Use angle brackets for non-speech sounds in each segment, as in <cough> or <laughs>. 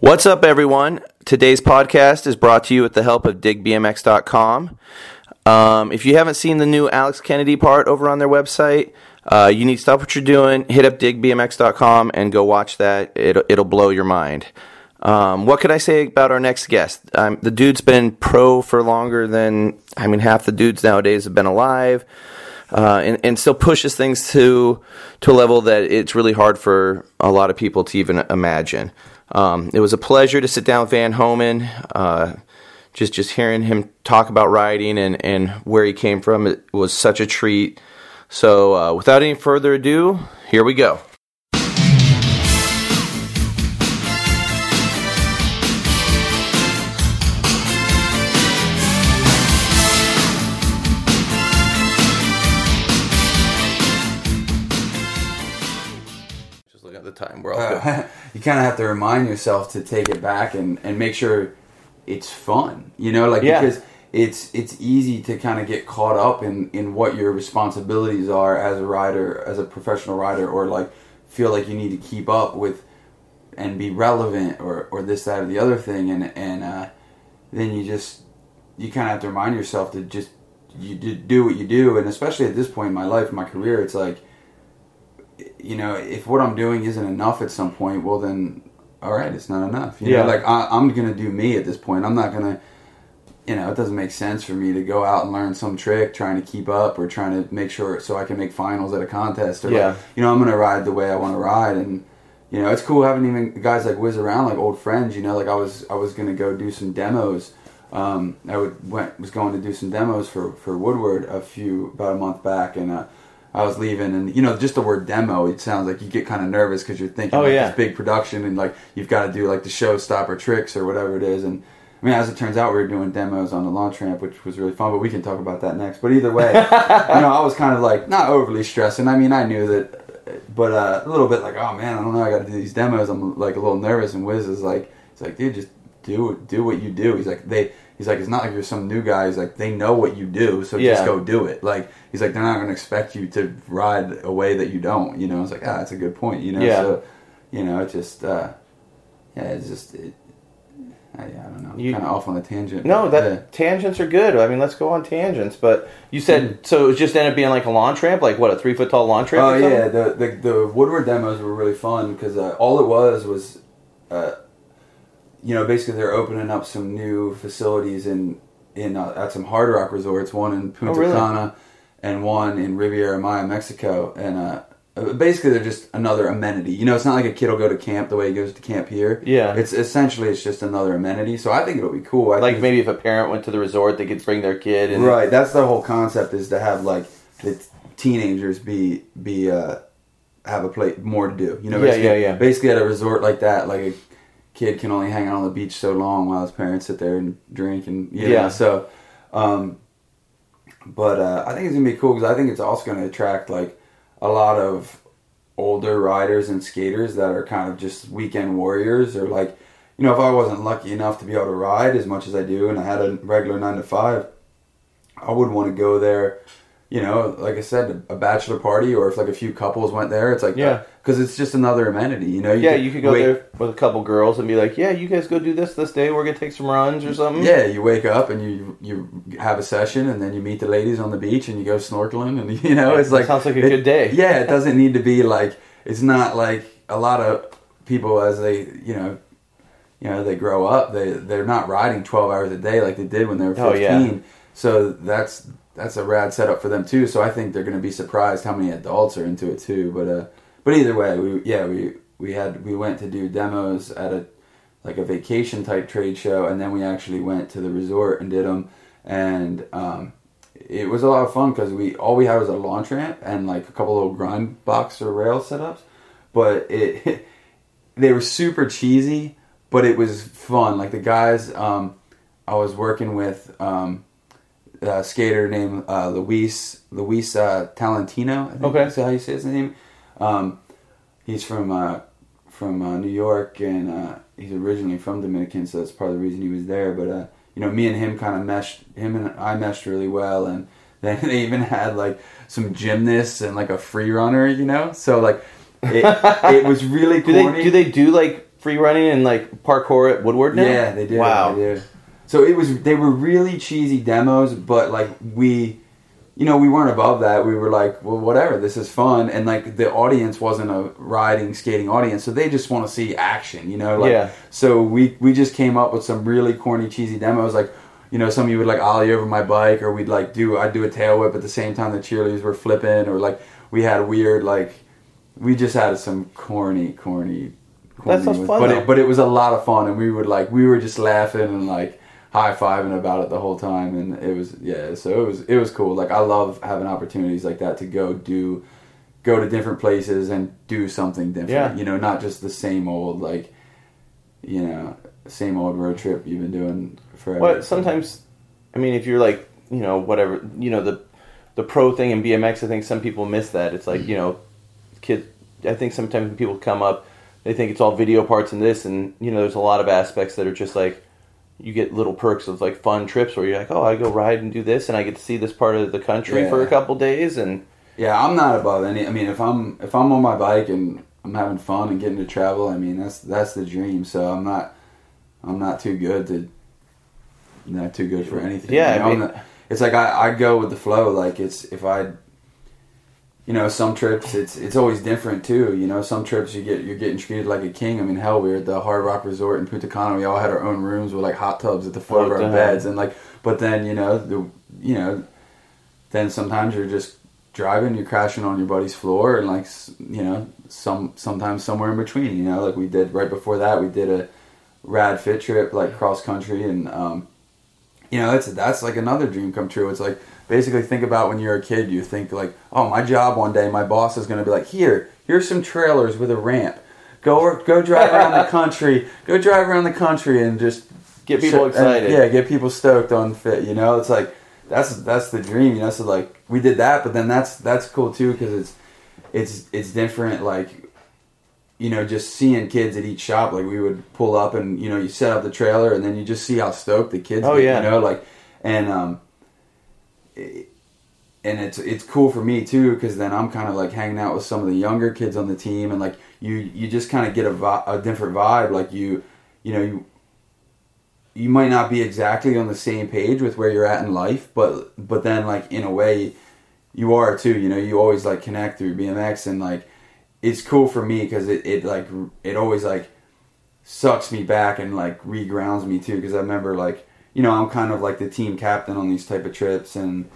What's up, everyone? Today's podcast is brought to you with the help of digbmx.com. Um, if you haven't seen the new Alex Kennedy part over on their website, uh, you need to stop what you're doing, hit up digbmx.com, and go watch that. It'll, it'll blow your mind. Um, what could I say about our next guest? Um, the dude's been pro for longer than, I mean, half the dudes nowadays have been alive. Uh, and, and still pushes things to to a level that it's really hard for a lot of people to even imagine. Um, it was a pleasure to sit down with Van Homan. Uh, just just hearing him talk about riding and, and where he came from it was such a treat. So uh, without any further ado, here we go. You kind of have to remind yourself to take it back and, and make sure it's fun. You know, like Yeah. because it's it's easy to kind of get caught up in in what your responsibilities are as a rider, as a professional rider, or like feel like you need to keep up with and be relevant or or this that or the other thing, and and uh, then you just you kind of have to remind yourself to just you do- do what you do, and especially at this point in my life, my career, it's like you know, if what I'm doing isn't enough at some point, well then, all right, it's not enough. You Yeah. know, like I, I'm gonna do me at this point. I'm not gonna, you know, it doesn't make sense for me to go out and learn some trick trying to keep up or trying to make sure so I can make finals at a contest. Or Yeah. like, you know, I'm gonna ride the way I want to ride, and you know, it's cool having even guys like whiz around like old friends. You know, like I was I was gonna go do some demos. Um, I would went was going to do some demos for for Woodward a few about a month back, and uh, I was leaving, and you know, just the word demo, it sounds like you get kind of nervous because you're thinking Oh, like yeah. this big production, and like you've got to do like the showstopper tricks or whatever it is, and. I mean, as it turns out, we were doing demos on the launch ramp, which was really fun. But we can talk about that next. But either way, <laughs> you know, I was kind of like not overly stressing. I mean, I knew that, but uh, a little bit like, oh man, I don't know, I got to do these demos. I'm like a little nervous. And Wiz is like, it's like, dude, just do do what you do. He's like, they, he's like, it's not like you're some new guy. He's like, they know what you do, so Yeah. just go do it. Like, he's like, they're not going to expect you to ride a way that you don't. You know, it's like, ah, that's a good point. You know, Yeah. so you know, it just, uh, yeah, it's just. It, I, I don't know. Kind of off on a tangent. No, that yeah. tangents are good. I mean, let's go on tangents. But you said so. It just ended up being like a launch ramp, like what a three foot tall launch ramp. Oh yeah, the, the the Woodward demos were really fun because uh, all it was was, uh, you know, basically they're opening up some new facilities in in uh, at some hard rock resorts, one in Punta Oh, really? Cana, and one in Riviera Maya, Mexico, and uh, uh, basically they're just another amenity. You know, it's not like a kid will go to camp the way he goes to camp here. Yeah. it's essentially it's just another amenity. So I think it'll be cool. I Like maybe if a parent went to the resort, they could bring their kid. And Right. That's the whole concept is to have like the t- teenagers be be uh have a play more to do. You know, Yeah, yeah, yeah. Basically, at a resort like that, like a kid can only hang out on the beach so long while his parents sit there and drink and you know, Yeah. So, um, but uh, I think it's gonna be cool because I think it's also gonna attract like a lot of older riders and skaters that are kind of just weekend warriors or like you know if I wasn't lucky enough to be able to ride as much as I do and I had a regular nine to five I would want to go there you know like I said a bachelor party or if like a few couples went there it's like Yeah. Uh, because it's just another amenity you know yeah, you could go wake- there with a couple girls and be like, "Yeah, you guys go do this this day. We're gonna take some runs or something." yeah you wake up and you you have a session and then you meet the ladies on the beach and you go snorkeling and <laughs> you know it's like sounds like a it- good day. yeah it <laughs> doesn't need to be like it's not like a lot of people as they you know you know they grow up they they're not riding 12 hours a day like they did when they were 15 Oh, yeah. so that's that's a rad setup for them too. So i think they're going to be surprised how many adults are into it too. But uh but either way we yeah we we had we went to do demos at a like a vacation type trade show and then we actually went to the resort and did them and um it was a lot of fun because we all we had was a launch ramp and like a couple little grind box or rail setups, but it <laughs> they were super cheesy, but it was fun. Like the guys um, I was working with, um, a skater named uh, Luis Luis uh, Tolentino. I think Okay. that's how you say his name. Um, he's from uh, from uh, New York and uh, he's originally from Dominican, so that's part of the reason he was there. But uh, you know, me and him kind of meshed. Him and I meshed really well, and <laughs> then they even had like some gymnasts and like a free runner. You know, so like it, <laughs> it was really Do they do they do like free running and like parkour at Woodward now? Yeah, they do. Wow. They do. So it was they were really cheesy demos, but like we you know, we weren't above that. We were like, well, whatever, this is fun. And like the audience wasn't a riding, skating audience, so they just want to see action, you know? Like, Yeah. So we, we just came up with some really corny, cheesy demos. Like, you know, some of you would like ollie over my bike, or we'd like do, I'd do a tail whip at the same time the cheerleaders were flipping, or like we had weird, like, we just had some corny, corny, corny That sounds fun, But though. it, but it was a lot of fun, and we would like, we were just laughing and like, high fiving about it the whole time and it was yeah so it was it was cool like i love having opportunities like that to go do go to different places and do something different Yeah. you know not just the same old like you know same old road trip you've been doing forever Well, sometimes, I mean, if you're like, you know, whatever, you know, the the pro thing in BMX, I think some people miss that. It's like, you know, kids. I think sometimes when people come up, they think it's all video parts and this, and you know, there's a lot of aspects that are just like you get little perks of like fun trips where you're like, oh, I go ride and do this, and I get to see this part of the country for a couple days, and yeah i'm not above any i mean if i'm if i'm on my bike and i'm having fun and getting to travel i mean that's that's the dream so i'm not i'm not too good to not too good for anything Yeah, you I know? I'm mean- not- it's like I, I go with the flow like it's if i you know some trips it's it's always different too you know some trips you get you're getting treated like a king i mean hell we were at the hard rock resort in punta cana we all had our own rooms with like hot tubs at the foot of Oh, our damn. beds and like but then you know the you know then sometimes you're just driving you're crashing on your buddy's floor and like you know some sometimes somewhere in between you know like we did right before that we did a rad fit trip like cross country and um you know that's that's like another dream come true it's like basically think about when you're a kid you think like oh my job one day my boss is going to be like here here's some trailers with a ramp. Go go drive around the <laughs> country go drive around the country and just Get people and- excited. yeah get people stoked on fit you know? It's like that's that's the dream you know? So like we did that but then that's that's cool too because it's it's it's different like you know just seeing kids at each shop. Like we would pull up and you know you set up the trailer and then you just see how stoked the kids Oh, get, yeah. you know? Like and um it- and it's it's cool for me too because then I'm kind of like hanging out with some of the younger kids on the team and like you you just kind of get a, vi- a different vibe like you you know you you might not be exactly on the same page with where you're at in life but but then like in a way you are too you know you always like connect through BMX and like it's cool for me because it, it like it always like sucks me back and like regrounds me too because I remember like you know I'm kind of like the team captain on these type of trips and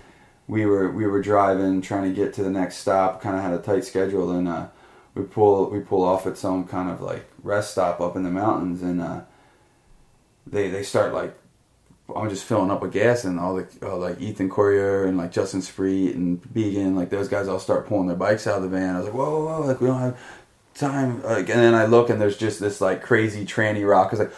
we were we were driving trying to get to the next stop kind of had a tight schedule and uh we pull we pull off at some kind of like rest stop up in the mountains and uh they they start like I'm just filling up with gas and all the uh, like Ethan Corriere and like Justin Spriet and Begin like those guys all start pulling their bikes out of the van. I was like, whoa, whoa, whoa like we don't have time. Like, and then I look and there's just this like crazy tranny rock. I was like,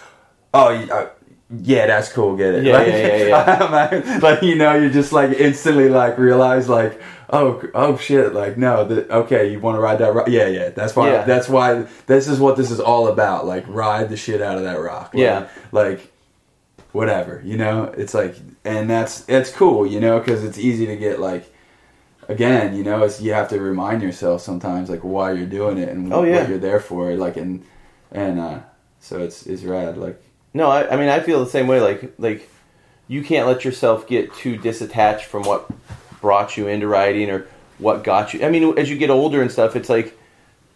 oh, uh, yeah, that's cool. Get it? Yeah, like, yeah, yeah, yeah. <laughs> like you know, you just like instantly like realize like. Oh, oh shit! Like no, the, okay, you want to ride that rock? Yeah, yeah. That's why. Yeah. That's why. This is what this is all about. Like ride the shit out of that rock. Like, Yeah. Like whatever, you know. It's like, and that's it's cool, you know, because it's easy to get like, again, you know, it's you have to remind yourself sometimes like why you're doing it and Oh, yeah. what you're there for, like, and and uh, so it's it's rad, like, No, I, I mean I feel the same way. Like like you can't let yourself get too disattached from what brought you into riding or what got you. I mean, as you get older and stuff, it's like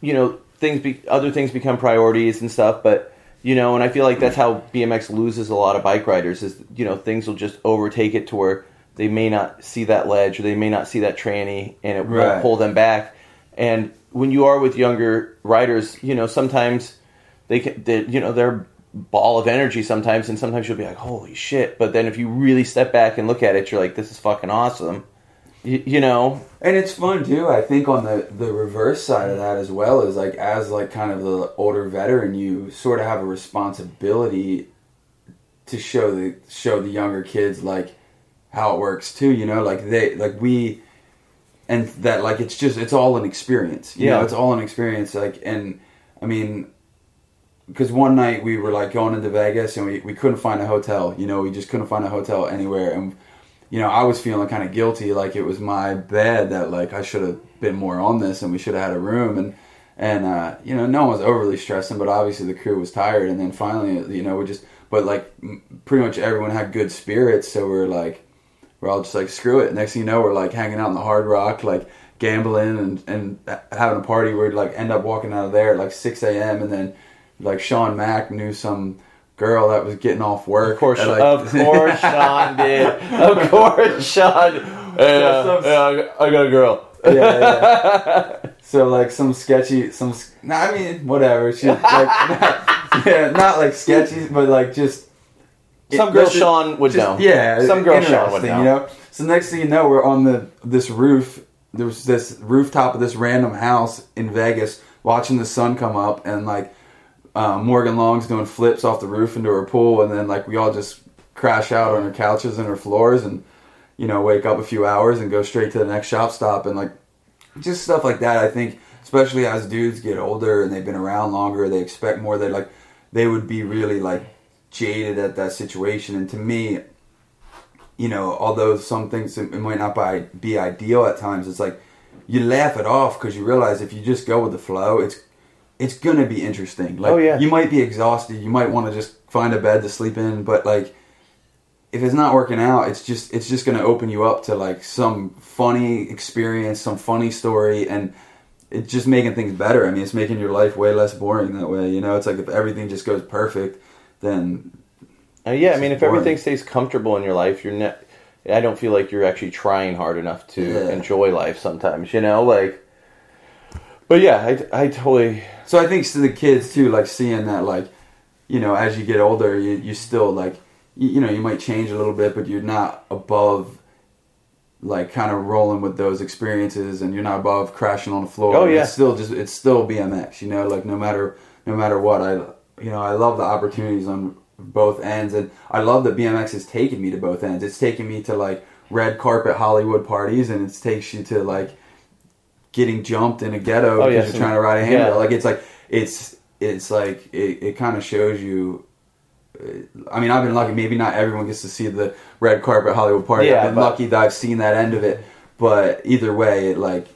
you know things be, other things become priorities and stuff. But you know, and I feel like that's how BMX loses a lot of bike riders. Is you know things will just overtake it to where they may not see that ledge or they may not see that tranny, and it won't Right. pull them back. And when you are with younger riders, you know sometimes they can, they, you know, they're ball of energy sometimes, and sometimes you'll be like, holy shit. But then if you really step back and look at it, you're like, this is fucking awesome. You, you know, and it's fun too. I think on the the reverse side of that as well is like as like kind of the older veteran, you sort of have a responsibility to show the show the younger kids like how it works too. You know, like they like we and that like it's just it's all an experience. You know, Yeah. it's all an experience. Like and I mean. Because one night we were like going into Vegas and we, we couldn't find a hotel. You know, we just couldn't find a hotel anywhere. And you know, I was feeling kind of guilty, like it was my bad that like I should have been more on this and we should have had a room and and uh, you know no one was overly stressing, but obviously the crew was tired, and then finally you know we just but like pretty much everyone had good spirits, so we're like we're all just like screw it. Next thing you know, we're like hanging out in the Hard Rock, like gambling and and having a party. We'd like end up walking out of there at like six a.m. and then like Sean Mack knew some girl that was getting off work. Of course, like- of course, <laughs> Sean did. Of course, Sean. Some- yeah, I got a girl. yeah, yeah. So like some sketchy, some. Nah, I mean whatever. She like, <laughs> yeah, not like sketchy, but like just. Some girl Sean would just- know. Yeah, Some girl Sean would know. You know. So next thing you know, we're on the this roof. There was this rooftop of this random house in Vegas, watching the sun come up, and like um, Morgan Long's doing flips off the roof into her pool, and then like we all just crash out on our couches and our floors, and you know wake up a few hours and go straight to the next shop stop, and like just stuff like that. I think, especially as dudes get older and they've been around longer, they expect more. They like they would be really like jaded at that situation, and to me, you know, although some things it might not be ideal at times, it's like you laugh it off because you realize if you just go with the flow, it's it's gonna be interesting. Like Oh, yeah. you might be exhausted, you might want to just find a bed to sleep in, but like if it's not working out, it's just it's just gonna open you up to like some funny experience, some funny story, and it's just making things better. I mean, it's making your life way less boring that way. You know, it's like if everything just goes perfect, then Uh, yeah, I mean, if boring. everything stays comfortable in your life, you're not. I don't feel like you're actually trying hard enough to Yeah. enjoy life. Sometimes, you know, like. But yeah, I, I totally. So I think to the kids too, like seeing that, like you know, as you get older, you you still like you, you know you might change a little bit, but you're not above like kind of rolling with those experiences, and you're not above crashing on the floor. Oh, yeah. it's still just it's still BMX. You know, like no matter no matter what, I you know I love the opportunities on both ends, and I love that BMX has taken me to both ends. It's taken me to like red carpet Hollywood parties, and it takes you to like getting jumped in a ghetto Oh, because yeah, you're some- trying to ride a handrail. yeah. Like it's like it's it's like it, it kind of shows you. uh, I mean, I've been lucky. Maybe not everyone gets to see the red carpet Hollywood party. Yeah, I've been lucky that I've seen that end of it. But either way, it like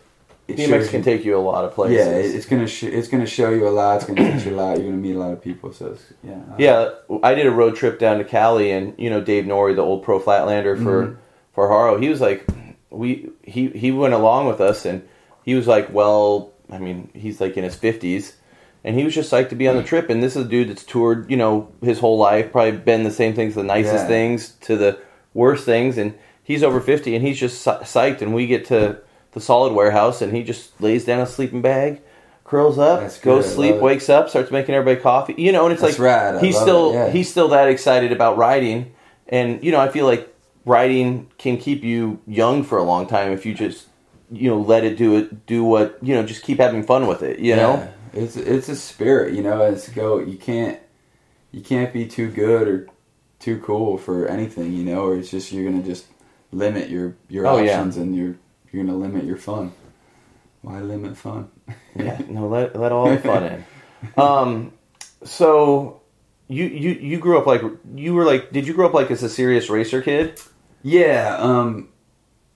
it can you- take you a lot of places. Yeah, it- it's gonna sh- it's gonna show you a lot. It's gonna teach you a lot. You're gonna meet a lot of people. So it's, yeah, Yeah, I did a road trip down to Cali, and you know Dave Nourie, the old pro flatlander for Mhm. for Haro, he was like, we he he went along with us, and he was like, well, I mean, he's like in his fifties, and he was just psyched to be on the trip. And this is a dude that's toured, you know, his whole life, probably been the same things, the nicest Yeah. things to the worst things, and he's over fifty, and he's just psyched. And we get to the solid warehouse, and he just lays down a sleeping bag. Curls up, That's goes I sleep, wakes up, starts making everybody coffee. You know, and it's That's like rad, I he's still yeah. he's still that excited about riding and you know i feel like riding can keep you young for a long time if you just you know let it do it do what you know just keep having fun with it you know it's it's a spirit. You know, it's go. You can't you can't be too good or too cool for anything. You know, or it's just you're gonna just limit your your Oh, yeah. options and you're you're gonna limit your fun. Why limit fun? <laughs> yeah no let, let all the fun in <laughs> um so you you you grew up like you were like did you grow up like as a serious racer kid Yeah, um,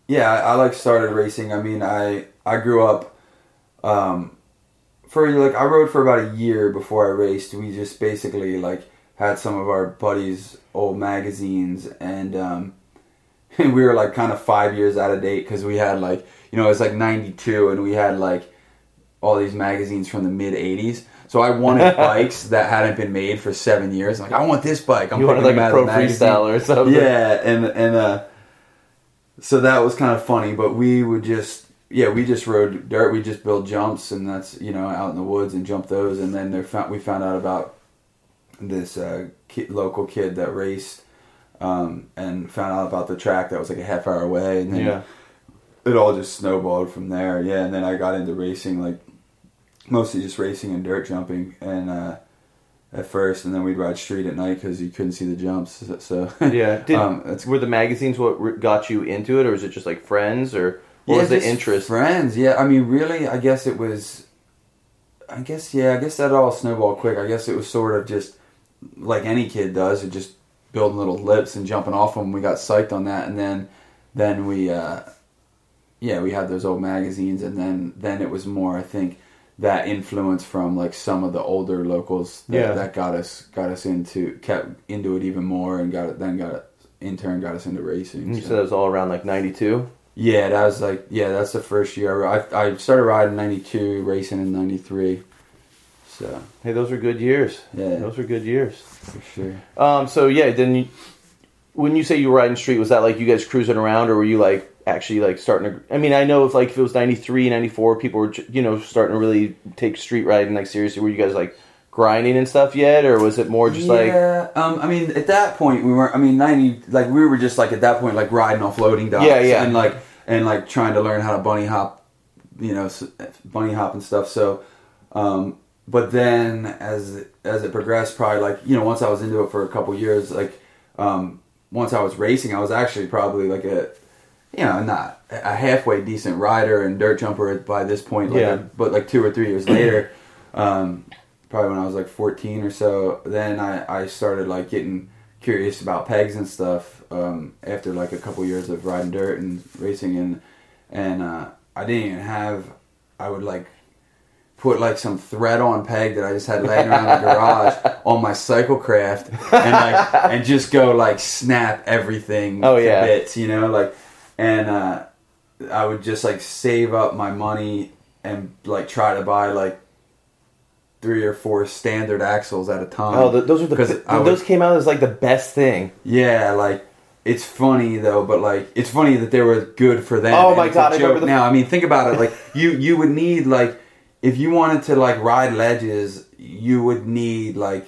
yeah, I, I like started racing. I mean, I I grew up, um, for like I rode for about a year before I raced. We just basically like had some of our buddies' old magazines, and um, <laughs> we were like kind of five years out of date because we had like you know it was like '92, and we had like all these magazines from the mid '80s. So I wanted <laughs> bikes that hadn't been made for seven years. Like I want this bike. I'm you wanted like a pro freestyle or something Yeah, and and uh, so that was kind of funny. But we would just yeah, we just rode dirt. We just built jumps, and that's you know out in the woods and jump those. And then there found, we found out about this uh, kid, local kid that raced, um, and found out about the track that was like a half hour away. And then yeah it all just snowballed from there. Yeah, and then I got into racing, like mostly just racing and dirt jumping, and uh, at first, and then we'd ride street at night because you couldn't see the jumps. So <laughs> yeah <laughs> did, um, that's were the magazines what got you into it or was it just like friends or what yeah, was the interest Friends, yeah. I mean, really, I guess it was. I guess yeah. I guess that all snowballed quick. I guess it was sort of just like any kid does, it just building little lips and jumping off them. We got psyched on that, and then then we uh, yeah we had those old magazines, and then then it was more I think that influence from like some of the older locals that, Yeah. that got us got us into kept into it even more and got it then got it in turn got us into racing. You so. said it was all around like '92. Yeah, that was like yeah, that's the first year I, I I started riding '92, racing in '93. So Hey, those were good years. Yeah. those were good years. for sure. Um, so yeah, then you, when you say you were riding street, was that like you guys cruising around, or were you like actually like starting to? I mean, I know if like if it was 93, 94, people were you know starting to really take street riding like seriously. Were you guys like grinding and stuff yet, or was it more just like yeah, um, I mean, at that point we weren't. I mean, ninety, like we were just like at that point, like riding off loading docks, Yeah, yeah. and like and like trying to learn how to bunny hop, you know, bunny hop and stuff. So, um, but then as as it progressed, probably like you know, once I was into it for a couple years, like um, once I was racing, I was actually probably like a you know, not a halfway decent rider and dirt jumper by this point. Like Yeah. but like two or three years later, um, probably when I was like 14 or so, then I, I started like getting curious about pegs and stuff um, after like a couple years of riding dirt and racing and and uh, I didn't even have I would like put like some thread on peg that I just had laying around the garage <laughs> on my cyclecraft and like and just go like snap everything Oh, to yeah. bits, you know, like and uh, I would just like save up my money and like try to buy like three or four standard axles at a time. oh th those are the th- would- those came out as like the best thing. yeah, like it's funny though, but like it's funny that they were good for them. Oh my God, I joke the- now. I mean, think about it. Like <laughs> you, you would need like if you wanted to like ride ledges, you would need like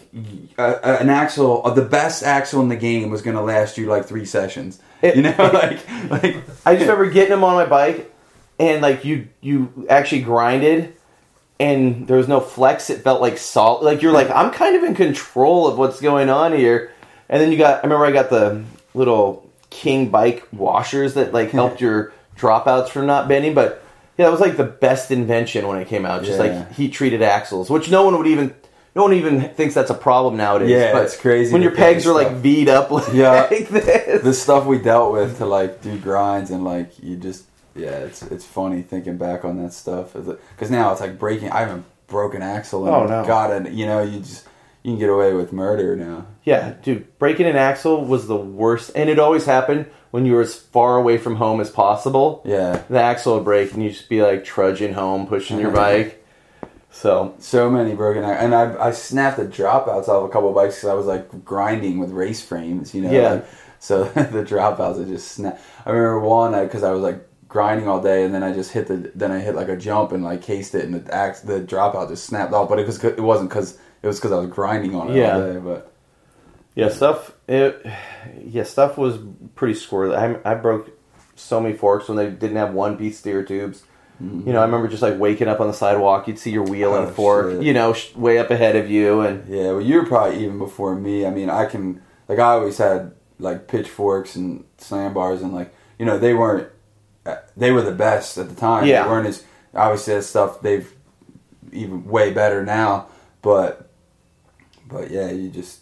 a, a- an axle. uh, The best axle in the game was going to last you like three sessions. It- you know, <laughs> like like I just remember getting them on my bike, and like you you actually grinded, and there was no flex. It felt like salt. Like you're like I'm kind of in control of what's going on here. And then you got. I remember I got the little King bike washers that like <laughs> helped your dropouts from not bending. But yeah, that was like the best invention when it came out. Just Yeah. like heat treated axles, which no one would even. No one even thinks that's a problem nowadays. Yeah, but it's crazy when your pegs of are like stuff. V'd up like Yeah. <laughs> this. the stuff we dealt with to like do grinds and like you just yeah it's it's funny thinking back on that stuff because now it's like breaking I haven't broken axle and Oh, no. got it you know you just you can get away with murder now Yeah, dude, breaking an axle was the worst, and it always happened when you were as far away from home as possible. yeah The axle would break, and you'd just be like trudging home, pushing your <laughs> bike. So so many broken and I I snapped the dropouts off a couple of bikes because I was like grinding with race frames you know Yeah. like, so <laughs> the dropouts I just snap I remember one because I was like grinding all day and then I just hit the then I hit like a jump and like cased it and the ax the dropout just snapped off but it was it wasn't because it was because I was grinding on it Yeah. all day but yeah, stuff. It, yeah, stuff was pretty squirrely. I, I broke so many forks when they didn't have one piece steer tubes. You know, I remember just like waking up on the sidewalk. You'd see your wheel and Oh, fork, shit. you know, sh- way up ahead of you, and Yeah, well, you were probably even before me. I mean, I can like I always had like pitchforks and slam bars, and like you know they weren't uh, they were the best at the time. Yeah. they weren't as obviously that stuff they've even way better now, but but yeah, you just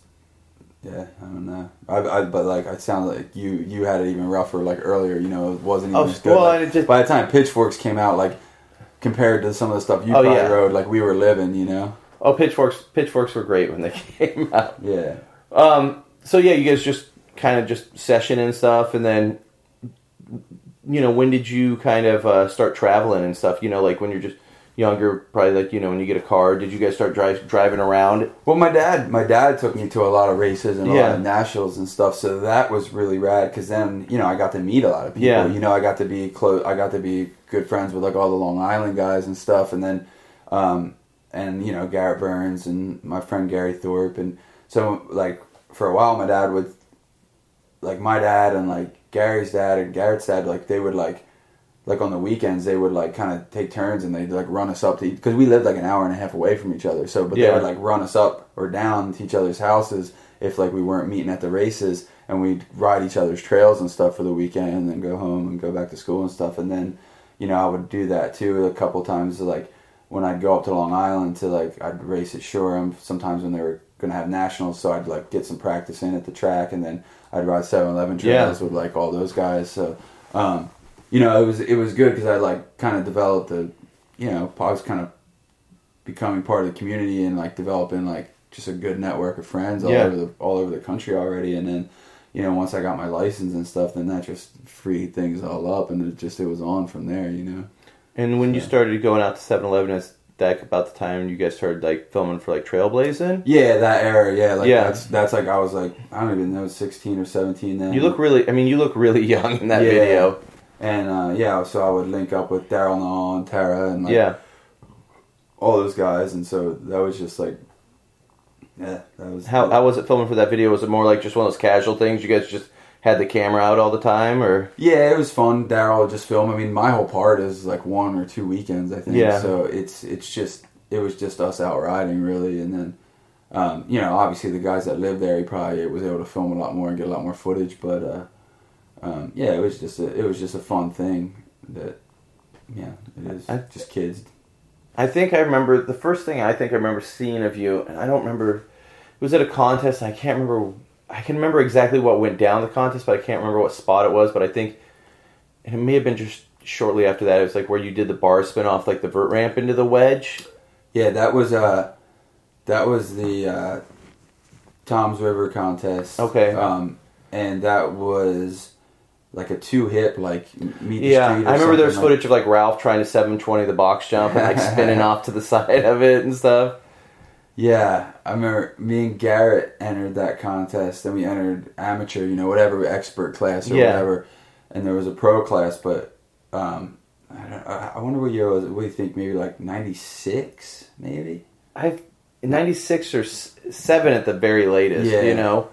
yeah I don't know. I, I but like I sound like you you had it even rougher like earlier. You know, it wasn't even Oh, as good. well, Like, and it just- by the time pitchforks came out, like compared to some of the stuff you Oh, probably yeah. rode, like we were living. You know, oh, pitchforks! Pitchforks were great when they <laughs> came out. yeah. Um, so yeah, you guys just kind of just session and stuff, and then you know when did you kind of uh, start traveling and stuff? You know, like when you're just younger, probably like you know when you get a car. Did you guys start drive, driving around? Well, my dad, my dad took me to a lot of races and a lot of nationals and stuff, so that was really rad. Because then, you know, I got to meet a lot of people. Yeah. You know, I got to be close. I got to be good friends with like all the Long Island guys and stuff, and then, um, and you know, Garrett Burns and my friend Gary Thorpe, and so like for a while, my dad would, like my dad and like Gary's dad and Garrett's dad, like they would like like on the weekends they would like kind of take turns and they'd like run us up to because we lived like an hour and a half away from each other so but Yeah. they would like run us up or down to each other's houses if like we weren't meeting at the races and we'd ride each other's trails and stuff for the weekend and then go home and go back to school and stuff and then you know i would do that too a couple times like when i'd go up to long island to like i'd race at shoreham sometimes when they were gonna have nationals so i'd like get some practice in at the track and then i'd ride 7-eleven Yeah. trails with like all those guys so um you know, it was it was good because I like kind of developed a, you know, I was kind of becoming part of the community and like developing like just a good network of friends all Yeah. over the all over the country already. And then, you know, once I got my license and stuff, then that just freed things all up, and it just it was on from there. You know. And when you started going out to 7-Eleven, is that about the time you guys started like filming for like Trailblazing? Yeah, that era. Yeah, like Yeah. that's that's like I was like I don't even know, sixteen or seventeen then. You look really. I mean, you look really <laughs> young in that Yeah. video. And uh, yeah, so I would link up with Darryl Nau and Tara and like, yeah. all those guys, and so that was just like, yeah, that was How how was it filming for that video? Was it more like just one of those casual things? You guys just had the camera out all the time, or Yeah, it was fun. Darryl just film. I mean, my whole part is like one or two weekends, I think. Yeah. So it's it's just it was just us out riding really, and then um, you know obviously the guys that lived there, he probably was able to film a lot more and get a lot more footage. But uh, um, yeah, it was just a it was just a fun thing that yeah it is I- just kids. I think I remember the first thing I think I remember seeing of you, and I don't remember. It was at a contest. And I can't remember. I can remember exactly what went down the contest, but I can't remember what spot it was. But I think and it may have been just shortly after that. It was like where you did the bar spin off like the vert ramp into the wedge. Yeah, that was uh that was the uh, Toms River contest. Okay. Um, and that was like a two hip like meet the Yeah, street. I remember there was something footage of like Ralph trying to 720 the box jump and like spinning <laughs> off to the side of it and stuff. Yeah, I remember me and Garrett entered that contest, and we entered amateur, you know, whatever expert class or Yeah. whatever, and there was a pro class, but um, I, don't, I wonder what year it was. What do you think? Maybe like '96, maybe. I 96 or 7 at the very latest, Yeah. you know.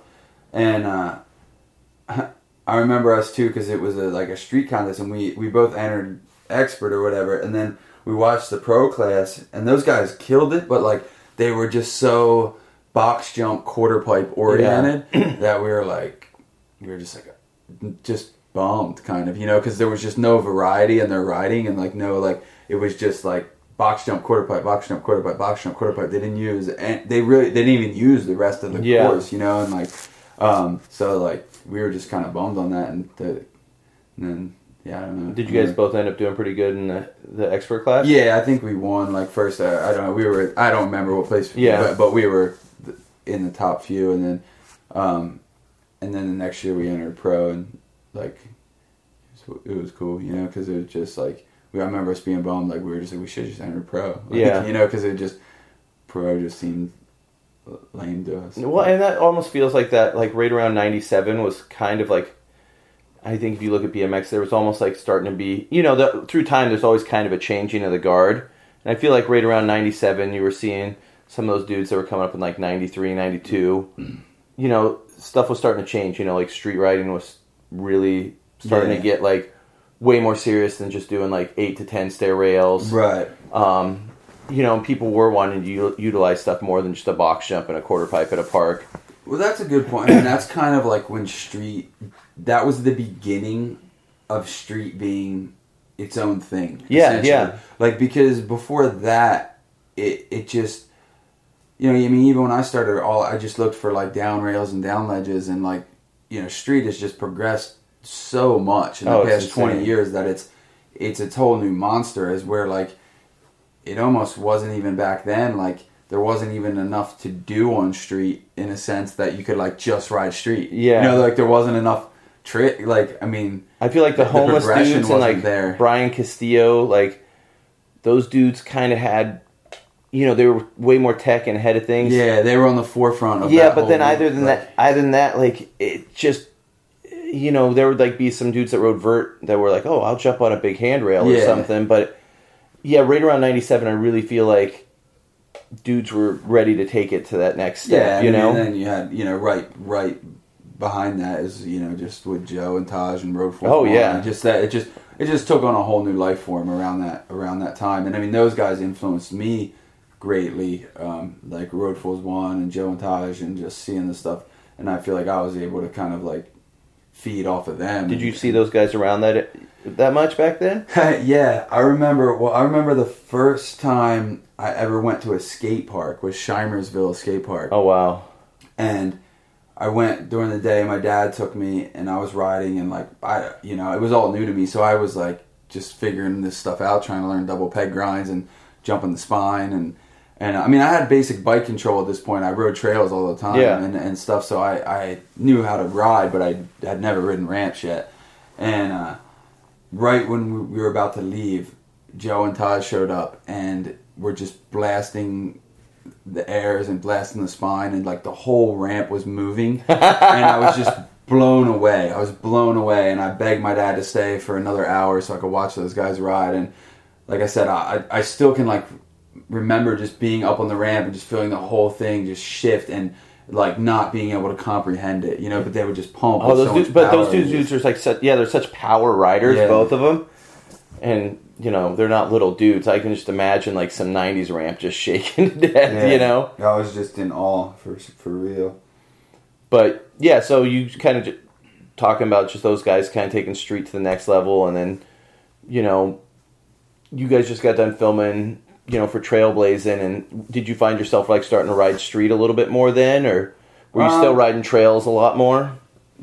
And uh, <laughs> I remember us too because it was a, like a street contest, and we we both entered expert or whatever, and then we watched the pro class, and those guys killed it, but like they were just so box jump quarter pipe oriented <coughs> that we were like we were just like just bummed kind of you know because there was just no variety in their riding and like no like it was just like box jump quarter pipe box jump quarter pipe box jump quarter pipe they didn't use and they really they didn't even use the rest of the Yeah. course you know and like um so like we were just kind of bummed on that and, the, and then yeah i don't know Did you guys both end up doing pretty good in the, the expert class? yeah i think we won like first uh, i don't know we were i don't remember what place Yeah. but, but we were in the top few and then um and then the next year we entered pro and like it was, it was cool you know because it was just like we, i remember us being bummed like we were just like we should just enter pro like, Yeah. <laughs> you know because it just pro just seemed lame to us Well, and that almost feels like that, like right around 97 was kind of like, I think if you look at BMX, there was almost like starting to be, you know, the, through time, there's always kind of a changing of the guard. And I feel like right around 97, you were seeing some of those dudes that were coming up in like 93, 92. You know, stuff was starting to change. You know, like street riding was really starting Yeah. to get like way more serious than just doing like 8 to 10 stair rails. right Um, you know, people were wanting to u- utilize stuff more than just a box jump and a quarter pipe at a park. Well, that's a good point. I mean, that's kind of like when street. That was the beginning of street being its own thing. Yeah, yeah. Like because before that, it it just. You know, I mean, even when I started, all I just looked for like down rails and down ledges, and like, you know, street has just progressed so much in the Oh, past twenty years that it's it's a whole new monster. Is where like it almost wasn't even back then like there wasn't even enough to do on street in a sense that you could like just ride street. Yeah. you know, like there wasn't enough trick. Like I mean, I feel like the, The homeless progression dudes and like there. Brian Castillo, like those dudes, kind of had, you know, they were way more tech and ahead of things. yeah, they were on the forefront of. yeah, but then either than like- that, either than that, like it just, you know, there would like be some dudes that rode vert that were like, oh, I'll jump on a big handrail or something. But yeah, right around '97, I really feel like dudes were ready to take it to that next step. yeah, you I mean, know, and then you had you know right right behind that is you know just with Joe and Taj and Road Fools. Oh, yeah. just that it just it just took on a whole new life form around that around that time, and I mean those guys influenced me greatly, um, like Road Fools One and Joe and Taj, and just seeing the stuff, and I feel like I was able to kind of like feed off of them. did you see those guys around that that much back then? <laughs> yeah, I remember. Well, I remember the first time I ever went to a skate park was Shimersville Skate Park Oh wow, and I went during the day. My dad took me, and I was riding, and like I, you know, it was all new to me, so I was like just figuring this stuff out, trying to learn double peg grinds and jumping the spine, and And I mean, I had basic bike control at this point. I rode trails all the time Yeah. and, and stuff, so I, I knew how to ride, but I had never ridden ramps yet. And uh, right when we- we were about to leave, Joe and Todd showed up and were just blasting the airs and blasting the spine, and like the whole ramp was moving, <laughs> and I was just blown away. I was blown away, and I begged my dad to stay for another hour so I could watch those guys ride. And like I said, I I still can like remember just being up on the ramp and just feeling the whole thing just shift and like not being able to comprehend it, you know. But they would just pump. Oh, with those so dudes, much but those dudes, dudes are like, such, yeah, they're such power riders, Yeah. both of them, and you know they're not little dudes. I can just imagine like some '90s ramp just <laughs> shaking to death, Yeah. you know. I was just in awe for for real. But yeah, so you kind of j- talking about just those guys kind of taking street to the next level, and then you know, you guys just got done filming, you know, for Trailblazing, and did you find yourself like starting to ride street a little bit more then, or were you still Um, riding trails a lot more?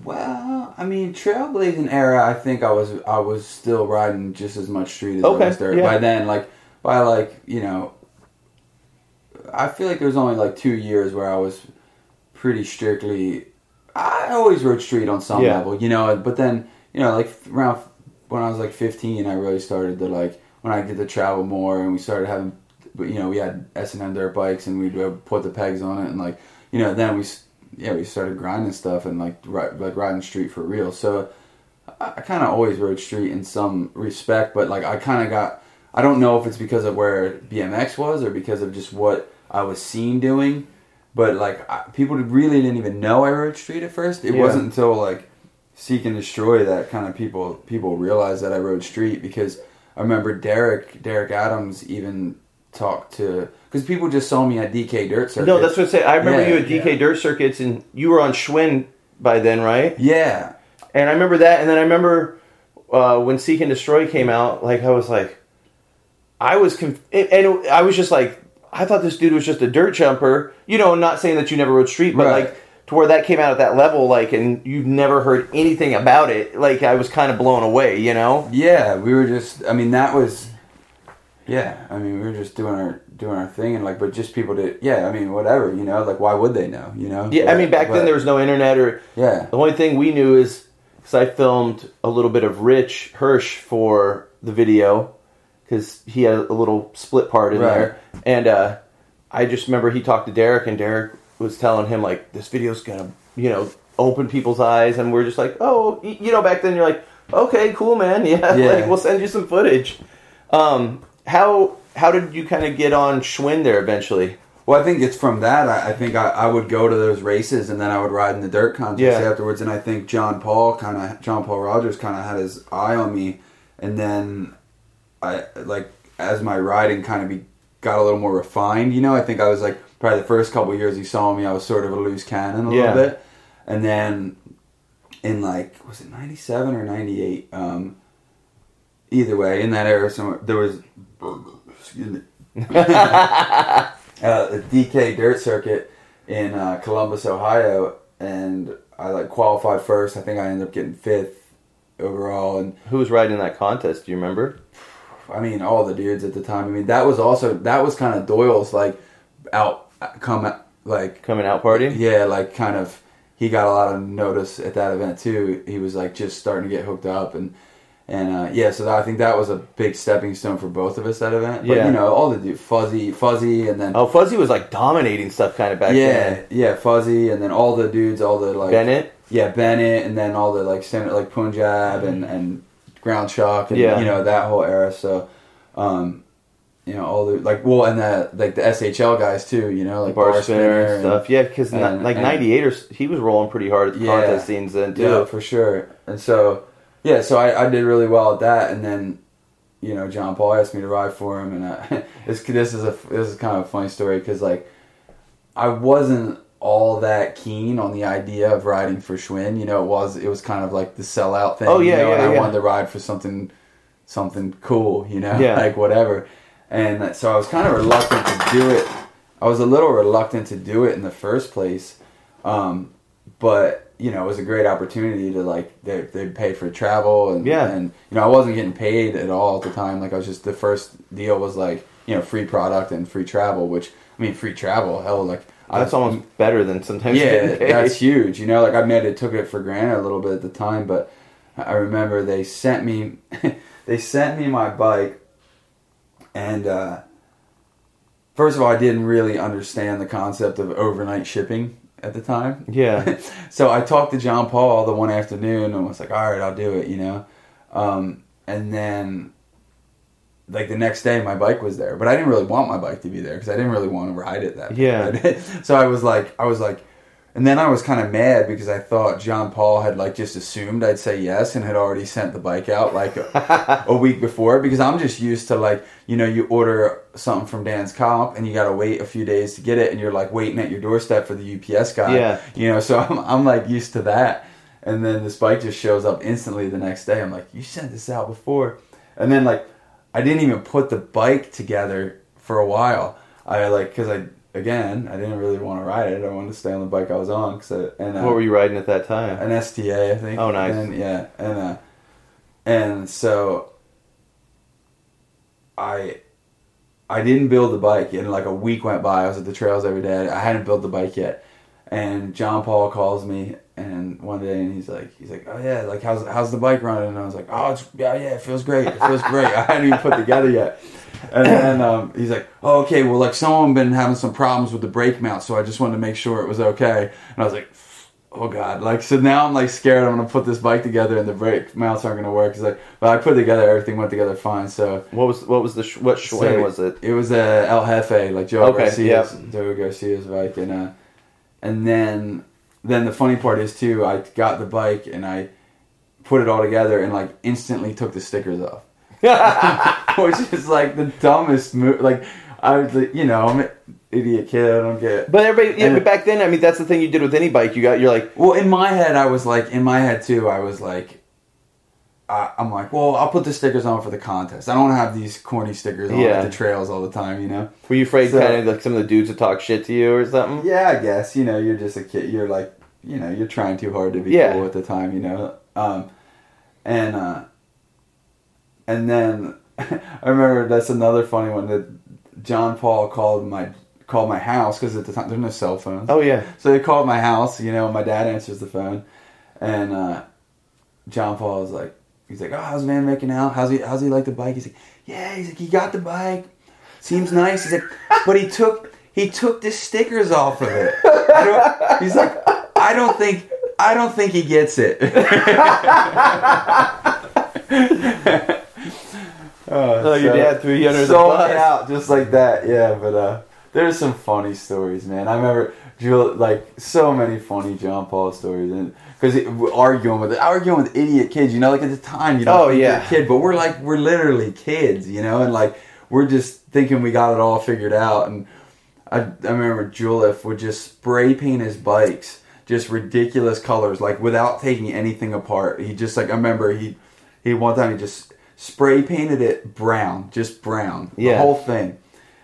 Well, I mean, trailblazing era. I think I was I was still riding just as much street as Okay, I yeah. By then, like by like you know, I feel like there was only like two years where I was pretty strictly. I always rode street on some Yeah. level, you know. But then you know, like around when I was like 15, I really started to like when I get to travel more, and we started having, you know, we had S and M dirt bikes, and we'd uh, put the pegs on it, and like you know, then we yeah we started grinding stuff and like ri- like riding street for real. So I, I kind of always rode street in some respect, but like I kind of got I don't know if it's because of where BMX was or because of just what I was seen doing, but like I, people really didn't even know I rode street at first. It Yeah. wasn't until like Seek and Destroy that kind of people people realized that I rode street because I remember Derek Derek Adams even talked to because people just saw me at DK Dirt Circuit. No, that's what I say. I remember Yeah, you at DK yeah. Dirt Circuits, and you were on Schwinn by then, right? yeah, And I remember that, and then I remember uh, when Seek and Destroy came out. Like I was like, I was, conf- and I was just like, I thought this dude was just a dirt jumper. You know, not saying that you never rode street, but Right. like to where that came out at that level, like, and you've never heard anything about it. Like I was kind of blown away. You know? Yeah, we were just. I mean, that was. Yeah, I mean, we were just doing our doing our thing, and like, but just people did. Yeah, I mean, whatever, you know, like, why would they know, you know? Yeah. I mean, back but- then there was no internet or Yeah, The only thing we knew is because I filmed a little bit of Rich Hirsch for the video because he had a little split part in Right. there, and uh, I just remember he talked to Derek, and Derek was telling him like this video's gonna you know open people's eyes, and we're just like, oh, you know, back then you're like, okay, cool, man, yeah, <laughs> Yeah. like we'll send you some footage. Um, how how did you kind of get on Schwinn there eventually? Well, I think it's from that. I, I think I, I would go to those races, and then I would ride in the dirt contests Yeah. afterwards. And I think John Paul kind of John Paul Rogers kind of had his eye on me, and then I like as my riding kind of be, got a little more refined. You know, I think I was like probably the first couple years he saw me, I was sort of a loose cannon a Yeah. little bit, and then in like was it ninety seven or ninety eight? Um, either way, in that era, somewhere there was. Excuse me. <laughs> uh, the DK Dirt Circuit in uh, Columbus, Ohio, and I like qualified first. I think I ended up getting fifth overall, and Who was riding that contest? Do you remember? I mean all the dudes at the time. I mean that was also that was kind of Doyle's like out come like Coming out party? yeah like kind of he got a lot of notice at that event too. He was like just starting to get hooked up and. And uh, yeah, so that, I think that was a big stepping stone for both of us that event. But Yeah. you know, all the dude, fuzzy, fuzzy, and then Oh, Fuzzy was like dominating stuff kind of back yeah, then. yeah, Fuzzy, and then all the dudes, all the like Bennett. yeah, Bennett, and then all the like standard like Punjab and and Ground Shock, and Yeah. you know that whole era. So, um, you know all the like well, and the like the SHL guys too. You know like bar, spinner and and- stuff. Yeah, because like and- '98 or he was rolling pretty hard at the Yeah. contest scenes then too. Yeah, for sure. And so, yeah, so I, I did really well at that, and then, you know, John Paul asked me to ride for him, and uh, <laughs> I, this this is a this is kind of a funny story because like, I wasn't all that keen on the idea of riding for Schwinn. You know, it was it was kind of like the sellout thing. Oh, yeah, you know, yeah, and I wanted to ride for something something cool. You know, Yeah. <laughs> like whatever. And so I was kind of reluctant to do it. I was a little reluctant to do it in the first place. Um, but you know, it was a great opportunity to like they they pay for travel and Yeah. and you know I wasn't getting paid at all at the time. Like I was just the first deal was like you know free product and free travel. Which I mean, free travel, hell, like That's I- almost better than sometimes. yeah, that's huge. You know, like I mean, it took it for granted a little bit at the time, but I remember they sent me, <laughs> they sent me my bike, and uh, first of all, I didn't really understand the concept of overnight shipping at the time. yeah. <laughs> so I talked to John Paul the one afternoon and was like, "All right, I'll do it," you know. Um, and then, like the next day, my bike was there, but I didn't really want my bike to be there because I didn't really want to ride it that. Yeah. <laughs> so I was like, I was like, and then I was kind of mad because I thought John Paul had like just assumed I'd say yes and had already sent the bike out like a, <laughs> a week before because I'm just used to like you know you order something from Dan's Comp and you got to wait a few days to get it and you're like waiting at your doorstep for the UPS guy. Yeah. You know, so I'm I'm like used to that. And then this bike just shows up instantly the next day. I'm like, you sent this out before. And then like I didn't even put the bike together for a while. I like cuz I again, I didn't really want to ride it. I wanted to stay on the bike I was on cuz and uh, What were you riding at that time? an STA, I think. Oh, nice. And yeah, and uh, and so I I didn't build the bike, and like a week went by. I was at the trails every day. I hadn't built the bike yet, and John Paul calls me, and one day, and he's like, he's like, oh yeah, like how's how's the bike running? And I was like, oh it's, yeah, yeah, it feels great, it feels great. I hadn't even put together yet. And then um, he's like, oh, okay, well, like someone been having some problems with the brake mount, so I just wanted to make sure it was okay. And I was like, oh god, like so now I'm like scared I'm gonna put this bike together and the brake mounts aren't gonna work. Cause like, but I put it together, everything went together fine. So What was what was the sh- what so was it? It was a El Jefe, like Joe Okay, Garcia's, Joe Garcia's bike, and uh, and then then the funny part is too, I got the bike and I put it all together and like instantly took the stickers off, which is like the dumbest move. Like I was, like, you know, I'm an idiot kid. I don't get. But everybody, yeah, And- but back then, I mean, that's the thing you did with any bike. You got, you're like, Well, in my head, I was like, in my head too, I was like, I, I'm like, well, I'll put the stickers on for the contest. I don't want to have these corny stickers on Yeah. at the trails all the time, you know. were you afraid So- kind of like some of the dudes would talk shit to you or something? Yeah, I guess you know you're just a kid. You're like, you know, you're trying too hard to be Yeah. cool at the time, you know. Um, and uh, and then <laughs> I remember that's another funny one that John Paul called my called my house because at the time there's no cell phones. Oh yeah, So they called my house, you know, my dad answers the phone, and uh, John Paul is like, he's like, oh, how's man making out? How's he? How's he like the bike? He's like, yeah, he's like, he got the bike, seems nice. He's like, but he took he took the stickers off of it. He's like, I don't think I don't think he gets it. <laughs> <laughs> Oh, your dad threw you under the bus. out just like that. Yeah, but uh, there's some funny stories, man. I remember Jul- like so many funny John Paul stories, and because arguing with arguing with idiot kids, you know, like at the time, you don't Oh, yeah. a kid, but we're like we're literally kids, you know, and like we're just thinking we got it all figured out. And I, I remember Juliff would just spray paint his bikes just ridiculous colors, like without taking anything apart. He just like I remember he he one time he just spray painted it brown, just brown, the whole thing.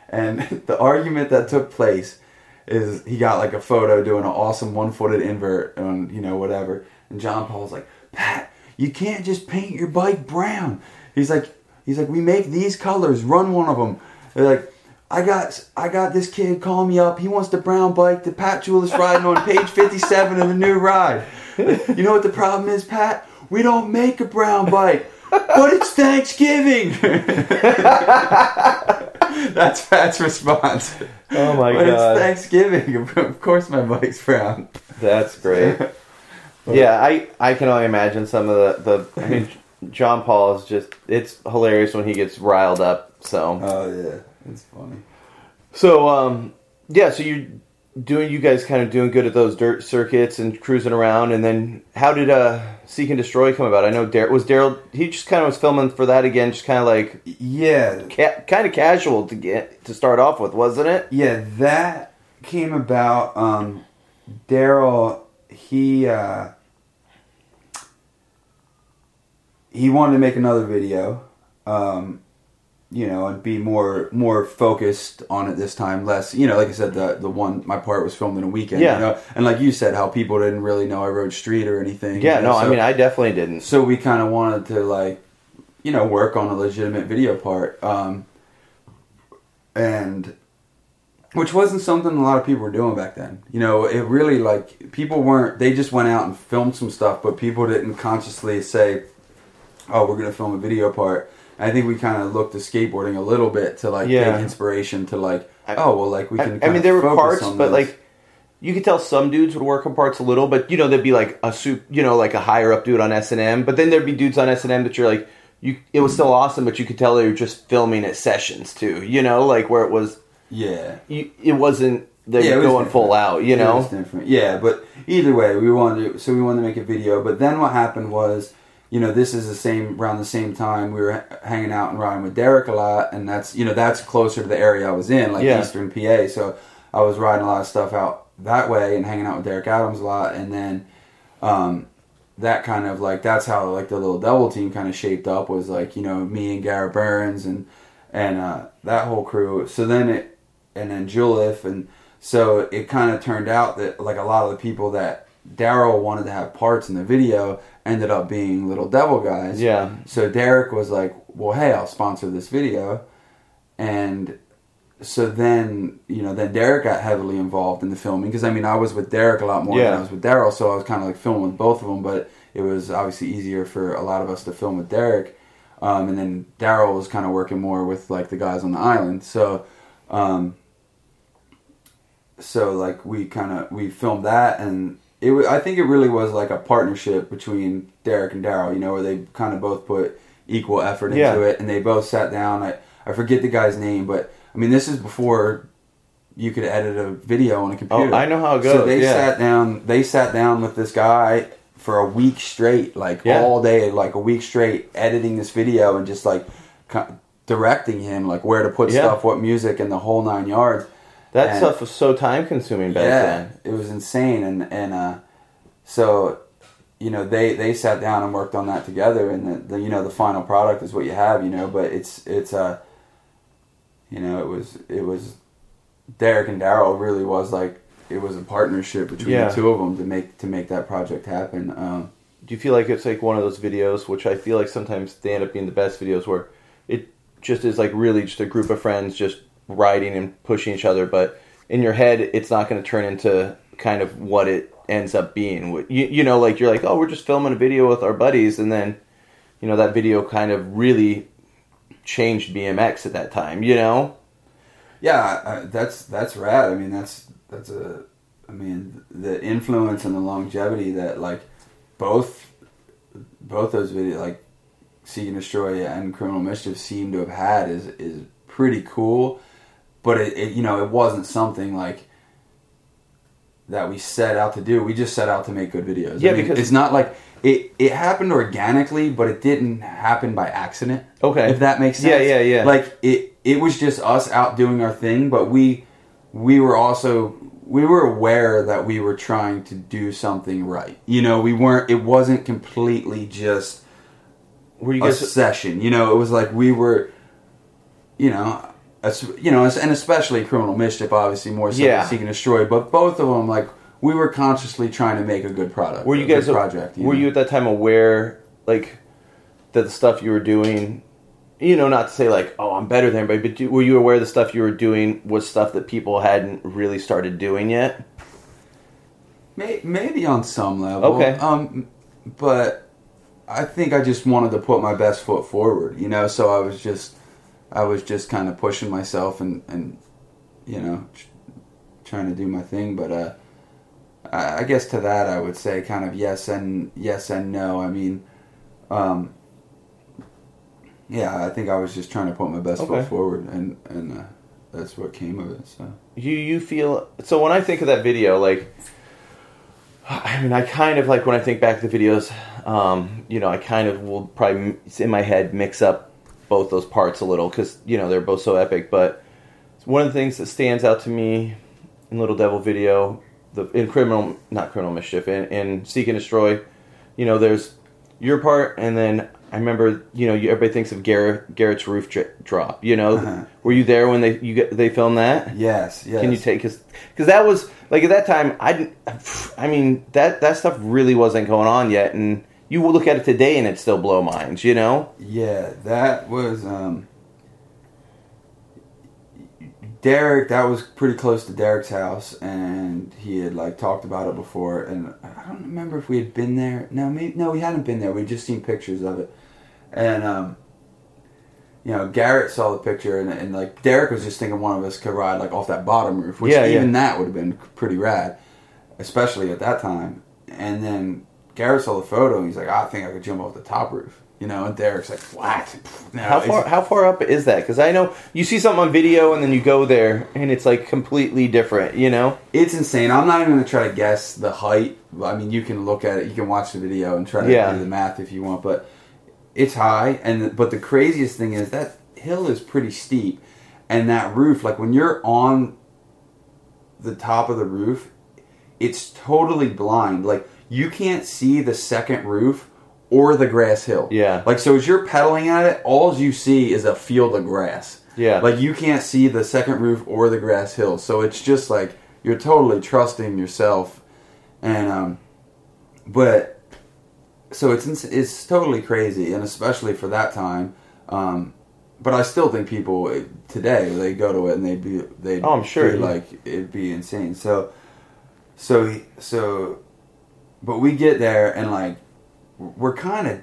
And <laughs> the argument that took place is he got like a photo doing an awesome one footed invert on you know whatever, and John Paul's like, Pat, you can't just paint your bike brown. He's like, he's like, we make these colors, run one of them. They're like. I got I got this kid calling me up. He wants the brown bike that Pat Juliff is riding on page 57 of the new ride. <laughs> You know what the problem is, Pat? We don't make a brown bike, but it's Thanksgiving. <laughs> That's Pat's response. Oh my but god, it's Thanksgiving. Of course, my bike's brown. that's great. <laughs> yeah, I I can only imagine some of the the. I mean, John Paul is just it's hilarious when he gets riled up. So Oh yeah, it's funny. so um yeah, so you doing you guys kind of doing good at those dirt circuits and cruising around, and then how did uh Seek and Destroy come about? I know Dar- was Darryl. He just kind of was filming for that again, just kind of like Yeah, ca- kind of casual to get to start off with, wasn't it? yeah, that came about. Um, Darryl, he uh, he wanted to make another video, um, you know, and be more more focused on it this time. Less, you know, like I said, the the one my part was filmed in a weekend. Yeah. you know? and like you said, how people didn't really know I rode street or anything. Yeah, you know, no, I mean I definitely didn't. so we kind of wanted to like you know work on a legitimate video part um and which wasn't something a lot of people were doing back then. You know, it really like people weren't. They just went out and filmed some stuff, but people didn't consciously say, "Oh, we're gonna film a video part." And I think we kind of looked to skateboarding a little bit to like Yeah. take inspiration to like, oh well, like we I, can. I kinda mean, there were parts, but this. like you could tell some dudes would work on parts a little, but you know, there'd be like a soup, you know, like a higher up dude on S and M. But then there'd be dudes on S and M that you're like, you. It was still awesome, but you could tell they were just filming at sessions too. You know, like where it was, yeah, you, it wasn't they Yeah, it were was going full out. You It know, was different. Yeah, but either way, we wanted to, so we wanted to make a video. But then what happened was, you know, this is the same around the same time we were hanging out and riding with Derek a lot, and that's you know that's closer to the area I was in, like Yeah. Eastern PA. So I was riding a lot of stuff out that way and hanging out with Derek Adams a lot, and then. Um, that kind of like that's how like the little devil team kind of shaped up was like you know me and Garrett Byrnes and and uh, that whole crew. So then it and then Juliff and so it kind of turned out that like a lot of the people that Darryl wanted to have parts in the video ended up being little devil guys. yeah, So Derek was like, "Well, hey, I'll sponsor this video," and so then you know then Derek got heavily involved in the filming because I mean I was with Derek a lot more Yeah. than I was with Darryl, so I was kind of like filming with both of them. But it was obviously easier for a lot of us to film with Derek, um, and then Daryl was kind of working more with like the guys on the island. So. Um, so like we kind of we filmed that and it wa- I think it really was like a partnership between Derek and Darryl you know where they kind of both put equal effort into Yeah. it and they both sat down I I forget the guy's name but I mean this is before you could edit a video on a oh, computer Oh, I know how it goes. so they yeah. sat down they sat down with this guy for a week straight like Yeah. all day like a week straight editing this video and just like directing him like where to put stuff what music and the whole nine yards that And- stuff was so time consuming back yeah, then. it was insane, and and uh, so you know they they sat down and worked on that together, and the, the you know the final product is what you have, you know. But it's it's uh, you know it was it was Derek and Darryl really was like it was a partnership between Yeah. the two of them to make to make that project happen. Um, Do you feel like it's like one of those videos, which I feel like sometimes they end up being the best videos, where it just is like really just a group of friends just riding and pushing each other, but in your head, it's not going to turn into kind of what it ends up being. You, you know, like you're like, oh, we're just filming a video with our buddies, and then, you know, that video kind of really changed BMX at that time. You know, yeah, that's that's rad. I mean, that's that's a, I mean, the influence and the longevity that like both both those videos, like Seek and Destroy and Criminal Mischief, seem to have had is is pretty cool. But it, it you know it wasn't something like that we set out to do. We just set out to make good videos. Yeah, I mean, because- it's not like it it happened organically, but it didn't happen by accident. Okay. if that makes sense. Yeah, yeah, yeah. Like it it was just us out doing our thing, but we we were also we were aware that we were trying to do something right. You know, we weren't. It wasn't completely just were you a session. You know, it was like we were, you know, as, you know, and especially criminal mischief, obviously more so Yeah. than seek and destroy. But both of them, like we were consciously trying to make a good product. Were you a guys project? Were know? you at that time aware, like, that the stuff you were doing, you know, not to say like, oh, I'm better than everybody, but do, were you aware the stuff you were doing was stuff that people hadn't really started doing yet? May- Maybe on some level. Okay. Um, but I think I just wanted to put my best foot forward, you know. So I was just, I was just kind of pushing myself and and, you know, tr- trying to do my thing. But uh, I, I guess to that I would say kind of yes and yes and no. I mean, um, yeah, I think I was just trying to put my best Okay. foot forward, and and uh, that's what came of it. So. You you feel so when I think of that video, like, I mean, I kind of like when I think back to the videos, um, you know, I kind of will probably in my head mix up both those parts a little because you know they're both so epic. But one of the things that stands out to me in Little Devil video, the in criminal not criminal mischief in, in Seek and Destroy, you know, there's your part, and then I remember, you know, you, everybody thinks of Garrett, Garrett's roof dri- drop. You know, Uh-huh. were you there when they you get, they filmed that? Yes, yes. Can you take because because that was like at that time I I mean that that stuff really wasn't going on yet and you will look at it today and it still blow minds you know Yeah, that was um Derek, that was pretty close to Derek's house, and he had like talked about it before. And I don't remember if we had been there. No, maybe no, we hadn't been there. We'd just seen pictures of it, and um, you know, Garrett saw the picture, and, and like Derek was just thinking one of us could ride like off that bottom roof, which Yeah, yeah. even that would have been pretty rad, especially at that time. And then Garrett saw the photo, and he's like, "I think I could jump off the top roof," you know. And Derek's like, "What? <laughs> No, How far how far up is that? Because I know you see something on video and then you go there and it's like completely different. You know? It's insane. I'm not even gonna try to guess the height. I mean, you can look at it, you can watch the video and try to Yeah. do the math if you want, but it's high. And but the craziest thing is that hill is pretty steep, and that roof, like when you're on the top of the roof, it's totally blind. Like you can't see the second roof or the grass hill. Yeah. Like so, as you're pedaling at it, all you see is a field of grass. Yeah. Like you can't see the second roof or the grass hill. So it's just like you're totally trusting yourself, and um, but so it's ins- it's totally crazy, and especially for that time. Um, but I still think people eh, today they go to it and they'd be they Oh, I'm sure. be like it'd be insane. So so so, but we get there and like we're kind of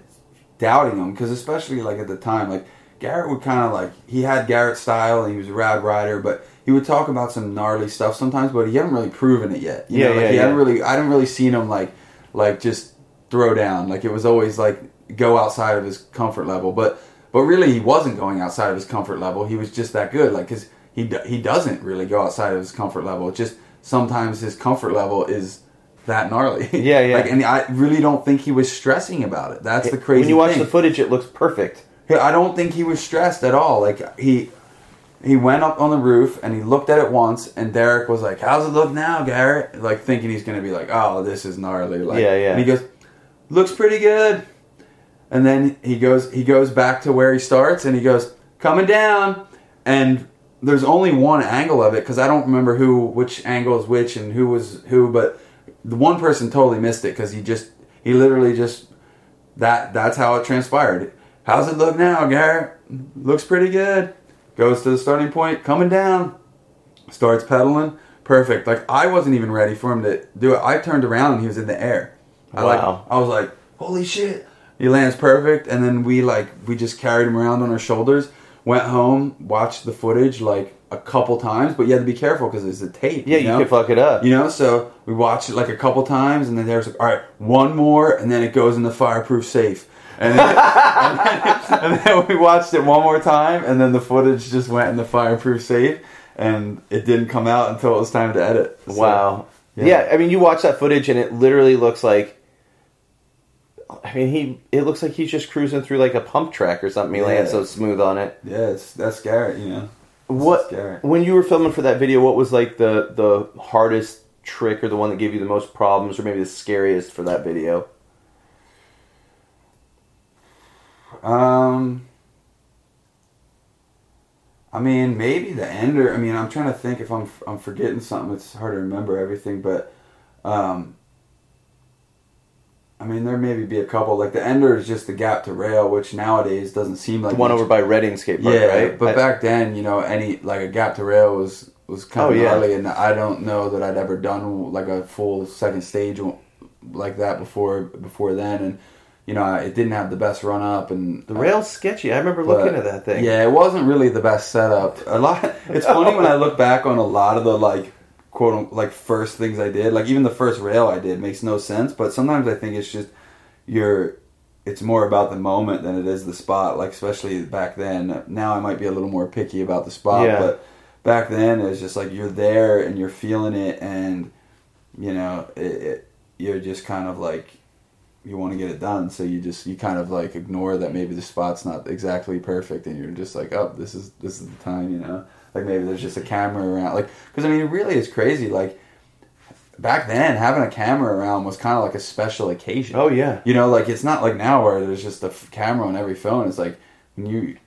doubting him because especially like at the time like Garrett would kind of like he had Garrett style and he was a rad rider, but he would talk about some gnarly stuff sometimes, but he hadn't really proven it yet. You Yeah, know, like yeah, he hadn't really. I hadn't really seen him like like just throw down. Like it was always like go outside of his comfort level, but but really he wasn't going outside of his comfort level. He was just that good. Like because he he doesn't really go outside of his comfort level. It's just sometimes his comfort level is that gnarly. <laughs> Yeah, yeah. like, and I really don't think he was stressing about it. That's the crazy. Thing. When you watch thing. the footage, it looks perfect. I don't think he was stressed at all. Like he he went up on the roof and he looked at it once and Derek was like, How's it look now, Garrett? Like thinking he's gonna be like, Oh, this is gnarly. Like Yeah, yeah. And he goes, Looks pretty good. And then he goes he goes back to where he starts and he goes, Coming down and there's only one angle of it because I don't remember who which angle is which and who was who, but the one person totally missed it because he just he literally just that that's how it transpired. How's it look now, Garrett? Looks pretty good. Goes to the starting point, coming down, starts pedaling. Perfect. Like I wasn't even ready for him to do it. I turned around and he was in the air. I like Wow. I was like, holy shit. He lands perfect and then we like we just carried him around on our shoulders, went home, watched the footage like a couple times, but you had to be careful because it's a tape. Yeah, you, know? could fuck it up. You know, so we watched it like a couple times, and then there's like, all right, one more, and then it goes in the fireproof safe. And then, <laughs> and, then, and then we watched it one more time, and then the footage just went in the fireproof safe, and it didn't come out until it was time to edit. So, Wow. yeah. Yeah. I mean, you watch that footage and it literally looks like. I mean, he. It looks like he's just cruising through like a pump track or something. He Yeah. lands so smooth on it. Yeah, it's, that's Garrett, you know. What when you were filming for that video? What was like the the hardest trick or the one that gave you the most problems or maybe the scariest for that video? Um, I mean, maybe the ender. I mean, I'm trying to think if I'm I'm forgetting something. It's hard to remember everything, but um, I mean, there maybe be a couple. Like the ender is just the gap to rail, which nowadays doesn't seem like The one much. over by Reading skate park, yeah, right? but I- back then, you know, any like a gap to rail was was kind Oh, of yeah. and I don't know that I'd ever done like a full second stage like that before before then, and you know, it didn't have the best run up, and the rail's sketchy. I remember but, looking at that thing. Yeah, it wasn't really the best setup. A lot. <laughs> It's funny when I look back on a lot of the like quote like first things I did. Like even the first rail I did makes no sense. But sometimes I think it's just you're. It's more about the moment than it is the spot. Like especially back then. Now I might be a little more picky about the spot, Yeah. but back then it was just like you're there and you're feeling it, and you know it, it, you're just kind of like you want to get it done so you just you kind of like ignore that maybe the spot's not exactly perfect and you're just like oh this is this is the time you know like maybe there's just a camera around like because i mean it really is crazy like back then having a camera around was kind of like a special occasion Oh yeah. you know like it's not like now where there's just a f- camera on every phone it's like when you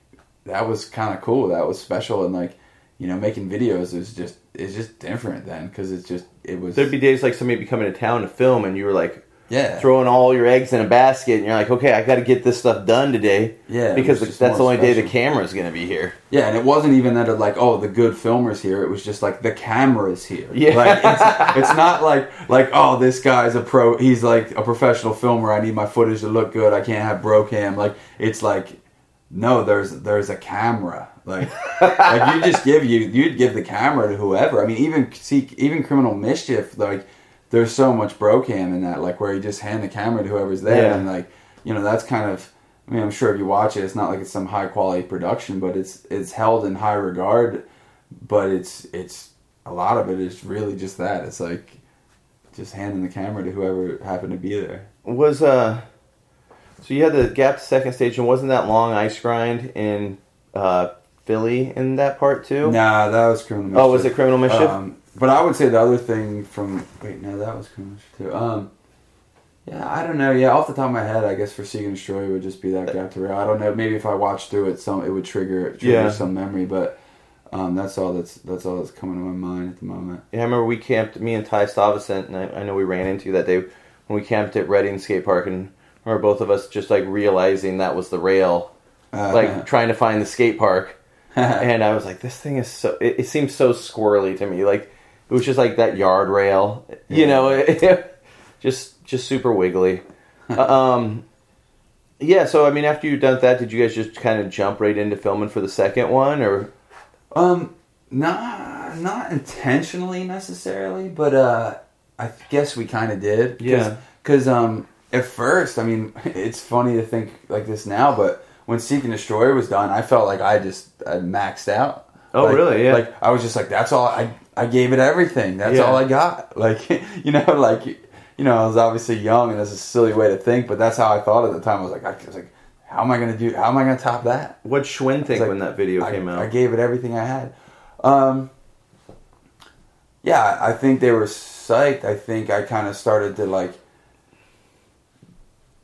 that was kind of cool that was special and like you know making videos is just it's just different then because it's just it was There'd be days like somebody would be coming to town to film, and you were like, Yeah. throwing all your eggs in a basket, and you're like, okay, I got to get this stuff done today. Yeah, because that's the only day the special. camera's going to be here. Yeah, and it wasn't even that of like, oh, the good filmer's here. It was just like the camera's here. Yeah. like it's, <laughs> it's not like like oh, this guy's a pro. He's like a professional filmer. I need my footage to look good. I can't have bro cam. Like it's like no, there's there's a camera. Like like you just give you you'd give the camera to whoever. I mean, even see even criminal mischief like. There's so much bro cam in that, like where you just hand the camera to whoever's there, Yeah. and like you know that's kind of I mean, I'm sure if you watch it, it's not like it's some high quality production, but it's it's held in high regard. But it's it's a lot of it is really just that. It's like just handing the camera to whoever happened to be there. Was uh, so you had the gap to second stage, and wasn't that long ice grind in uh, Philly in that part too? Nah, that was criminal. Mischief. Oh, was it criminal mischief? Um, but I would say the other thing from wait, no, that was mischief too. Um, yeah, I don't know. Yeah, off the top of my head, I guess for Seek and Destroy would just be that gap to rail. I don't know. Maybe if I watched through it, some it would trigger trigger Yeah. some memory, but. Um, that's all that's that's all that's coming to my mind at the moment. Yeah, I remember we camped, me and Ty Stavasent, and I, I know we ran into that day when we camped at Reading Skate Park, and remember both of us just like realizing that was the rail, Uh, like trying to find the skate park. <laughs> and I was like, this thing is so, it, it seems so squirrely to me. Like, it was just like that yard rail, you Yeah. know, <laughs> just, just super wiggly. <laughs> um, yeah, so I mean, after you done that, did you guys just kind of jump right into filming for the second one, or? Um, not not intentionally necessarily, but uh, I guess we kind of did. Cause, Yeah. Because um, at first, I mean, <laughs> it's funny to think like this now, but when Seek and Destroy was done, I felt like I just I maxed out. Oh, Like- really? Yeah. Like I was just like, that's all. I I gave it everything. That's Yeah. all I got. <laughs> Like you know, like you know, I was obviously young, and that's a silly way to think, but that's how I thought at the time. I was like, I was like, how am I gonna do? How am I gonna top that? What Schwinn think like, when that video I, came out? I gave it everything I had. Um, yeah, I think they were psyched. I think I kind of started to like,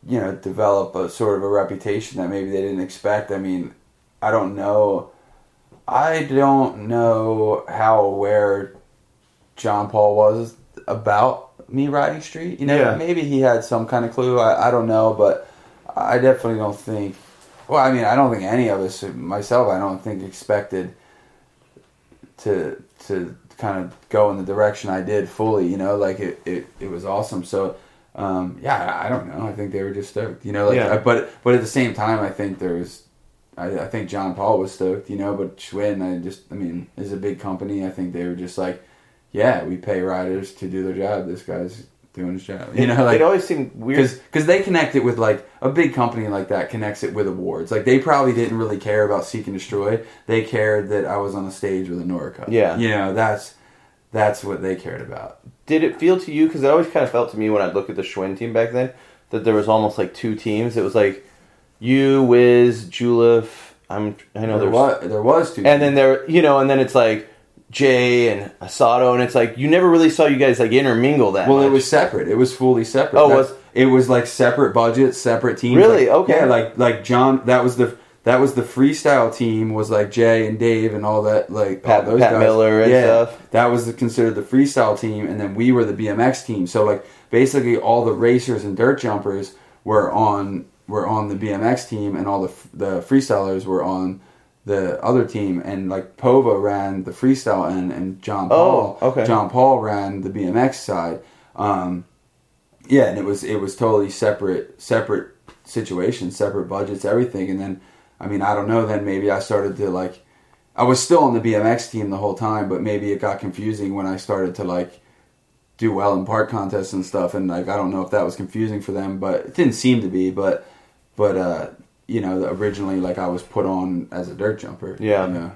you know, develop a sort of a reputation that maybe they didn't expect. I mean, I don't know. I don't know how aware John Paul was about me riding street. You know, Yeah. maybe he had some kind of clue. I, I don't know, but I definitely don't think. Well, I mean, I don't think any of us, myself, I don't think expected to to kind of go in the direction I did fully. You know, like it it, it was awesome. So. Um, yeah, I don't know. I think they were just stoked, you know. Like, Yeah. I- but but at the same time, I think there's I, I think John Paul was stoked, you know, but Schwinn, I just, I mean, is a big company. I think they were just like, yeah, we pay riders to do their job. This guy's doing his job, you know, like it always seemed weird. because they connect it with like a big company like that connects it with awards. Like they probably didn't really care about Seek and Destroy. They cared that I was on the stage with a NORA Cup. Yeah. you know, that's that's what they cared about. Did it feel to you? Because it always kind of felt to me when I'd look at the Schwinn team back then that there was almost like two teams. It was like you, Wiz, Juliff. I'm. I know there was there was two, and then there, you know, and then it's like Jay and Asato, and it's like you never really saw you guys like intermingle that. Well, it was separate. It was fully separate. Oh, That's- was- it was like separate budgets, separate teams. Really? Like- Okay. Yeah, like like John. That was the that was the freestyle team. Was like Jay and Dave and all that. Like Pat- all those Pat guys. Miller and yeah, stuff. That was the, considered the freestyle team, and then we were the BMX team. So like basically all the racers and dirt jumpers were on were on the BMX team, and all the the freestylers were on the other team. And like Pova ran the freestyle end, and John Paul. Oh, okay. John Paul ran the BMX side. Um, yeah, and it was it was totally separate separate situations, separate budgets, everything. And then, I mean, I don't know. Then maybe I started to like, I was still on the BMX team the whole time, but maybe it got confusing when I started to like do well in park contests and stuff. And like, I don't know if that was confusing for them, but it didn't seem to be. But but uh, you know, originally like I was put on as a dirt jumper. Yeah. you know?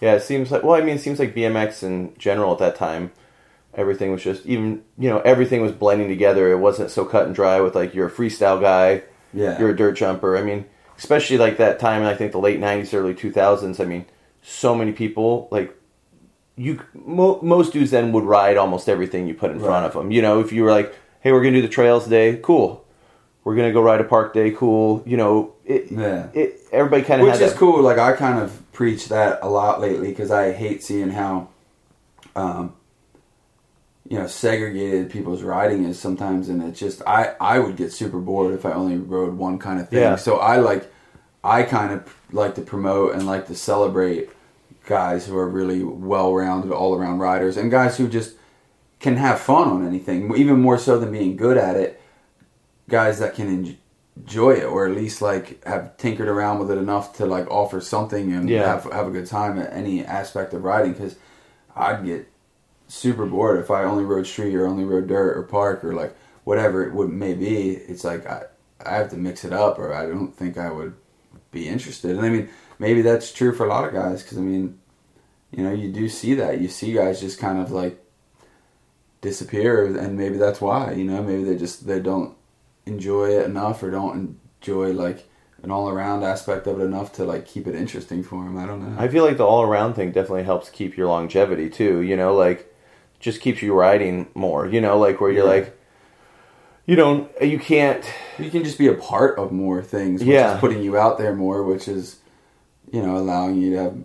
Yeah, it seems like. Well, I mean, it seems like BMX in general at that time, everything was just even. You know, everything was blending together. It wasn't so cut and dry with like you're a freestyle guy, yeah. you're a dirt jumper. I mean, especially like that time I think the late '90s, early 2000s. I mean, so many people like you. Mo- most dudes then would ride almost everything you put in front of them. You know, if you were like, "Hey, we're gonna do the trails today," cool. We're gonna go ride a park day, cool. You know, it. Yeah. It, everybody kind of which is that- cool. Like I kind of preach that a lot lately because I hate seeing how, um, you know segregated people's riding is sometimes, and it's just I I would get super bored if I only rode one kind of thing. Yeah. So I like I kind of like to promote and like to celebrate guys who are really well-rounded, all-around riders, and guys who just can have fun on anything, even more so than being good at it. Guys that can enjoy it, or at least like have tinkered around with it enough to like offer something and Yeah. have have a good time at any aspect of riding. Because I'd get super bored if I only rode street or only rode dirt or park or like whatever it would may be. It's like I I have to mix it up, or I don't think I would be interested. And I mean, maybe that's true for a lot of guys because I mean, you know, you do see that. You see guys just kind of like disappear, and maybe that's why. You know, maybe they just they don't enjoy it enough, or don't enjoy like an all around aspect of it enough to like keep it interesting for them. I don't know. I feel like the all around thing definitely helps keep your longevity too. You know, like just keeps you riding more. You know, like where you're Yeah. like, you don't, you can't. you can just be a part of more things, which Yeah. is putting you out there more, which is, you know, allowing you to have,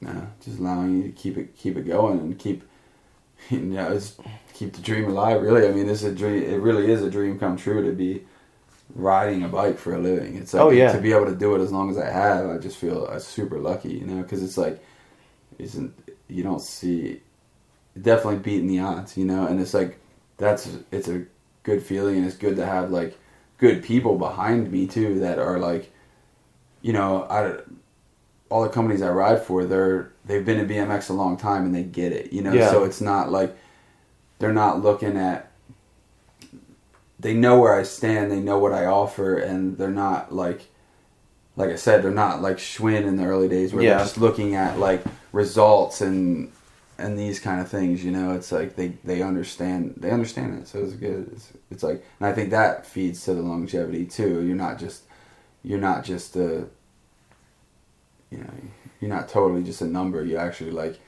no, just allowing you to keep it keep it going and keep, <laughs> you know, it's keep the dream alive. Really, I mean, it's a dream. It really is a dream come true to be riding a bike for a living. It's like Oh, yeah. to be able to do it as long as I have. I just feel uh, super lucky, you know, because it's like, isn't you don't see definitely beating the odds, you know, and it's like that's it's a good feeling and it's good to have like good people behind me too that are like you know I all the companies I ride for they're they've been in BMX a long time and they get it you know Yeah. so it's not like they're not looking at they know where I stand they know what I offer and they're not like like I said they're not like Schwinn in the early days where Yeah. they're just looking at like results and and these kind of things you know? It's like they they understand they understand it so it's good. It's, it's like and i think that feeds to the longevity too. You're not just you're not just a you know you're not totally just a number. You actually like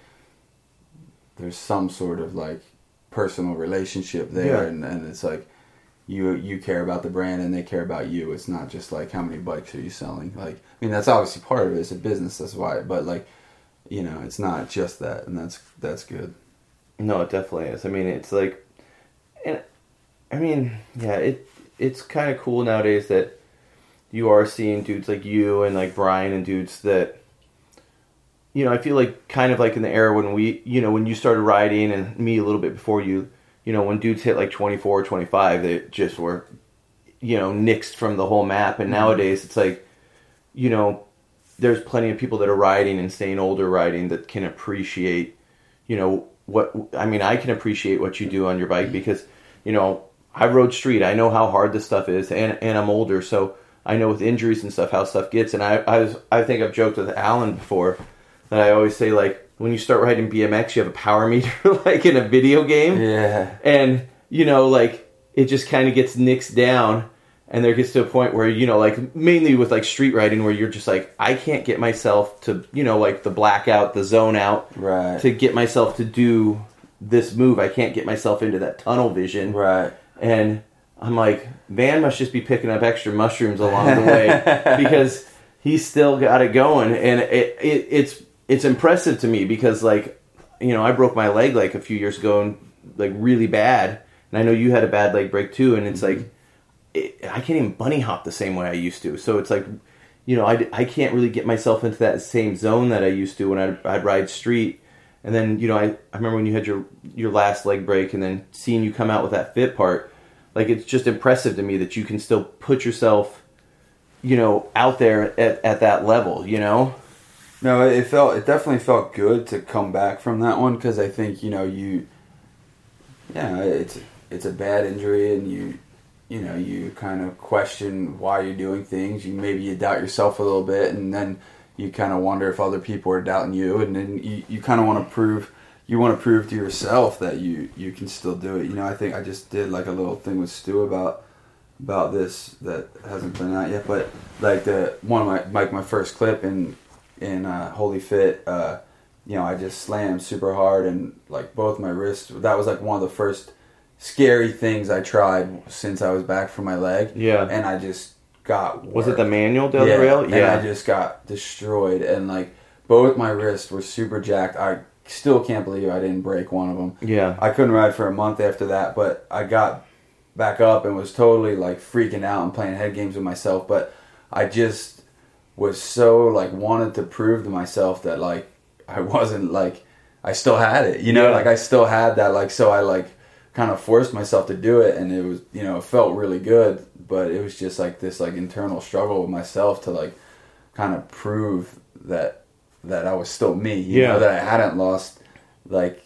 there's some sort of like personal relationship there Yeah. and, and it's like you you care about the brand and they care about you it's not just like how many bikes are you selling like i mean that's obviously part of it it's a business that's why but like you know it's not just that and that's that's good No, it definitely is. I mean, it's like, and I mean, yeah, it it's kind of cool nowadays that you are seeing dudes like you and like Brian and dudes that, you know, I feel like kind of like in the era when we, you know, when you started riding and me a little bit before you, you know, when dudes hit like 24 25, they just were, you know, nixed from the whole map. And mm-hmm. nowadays it's like, you know, there's plenty of people that are riding and staying older riding that can appreciate, you know, what I mean, I can appreciate what you do on your bike because, you know, I rode street. I know how hard this stuff is, and and I'm older, so I know with injuries and stuff how stuff gets. And I I was I think I've joked with Alan before that I always say like when you start riding BMX, you have a power <laughs> meter like in a video game. Yeah. And you know like it just kind of gets nixed down and there gets to a point where you know like mainly with like street riding where you're just like i can't get myself to you know like the blackout the zone out right. to get myself to do this move. I can't get myself into that tunnel vision. Right. And i'm like van must just be picking up extra mushrooms along the way <laughs> because he's still got it going. And it, it it's it's impressive to me because like you know i broke my leg like a few years ago and like really bad. And i know you had a bad leg break too and it's mm-hmm. like it, i can't even bunny hop the same way i used to. So it's like you know I, I can't really get myself into that same zone that i used to when I'd, I'd ride street. And then you know I, I remember when you had your your last leg break and then seeing you come out with that fit part like it's just impressive to me that you can still put yourself you know out there at, at that level you know No, it felt it definitely felt good to come back from that one because I think you know you, yeah, it's it's a bad injury and you, you know, you kind of question why you're doing things. You maybe you doubt yourself a little bit, and then you kind of wonder if other people are doubting you, and then you, you kind of want to prove you want to prove to yourself that you you can still do it. You know, I think I just did like a little thing with Stu about about this that hasn't been out yet, but like the one of my like my first clip in in uh, Holy Fit, uh, you know, I just slammed super hard and like both my wrists. That was like one of the first scary things I tried since I was back from my leg. Yeah. and I just got was it the manual del yeah, rail and I just got destroyed and like both my wrists were super jacked. I still can't believe I didn't break one of them. Yeah. I couldn't ride for a month after that, but I got back up and was totally like freaking out and playing head games with myself. But I just was so like wanted to prove to myself that like I wasn't like I still had it, you know, Yeah. like I still had that. Like so, I like kind of forced myself to do it, and it was you know it felt really good, but it was just like this like internal struggle with myself to like kind of prove that that I was still me, you Yeah. know, that I hadn't lost like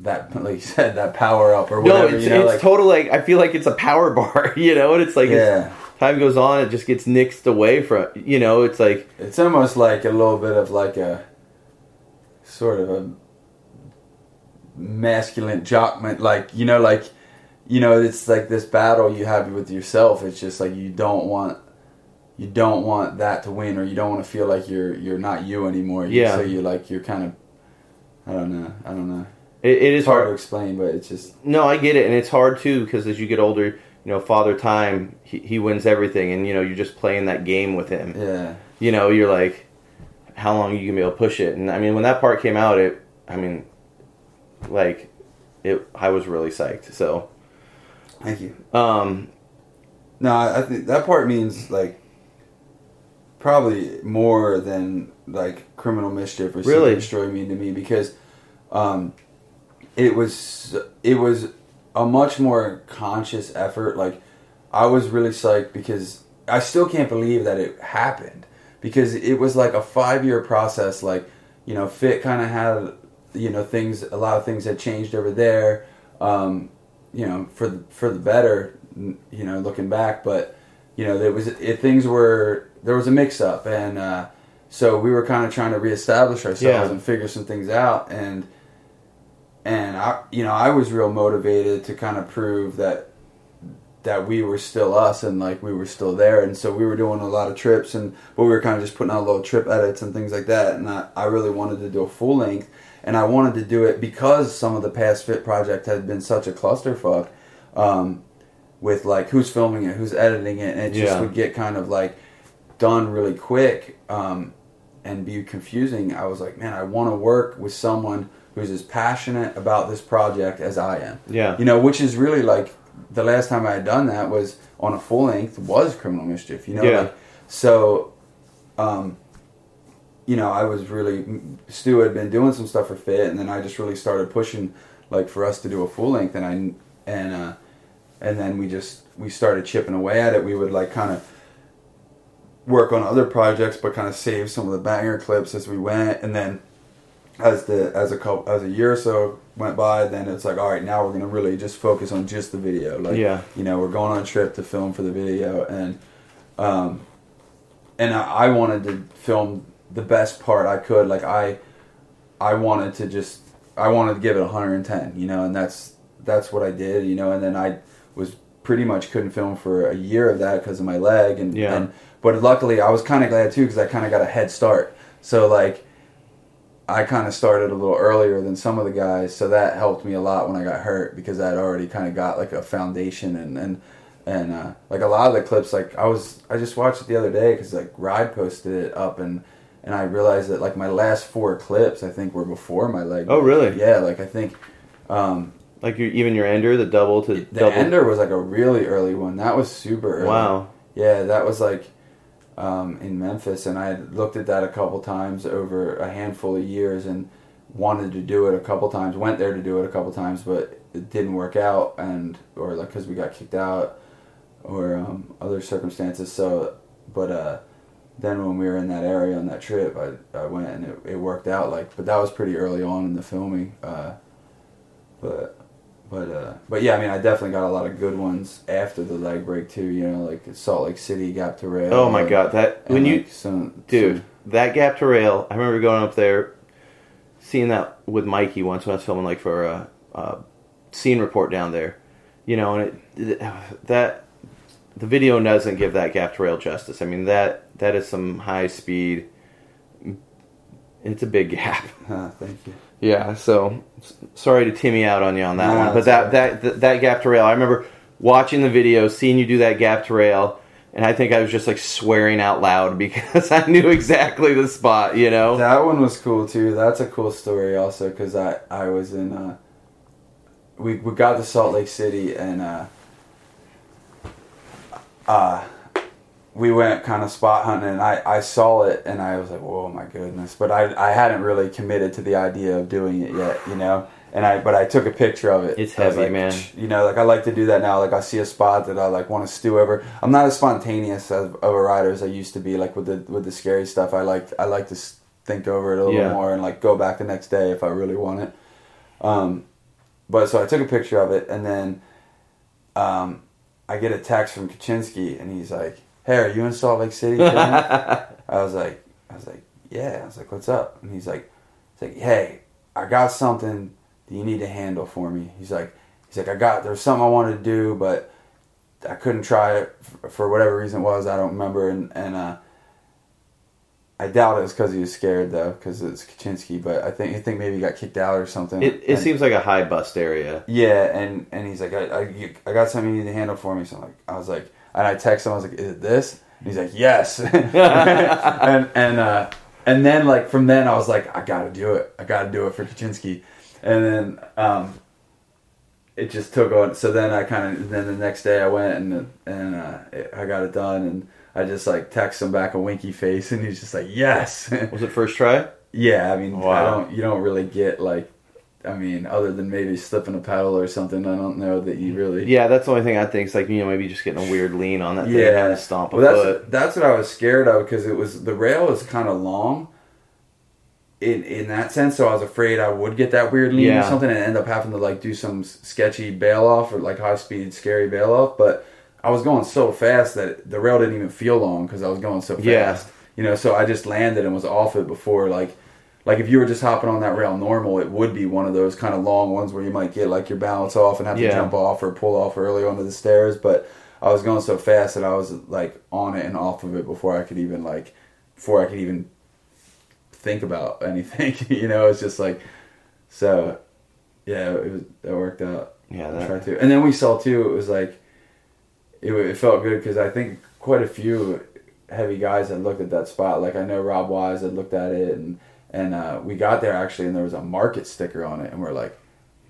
that <laughs> like you said that power up or No, whatever it's, you know it's like total like I feel like it's a power <laughs> bar, you know, and it's like Yeah. as time goes on, it just gets nixed away from you know. It's like it's almost like a little bit of like a sort of a masculine jockment like you know like you know it's like this battle you have with yourself it's just like you don't want you don't want that to win or you don't want to feel like you're you're not you anymore Yeah. so you like you're kind of i don't know i don't know it, it is it's hard to explain but it's just No, I get it, and it's hard too because as you get older, you know, Father Time he, he wins everything, and you know you're just playing that game with him. yeah You know, you're like, how long are you gonna be able to push it? And I mean, when that part came out, it, I mean, like, it, I was really psyched. So, thank you um, No, I think that part means like probably more than like criminal mischief or Really? really destroy mean to me because um, it was it was a much more conscious effort. Like I was really psyched because I still can't believe that it happened because it was like a five year process. Like you know, Fit kind of had you know things. A lot of things had changed over there. Um, you know, for the for the better. You know, looking back, but you know, there was it, things were there was a mix up, and uh, so we were kind of trying to reestablish ourselves Yeah. and figure some things out, and and I, you know, I was real motivated to kind of prove that that we were still us and like we were still there, and so we were doing a lot of trips, and but we were kind of just putting out little trip edits and things like that, and I, I really wanted to do a full length, and I wanted to do it because some of the past fit project had been such a clusterfuck. Um, with like who's filming it, who's editing it, and it just Yeah. would get kind of like done really quick um, and be confusing. I was like, man, I want to work with someone who's as passionate about this project as I am. yeah, You know, which is really like the last time I had done that was on a full length was Criminal Mischief. You know, Yeah. like, so. Um, you know, I was really Stu had been doing some stuff for Fit, and then I just really started pushing like for us to do a full length, and I and uh, and then we just we started chipping away at it. We would like kind of work on other projects, but kind of save some of the banger clips as we went, and then as the as a couple as a year or so went by, then it's like, all right, now we're gonna really just focus on just the video. Like, Yeah. you know, we're going on a trip to film for the video, and um, and I, I wanted to film the best part I could. Like I, I wanted to just I wanted to give it 110, you know, and that's that's what I did, you know, and then I was pretty much couldn't film for a year of that because of my leg, and Yeah. and but luckily I was kind of glad too because I kind of got a head start. So like. I kind of started a little earlier than some of the guys, so that helped me a lot when I got hurt because I'd already kind of got like a foundation and and and uh, like a lot of the clips, like I was I just watched it the other day because like Ride posted it up and and I realized that like my last four clips I think were before my leg. Oh, really? Yeah, like I think um, like your, even your ender, the double to the double. Ender was like a really early one. That was super early. Wow. Yeah, that was like um, in Memphis, and I had looked at that a couple times over a handful of years, and wanted to do it a couple times. Went there to do it a couple times, but it didn't work out, and or like because we got kicked out, or um, other circumstances. So, but uh, then when we were in that area on that trip, I, I went and it, it worked out. Like, but that was pretty early on in the filming. Uh, but but uh, but yeah, I mean, I definitely got a lot of good ones after the leg break too. You know, like Salt Lake City, Gap to Rail. Oh my and- god, that when you some dude, some- that gap to rail. I remember going up there, seeing that with Mikey once when I was filming like for a, a scene report down there. You know, and it, that the video doesn't give that gap to rail justice. I mean that that is some high speed. It's a big gap. <laughs> Huh, thank you. Yeah, so sorry to Timmy out on you on that No, one, but that, that that that gap to rail. I remember watching the video, seeing you do that gap to rail, and I think I was just like swearing out loud <laughs> because I knew exactly the spot, you know. That one was cool too. That's a cool story also because I I was in uh, we we got to Salt Lake City and uh, uh we went kind of spot hunting and I, I saw it and I was like, whoa my goodness. But I I hadn't really committed to the idea of doing it yet, you know. And I but I took a picture of it. It's heavy, like, man. You know, like I like to do that now. Like I see a spot that I like want to stew over. I'm not as spontaneous of, of a rider as I used to be. Like with the with the scary stuff, I like I like to think over it a little Yeah. more and like go back the next day if I really want it. Um, but so I took a picture of it and then um, I get a text from Kaczynski and he's like, "Hey, are you in Salt Lake City?" <laughs> I was like, I was like, "Yeah." I was like, "What's up?" And he's like, "He's like, hey, I got something that you need to handle for me." He's like, "He's like, I got there's something I wanted to do, but I couldn't try it for whatever reason it was. I don't remember." And and uh, I doubt it was because he was scared though, because it's Kaczynski. But I think I think maybe he got kicked out or something. It, it And- seems like a high bust area. yeah, and and he's like, I, I, you- I got something you need to handle for me. So I'm like, I was like, and I text him. I was like, is it this? And he's like, yes. <laughs> <laughs> and and uh, and then like from then I was like, I got to do it. I got to do it for Kaczynski. And then um, it just took on. So then I kind of then the next day I went and and uh, it, I got it done and. I just like text him back a winky face, and he's just like, "Yes." Was it first try? <laughs> Yeah, I mean, I don't. You don't really get like, I mean, other than maybe slipping a pedal or something. I don't know that you really. Yeah, that's the only thing I think is like you know maybe just getting a weird lean on that thing, and Yeah. to stomp a Well, that's foot. that's what I was scared of because it was the rail is kind of long. In in that sense, so I was afraid I would get that weird lean or something and end up having to like do some sketchy bail off or like high speed scary bail off. But I was going so fast that the rail didn't even feel long because I was going so fast. Yeah. You know, so I just landed and was off it before like. Like if you were just hopping on that rail normal, it would be one of those kind of long ones where you might get like your balance off and have to Yeah. jump off or pull off early onto the stairs. But I was going so fast that I was like on it and off of it before I could even like before I could even think about <laughs> anything. you know, it's just like so. Yeah, it was it worked out. Yeah, I that- tried to, and then we saw too. It was like it, it felt good because I think quite a few heavy guys had looked at that spot. Like I know Rob Wise had looked at it, and and uh, we got there actually, and there was a market sticker on it, and we're like,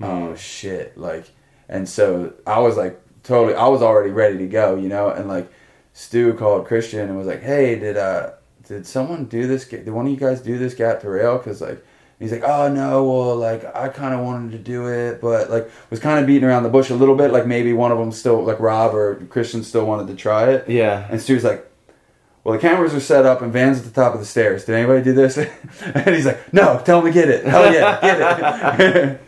oh shit, like, and so I was like totally, I was already ready to go, you know, and like Stu called Christian and was like, hey, did uh did someone do this? Did one of you guys do this gap to rail? Because like. He's like, oh no, well, like I kind of wanted to do it, but like was kind of beating around the bush a little bit. Like maybe one of them still, like Rob or Christian, still wanted to try it. Yeah, And Stu's like, well, the cameras are set up and Van's at the top of the stairs. Did anybody do this? <laughs> and he's like, no, tell him to get it. Hell yeah, get it.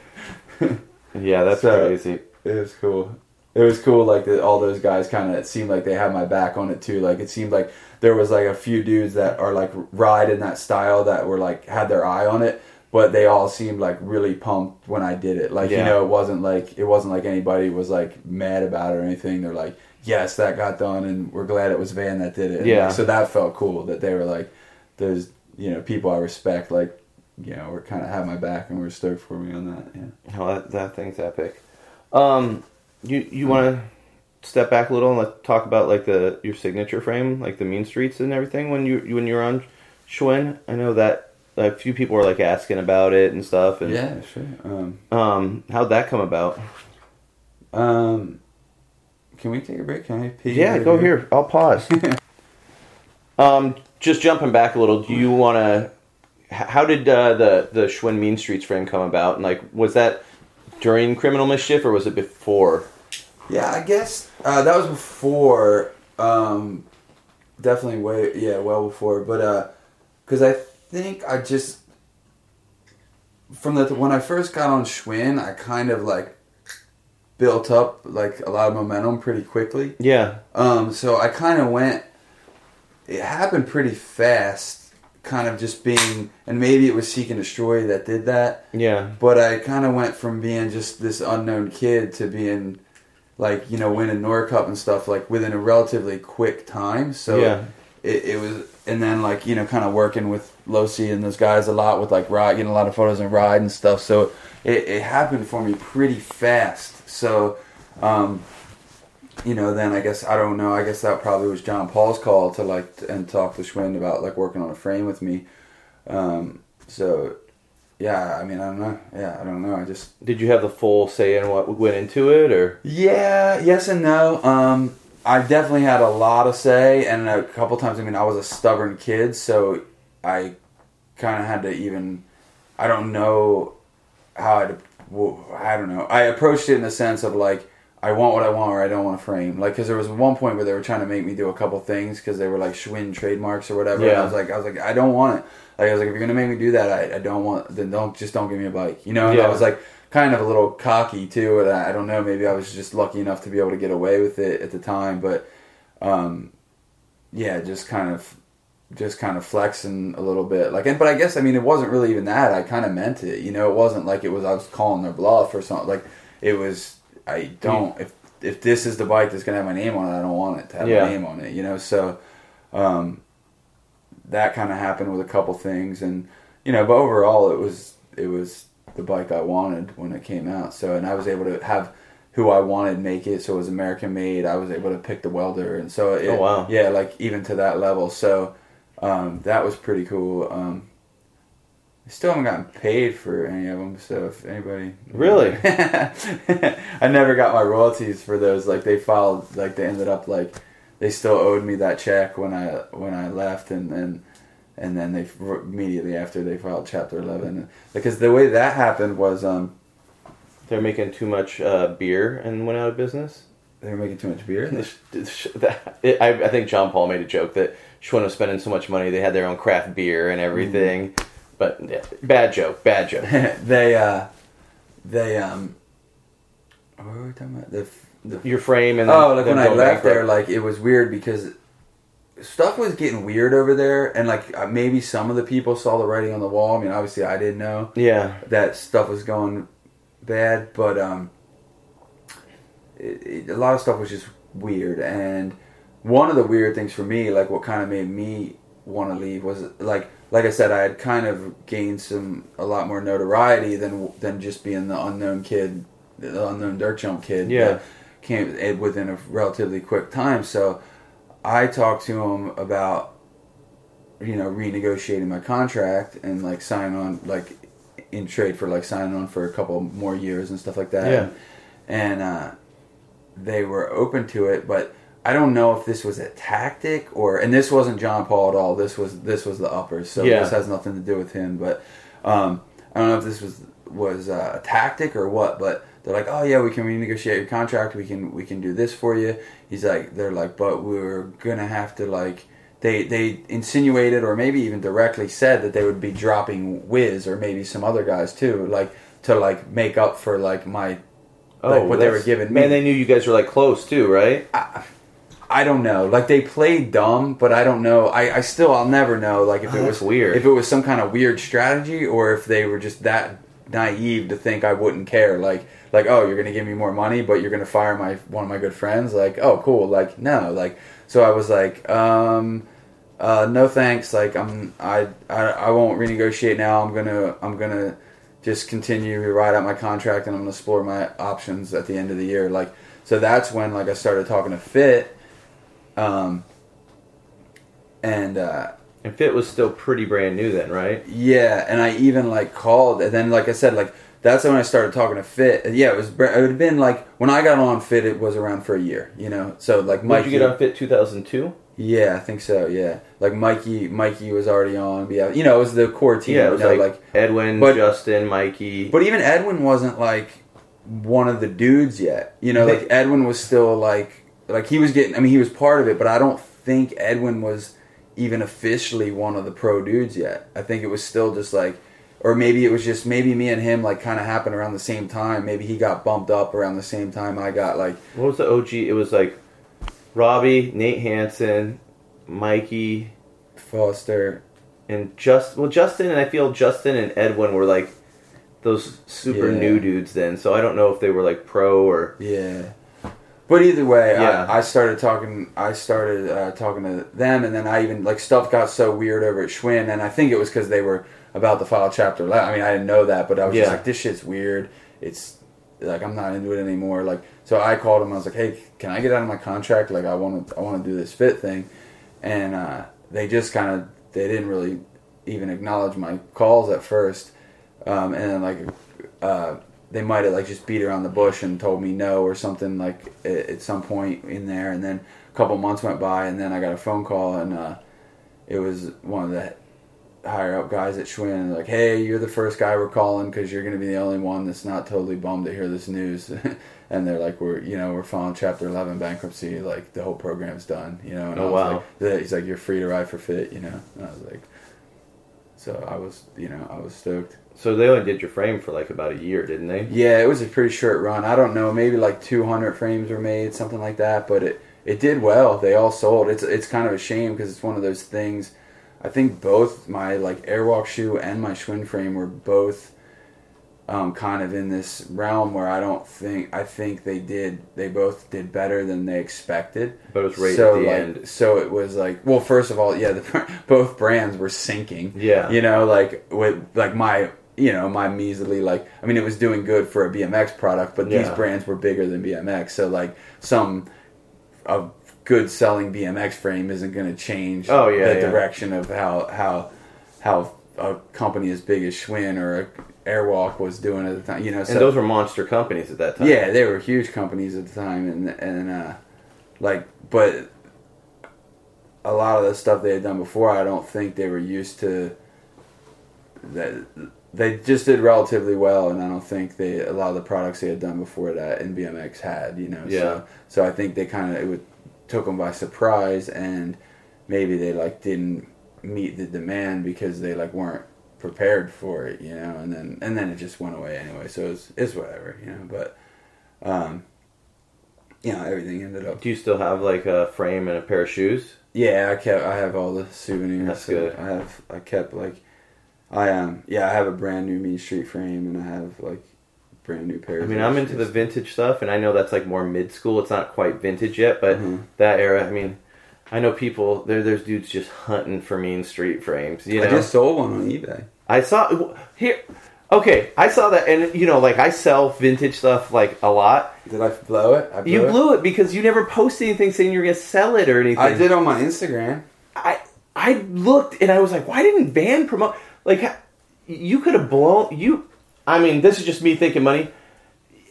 <laughs> yeah, that's So- crazy. it was cool. It was cool, like that. All those guys kind of. It seemed like they had my back on it too. Like it seemed like there was like a few dudes that are like ride in that style that were like had their eye on it, but they all seemed like really pumped when I did it. Like you know, it wasn't like it wasn't like anybody was like mad about it or anything. They're like, yes, that got done, and we're glad it was Van that did it. And, Yeah. like, so that felt cool that they were like, there's you know people I respect like. You know, we're kind of have my back and we're stoked for me on that. Yeah. Oh, that, that thing's epic. Um, you you want to step back a little and let, talk about like the your signature frame, like the mean streets and everything when you when you were on Schwinn? I know that a few people were like asking about it and stuff. And Yeah, sure. Um, um, how'd that come about? Um, can we take a break? Can I pee? Yeah, go here. I'll pause. <laughs> um, just jumping back a little. Do you want to? How did uh, the the Schwinn Mean Streets frame come about? And like, was that during Criminal Mischief or was it before? Yeah, I guess uh, that was before. Um, definitely way yeah, well before. But because I think I just from the when I first got on Schwinn, I kind of like built up like a lot of momentum pretty quickly. Yeah. Um, so I kind of went. It happened pretty fast, kind of just being, and maybe it was Seek and Destroy that did that. Yeah. But I kind of went from being just this unknown kid to being, like you know, winning NORA Cup and stuff like within a relatively quick time. So Yeah. it, it was, and then like you know, kind of working with Losi and those guys a lot with like ride, getting a lot of photos and ride and stuff. So it, it happened for me pretty fast. So. Um, you know, then I guess I don't know. I guess that probably was John Paul's call to like and talk to Schwinn about like working on a frame with me. Um, so yeah, I mean, I don't know. Yeah, I don't know. I just Did you have the full say in what went into it, or yeah, yes and no. Um, I definitely had a lot of say, and a couple times. I mean, I was a stubborn kid, so I kind of had to even. I don't know how I. well, I don't know. I approached it in the sense of like I want what I want, or I don't want to frame. Like, because there was one point where they were trying to make me do a couple things because they were like Schwinn trademarks or whatever. And I was like, I was like, I don't want it. Like, I was like, if you're gonna make me do that, I, I don't want. Then don't just don't give me a bike. You know. And Yeah. I was like kind of a little cocky too, and I, I don't know. Maybe I was just lucky enough to be able to get away with it at the time, but um, yeah, just kind of just kind of flexing a little bit like and but i guess i mean it wasn't really even that i kind of meant it you know it wasn't like it was i was calling their bluff or something like it was i don't if if this is the bike that's gonna have my name on it i don't want it to have Yeah. my name on it you know so um that kind of happened with a couple things and you know but overall it was it was the bike i wanted when it came out so and i was able to have who I wanted make it, so it was American made. I was able to pick the welder, and so it, Oh, wow. yeah, like even to that level. So um, that was pretty cool. Um, I still haven't gotten paid for any of them, so if anybody <laughs> Really? I never got my royalties for those. Like they filed, like they ended up like they still owed me that check when I when I left, and then and then they immediately after they filed Chapter Eleven because the way that happened was um, they're making too much uh, beer and went out of business? they were making too much beer. <laughs> I, I think John Paul made a joke that Schwinn was spending so much money they had their own craft beer and everything. But yeah, bad joke, bad joke. <laughs> they uh, they um, what were we talking about? The the Your frame and oh, like when I left there, like it was weird because stuff was getting weird over there, and like uh, maybe some of the people saw the writing on the wall. I mean, obviously I didn't know yeah, that stuff was going bad, but um, it, it, a lot of stuff was just weird. And one of the weird things for me, like what kind of made me want to leave, was like like I said, I had kind of gained some a lot more notoriety than than just being the unknown kid, the unknown dirt jump kid. Yeah. came eh, within a relatively quick time. So I talked to him about you know renegotiating my contract and like sign on like in trade for like signing on for a couple more years and stuff like that. Yeah. And uh, they were open to it, but I don't know if this was a tactic or and this wasn't John Paul at all. This was this was the uppers. So Yeah. this has nothing to do with him. But um, I don't know if this was was uh, a tactic or what. But they're like, oh yeah, we can renegotiate your contract. We can we can do this for you. He's like, they're like, but we're gonna have to like. They, they insinuated or maybe even directly said that they would be dropping Wiz or maybe some other guys too, like to like make up for like my like what they were Oh, giving me. Man, they knew you guys were like close too, right? I don't know. Like they played dumb, but I don't know. I, I still I'll never know. Like if Oh, it was weird. if it was some kind of weird strategy, or if they were just that naive to think I wouldn't care. Like like oh you're gonna give me more money, but you're gonna fire my one of my good friends. Like oh cool. Like no. Like so I was like um uh no thanks. Like I'm I I, I won't renegotiate now. I'm gonna I'm gonna just continue to ride out my contract and I'm gonna explore my options at the end of the year. Like so that's when like I started talking to Fit. Um, and uh, And Fit was still pretty brand new then, right? yeah, and I even like called, and then like I said, like that's when I started talking to Fit. And, yeah, it was. It had been like when I got on Fit, it was around for a year, you know. So like Mikey, did you get on Fit 2002? yeah, I think so. Yeah, like Mikey, Mikey was already on. Yeah, you know, it was the core team. Yeah, it was you know, like, Edwin, but- Justin, Mikey. But even Edwin wasn't like one of the dudes yet. You know, like Edwin was still like like he was getting. I mean, he was part of it, but I don't think Edwin was even officially one of the pro dudes yet. I think it was still just like, or maybe it was just maybe me and him like kind of happened around the same time. Maybe he got bumped up around the same time I got like what was the OG? It was like Robbie, Nate Hansen, Mikey, Foster. and just well Justin and I feel Justin and Edwin were like those super Yeah. new dudes then. So I don't know if they were like pro or Yeah. But either way, Yeah. I, I started talking. I started uh, talking to them, and then I even like stuff got so weird over at Schwinn, and I think it was because they were about to file chapter. I mean, I didn't know that, but I was just like, this shit's weird. It's like I'm not into it anymore. Like So I called him. I was like, "Hey, can I get out of my contract? Like, I want to, I want to do this fit thing." And uh, they just kind of, they didn't really even acknowledge my calls at first. Um, and then like, uh, they might have like just beat around the bush and told me no or something like at, at some point in there. And then a couple months went by, and then I got a phone call, and uh, it was one of the higher up guys at Schwinn like, "Hey, you're the first guy we're calling because you're going to be the only one that's not totally bummed to hear this news." <laughs> and they're like, "We're you know we're filing Chapter 11 bankruptcy. Like the whole program's done. You know." And Oh, I was wow. Like, he's like, "You're free to ride for fit." You know. And I was like, so I was you know I was stoked. So they only did your frame for like about a year, didn't they? Yeah, it was a pretty short run. I don't know, maybe like 200 frames were made, something like that. But it it did well. They all sold. It's it's kind of a shame because it's one of those things. I think both my like Airwalk shoe and my Schwinn frame were both um, kind of in this realm where I don't think I think they did they both did better than they expected. But it was right so at the like, end. So it was like, well, first of all, yeah, the, <laughs> both brands were sinking. Yeah. You know, like with like my you know my measly like I mean it was doing good for a BMX product, but these brands were bigger than BMX. So like some a good selling BMX frame isn't going to change Oh, yeah, the yeah. direction of how how how a company as big as Schwinn or Airwalk was doing at the time. You know, so And those were monster companies at that time. yeah, they were huge companies at the time, and and uh, like, but a lot of the stuff they had done before, I don't think they were used to. That they just did relatively well, and I don't think they a lot of the products they had done before that in BMX had, you know. Yeah. So, so I think they kind of it would, took them by surprise, and maybe they like didn't meet the demand because they like weren't prepared for it, you know. And then and then it just went away anyway. So it's it's whatever, you know. But um, you know, everything ended up. Do you still have like a frame and a pair of shoes? Yeah, I kept. I have all the souvenirs. That's so good. I have. I kept like. I um yeah I have a brand new Mean Street frame and I have like brand new pairs. I mean, I'm into the vintage stuff, and I know that's like more mid school. It's not quite vintage yet, but Mhm. that era. I mean, I know people. There, there's dudes just hunting for Mean Street frames. You know, I just sold one on eBay. I saw here. Okay, I saw that, and you know, like I sell vintage stuff like a lot. Did I blow it? I blew You blew it because you never posted anything saying you're gonna sell it or anything. I did on my Instagram. I I looked and I was like, why didn't Van promote? Like, you could have blown you. I mean, this is just me thinking money.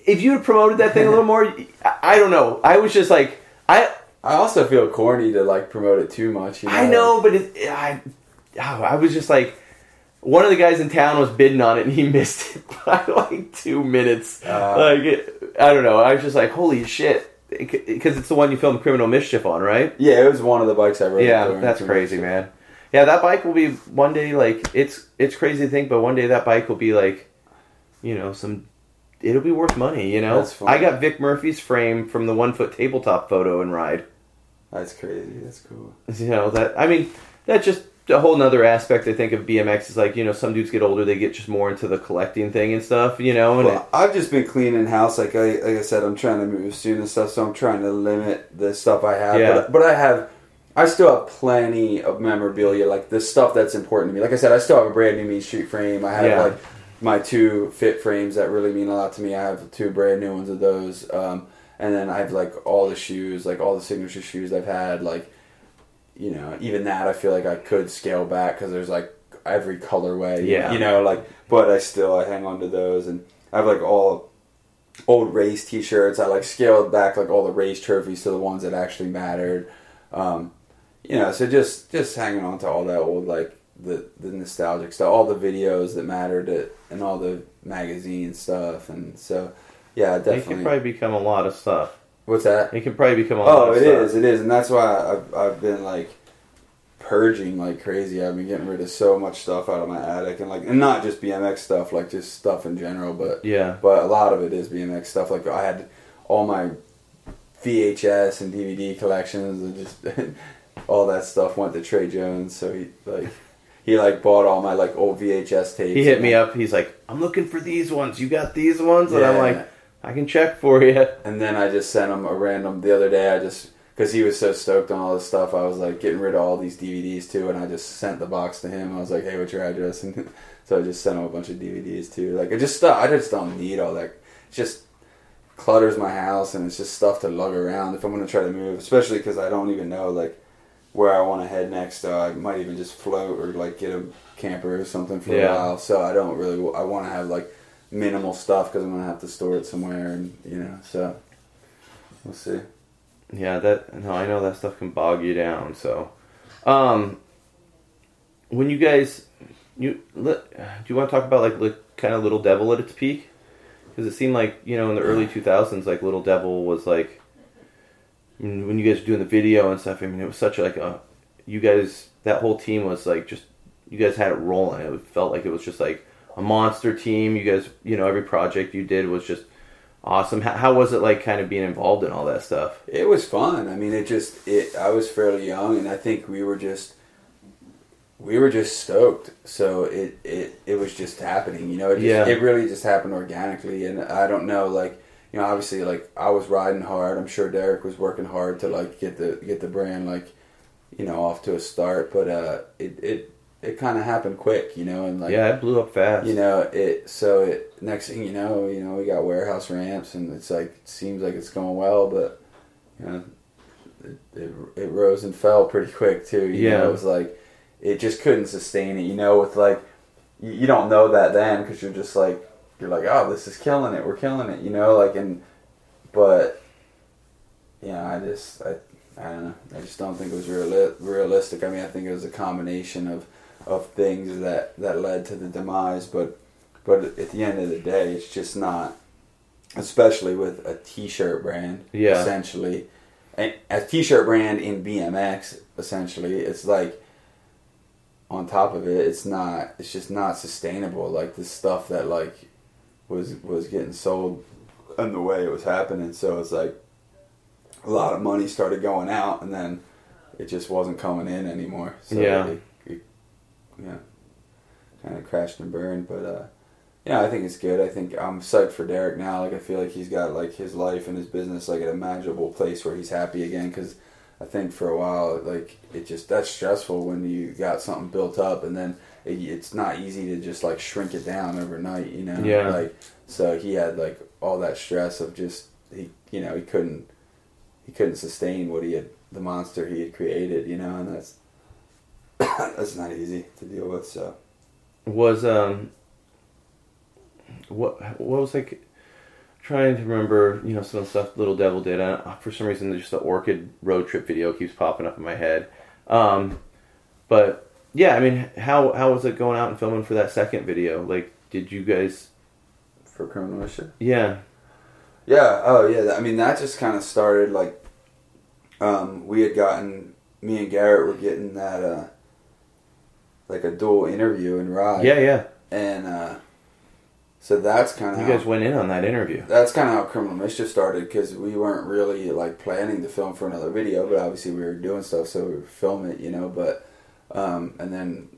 If you had promoted that thing a little <laughs> more, I, don't know. I was just like, I I also feel corny to like promote it too much. You know? I know, but it, I oh, I was just like, one of the guys in town was bidding on it and he <laughs> missed it by like two minutes. Uh. like, I don't know. I was just like, holy shit. Because it's the one you filmed Criminal Mischief on, right? Yeah, it was one of the bikes I rode. Yeah, that's crazy, man. Yeah, that bike will be one day like it's it's crazy to think, but one day that bike will be like, you know, some. It'll be worth money, you know. That's. I got Vic Murphy's frame from the one foot tabletop photo and ride. That's crazy. That's cool. You know that. I mean, that's just a whole nother aspect. I think of BMX is like you know some dudes get older, they get just more into the collecting thing and stuff, you know. And Well, I've just been cleaning house. Like I, like I said, I'm trying to move soon and stuff, so I'm trying to limit the stuff I have. Yeah. But, but I have, I still have plenty of memorabilia, like the stuff that's important to me. Like I said, I still have a brand new Mean Street frame. I have Yeah. like my two fit frames that really mean a lot to me. I have two brand new ones of those, um, and then I have like all the shoes, like all the signature shoes I've had, like. You know, even that I feel like I could scale back because there's like every colorway. Yeah. You know, like, but I still I hang on to those, and I have like all old race T-shirts. I like scaled back like all the race trophies to the ones that actually mattered. Um, you know, so just just hanging on to all that old like the the nostalgic stuff, all the videos that mattered, it, and all the magazine stuff, and so yeah, definitely. it can probably become a lot of stuff. What's that? It can probably become a lot. Oh, it stuff. is, it is, and that's why I've I've been like purging like crazy. I've been getting rid of so much stuff out of my attic, and like, and not just BMX stuff, like just stuff in general, but Yeah. but a lot of it is BMX stuff. Like I had all my VHS and DVD collections, and just <laughs> all that stuff went to Trey Jones. So he like he like bought all my like old VHS tapes. He hit me up. He's like, "I'm looking for these ones. You got these ones?" And I'm like, "I can check for you." And then I just sent him a random the other day. I just because he was so stoked on all this stuff, I was like getting rid of all these DVDs too, and I just sent the box to him. I was like, "Hey, what's your address?" And <laughs> so I just sent him a bunch of DVDs too. Like I just stuff. I just don't need all that. It's just clutters my house and it's just stuff to lug around if I'm gonna try to move, especially because I don't even know like where I want to head next. So I might even just float or like get a camper or something for Yeah. a while. So I don't really I want to have like minimal stuff because I'm gonna have to store it somewhere and you know so we'll see. Yeah, that no, I know that stuff can bog you down. So, um, when you guys, you do you want to talk about like li- kind of Little Devil at its peak? Because it seemed like you know in the early two thousands, like Little Devil was like mean, when you guys were doing the video and stuff. I mean, it was such like a you guys that whole team was like just you guys had it rolling. It felt like it was just like a monster team. You guys, you know, every project you did was just awesome. How, how was it like kind of being involved in all that stuff? It was fun. I mean, it just it. I was fairly young, and I think we were just we were just stoked. So it it it was just happening. You know, it just, Yeah. it really just happened organically. And I don't know, like you know, obviously, like I was riding hard. I'm sure Derek was working hard to like get the get the brand like you know off to a start. But uh, it it it kind of happened quick. You know, and like yeah, it blew up fast. you know it so it next thing you know you know we got warehouse ramps and it's like it seems like it's going well but you know it, it, it rose and fell pretty quick too you Yeah. know it was like it just couldn't sustain it you know with like you, you don't know that then because you're just like you're like oh this is killing it. We're killing it you know like and but yeah i just i i don't know. I just don't think it was reali- realistic. I mean i think it was a combination of of things that that led to the demise but but at the end of the day it's just not especially with a t-shirt brand Yeah. essentially. A, a t-shirt brand in bmx essentially it's like on top of it it's not it's just not sustainable. Like the stuff that like was was getting sold and the way it was happening. So it's like a lot of money started going out and then it just wasn't coming in anymore. So Yeah. it, it, yeah kind of crashed and burned. But uh yeah i think it's good. I think i'm psyched for derek now. Like i feel like he's got like his life and his business like at a manageable place where he's happy again. Because i think for a while like it just that's stressful when you got something built up and then it, it's not easy to just like shrink it down overnight you know Yeah. like so he had like all that stress of just he you know he couldn't he couldn't sustain what he had the monster he had created you know and that's <coughs> that's not easy to deal with so was um what what was like trying to remember you know some of the stuff Little Devil did. I, for some reason, just the Orchid road trip video keeps popping up in my head. Um, but yeah, I mean, how how was it going out and filming for that second video? Like, did you guys? for criminal mission Yeah, Yeah. Oh, yeah. I mean, that just kind of started like um, we had gotten me and Garrett were getting that uh, like a dual interview in Ride. yeah, yeah. And uh, so that's kind of You guys went in on that interview. that's kind of how criminal mischief started because we weren't really like planning to film for another video, but obviously we were doing stuff, so we would film it, you know. But um, and then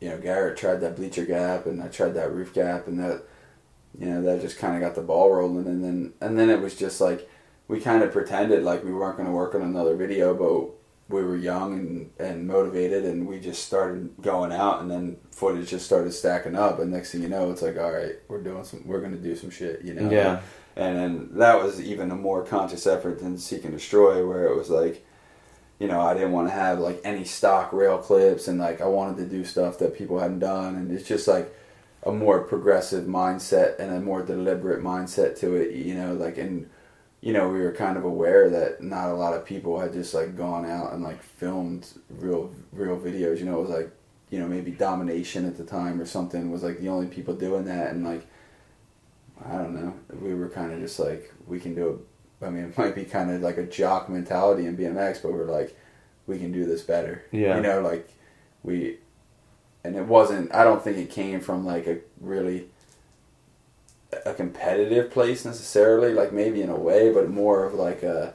you know Garrett tried that bleacher gap, and I tried that roof gap, and that you know that just kind of got the ball rolling, and then and then it was just like we kind of pretended like we weren't going to work on another video, but we were young and, and motivated and we just started going out and then footage just started stacking up. And next thing you know it's like all right we're doing some we're going to do some shit you know? Yeah. and then that was even a more conscious effort than seek and destroy where it was like you know i didn't want to have like any stock rail clips and like i wanted to do stuff that people hadn't done and it's just like a more progressive mindset and a more deliberate mindset to it you know like and you know we were kind of aware that not a lot of people had just like gone out and like filmed real real videos you know it was like you know maybe domination at the time or something was like the only people doing that and like I don't know. We were kind of just like we can do it. I mean, it might be kind of like a jock mentality in BMX, but we're like we can do this better. Yeah. You know, like we, and it wasn't. I don't think it came from like a really a competitive place necessarily. Like maybe in a way, but more of like a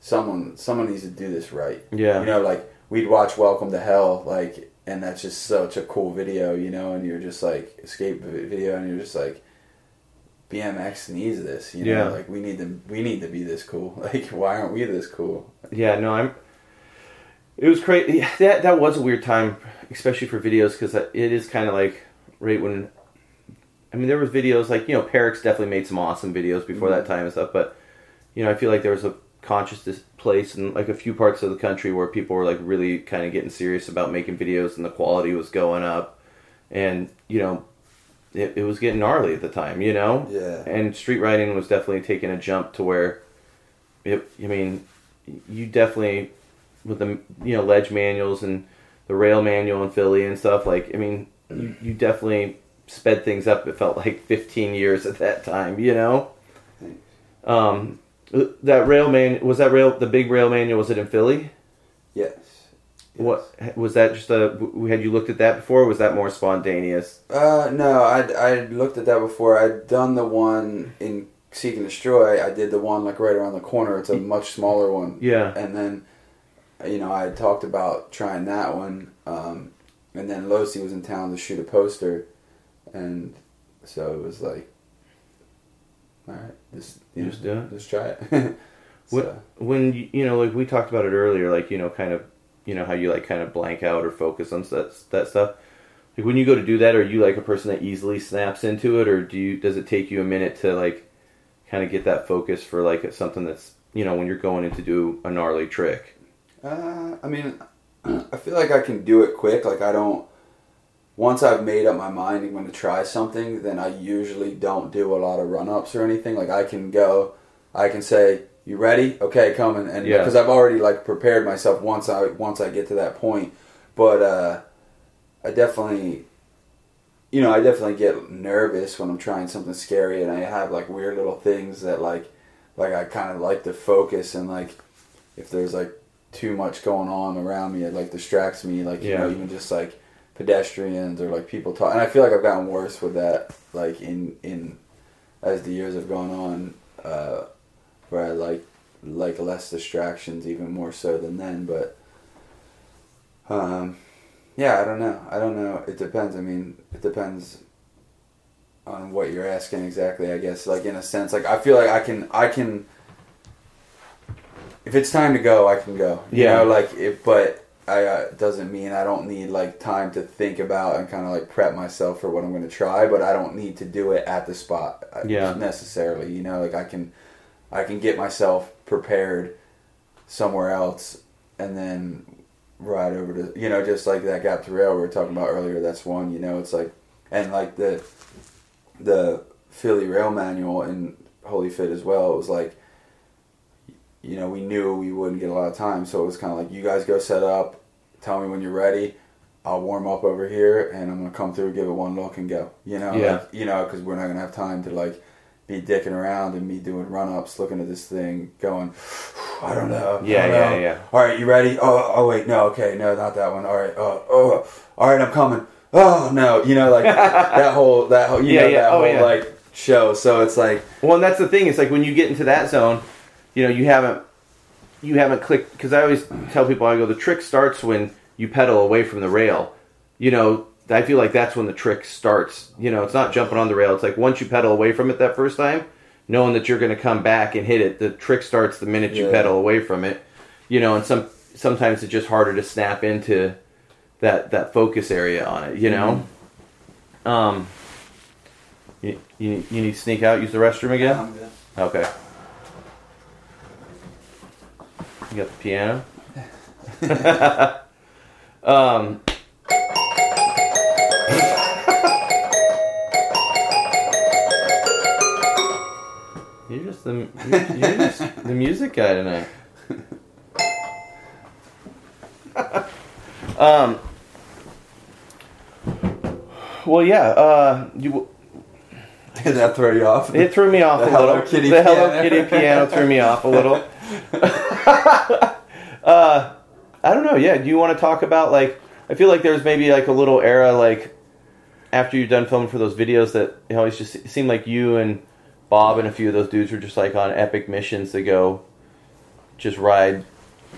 someone. Someone needs to do this right. Yeah. You know, like we'd watch Welcome to Hell, like, and that's just such a cool video, you know, and you're just like escape video, and you're just like, BMX needs this, you know, Yeah. like we need to, we need to be this cool. <laughs> Like, why aren't we this cool? Yeah, no, I'm. It was crazy. That that was a weird time, especially for videos, because it is kind of like right when I mean, there was videos like you know, Perix definitely made some awesome videos before that mm-hmm. time and stuff, but you know, I feel like there was a conscious place in like a few parts of the country where people were like really kind of getting serious about making videos and the quality was going up, and you know, it, it was getting gnarly at the time, you know. Yeah. And street riding was definitely taking a jump to where, it, I mean, you definitely with the you know ledge manuals and the rail manual in Philly and stuff like I mean you, you definitely sped things up. It felt like 15 years at that time, you know. Um, that rail man was that rail the big rail manual was it in Philly? Yes. What was that? Just a had you looked at that before? or Was that more spontaneous? Uh, no, I I looked at that before. I'd done the one in Seek and Destroy. I did the one like right around the corner. It's a much smaller one. Yeah. And then, you know, I talked about trying that one. Um, and then Losi was in town to shoot a poster, and so it was like, all right, just you Just know, do it? Just try it. <laughs> What So, when you, you know like we talked about it earlier, like you know kind of you know how you like kind of blank out or focus on that that stuff. Like when you go to do that, are you like a person that easily snaps into it, or do you does it take you a minute to like kind of get that focus for like something that's you know when you're going in to do a gnarly trick? Uh, I mean, <clears throat> I feel like I can do it quick. Like I don't. Once I've made up my mind I'm going to try something, then I usually don't do a lot of run ups or anything. Like I can go, I can say, "You ready? Okay, come." And, and Yeah. because I've already like prepared myself once I once I get to that point. But uh, I definitely, you know, I definitely get nervous when I'm trying something scary, and I have like weird little things that like, like I kind of like to focus and like, if there's like too much going on around me, it like distracts me. Like you know, even just like pedestrians or like people talk. And I feel like I've gotten worse with that. Like in in as the years have gone on, uh, where I like like less distractions even more so than then. But um, yeah, I don't know. I don't know. It depends. I mean, it depends on what you're asking exactly. I guess like in a sense, like I feel like I can I can. If it's time to go, I can go. You Yeah. know, like it, but I uh, doesn't mean I don't need like time to think about and kind of like prep myself for what I'm going to try. But I don't need to do it at the spot. uh, Yeah. necessarily. You know, like I can, I can get myself prepared somewhere else, and then ride over to you know just like that gap to rail we were talking about earlier. That's one. You know, it's like and like the the Philly rail manual and Holy Fit as well. It was like you know we knew we wouldn't get a lot of time, so it was kind of like you guys go set up, tell me when you're ready. I'll warm up over here, and I'm gonna come through, give it one look, and go. You know, Yeah. like, you know, because we're not gonna have time to like be dicking around and me doing run ups, looking at this thing, going, I don't know. Yeah, don't yeah, know. yeah. All right, you ready? Oh, oh wait, no, okay, no, not that one. All right, oh, oh, all right, I'm coming. Oh no, you know, like <laughs> that whole that whole you Yeah, know yeah, that oh, whole yeah. like show. So it's like Well, and that's the thing. It's like when you get into that zone, you know, you haven't you haven't clicked because I always tell people I go the trick starts when you pedal away from the rail. You know, I feel like that's when the trick starts. You know, it's not jumping on the rail. It's like once you pedal away from it that first time, knowing that you're going to come back and hit it, the trick starts the minute you Yeah. pedal away from it. You know, and some sometimes it's just harder to snap into that that focus area on it. You know. Um. You, you, you need to sneak out, use the restroom again? I'm good. Okay. You got the piano? <laughs> <laughs> um, you're just the you're, you're just the music guy tonight. <laughs> um. Well, yeah. Uh, you <laughs> Did that throw you off? it threw me off The a Hello little. Kitty the Hello piano. Kitty piano threw me off a little. <laughs> uh, I don't know. Yeah, do you want to talk about like? I feel like there's maybe like a little era like after you're done filming for those videos that it always just seemed like you and Bob and a few of those dudes were just like on epic missions to go just ride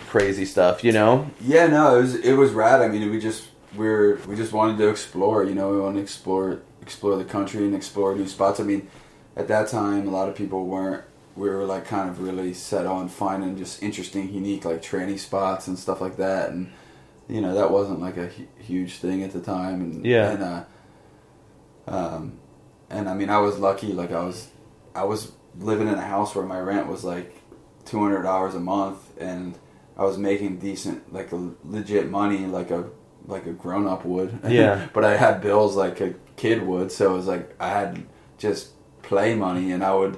crazy stuff. You know? Yeah, no, it was it was rad. I mean, we just we are we just wanted to explore. You know, we wanted to explore explore the country and explore new spots. I mean, at that time, a lot of people weren't. We were like kind of really set on finding just interesting, unique like training spots and stuff like that. And you know, that wasn't like a hu- huge thing at the time. And Yeah. and uh, um, and I mean, I was lucky. Like I was, I was living in a house where my rent was like two hundred dollars a month, and I was making decent, like a legit money, like a like a grown up would. <laughs> Yeah. but I had bills like a kid would, so it was like I had just play money, and I would.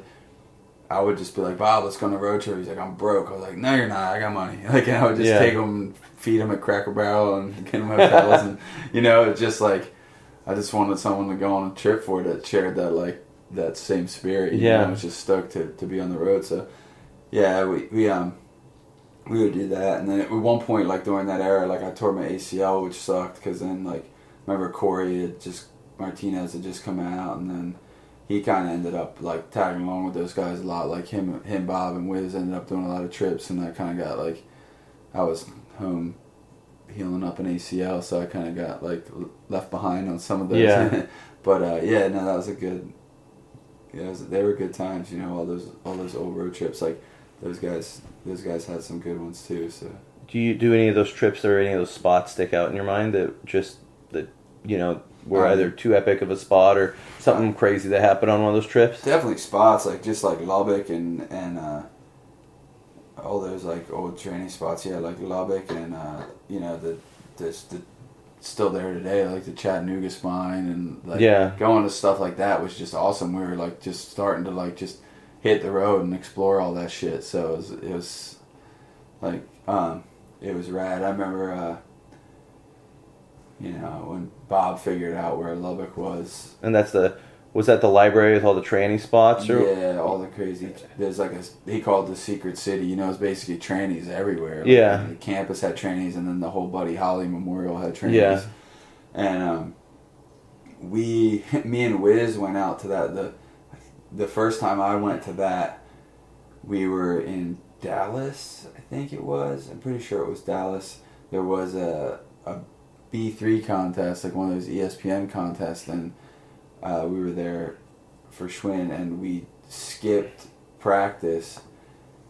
I would just be like, Bob, let's go on a road trip. He's like, I'm broke. I was like, No, you're not. I got money. <laughs> Like, and I would just Yeah. take him, feed him at Cracker Barrel, and <laughs> get him hotels, and you know, it's just like I just wanted someone to go on a trip for that shared that like that same spirit. Yeah. know, I was just stoked to, to be on the road. So yeah, we, we um we would do that, and then at one point, like during that era, like I tore my ACL, which sucked because then like remember Corey had just Martinez had just come out, and then he kind of ended up like tagging along with those guys a lot. Like him, him, Bob, and Wiz ended up doing a lot of trips, and I kind of got like I was home healing up an ACL, so I kind of got like left behind on some of those. Yeah. <laughs> but uh, yeah, no, that was a good. Yeah, was, they were good times. You know, all those all those old road trips. Like those guys, those guys had some good ones too. So Do you do any of those trips or any of those spots stick out in your mind that just that you know were Um, either too epic of a spot or something crazy that happened on one of those trips? definitely spots like just like Lubbock and and uh, all those like old training spots. Yeah, like Lubbock and uh, you know the this the still there today, like the Chattanooga spine and like Yeah. going to stuff like that was just awesome. We were like just starting to like just hit the road and explore all that shit. So it was, it was like um, it was rad. I remember uh, you know when Bob figured out where Lubbock was And that's the was that the library with all the training spots or yeah, all the crazy. There's like a he called the secret city. You know, it's basically trannies everywhere. Like, Yeah. the campus had trannies, and then the whole Buddy Holly Memorial had trannies. Yeah. and um, we, <laughs> me and Wiz went out to that. the The first time I went to that, we were in Dallas. I think it was. I'm pretty sure it was Dallas. There was a a B three contest, like one of those ESPN contests, and uh, we were there for Schwinn, and we skipped practice.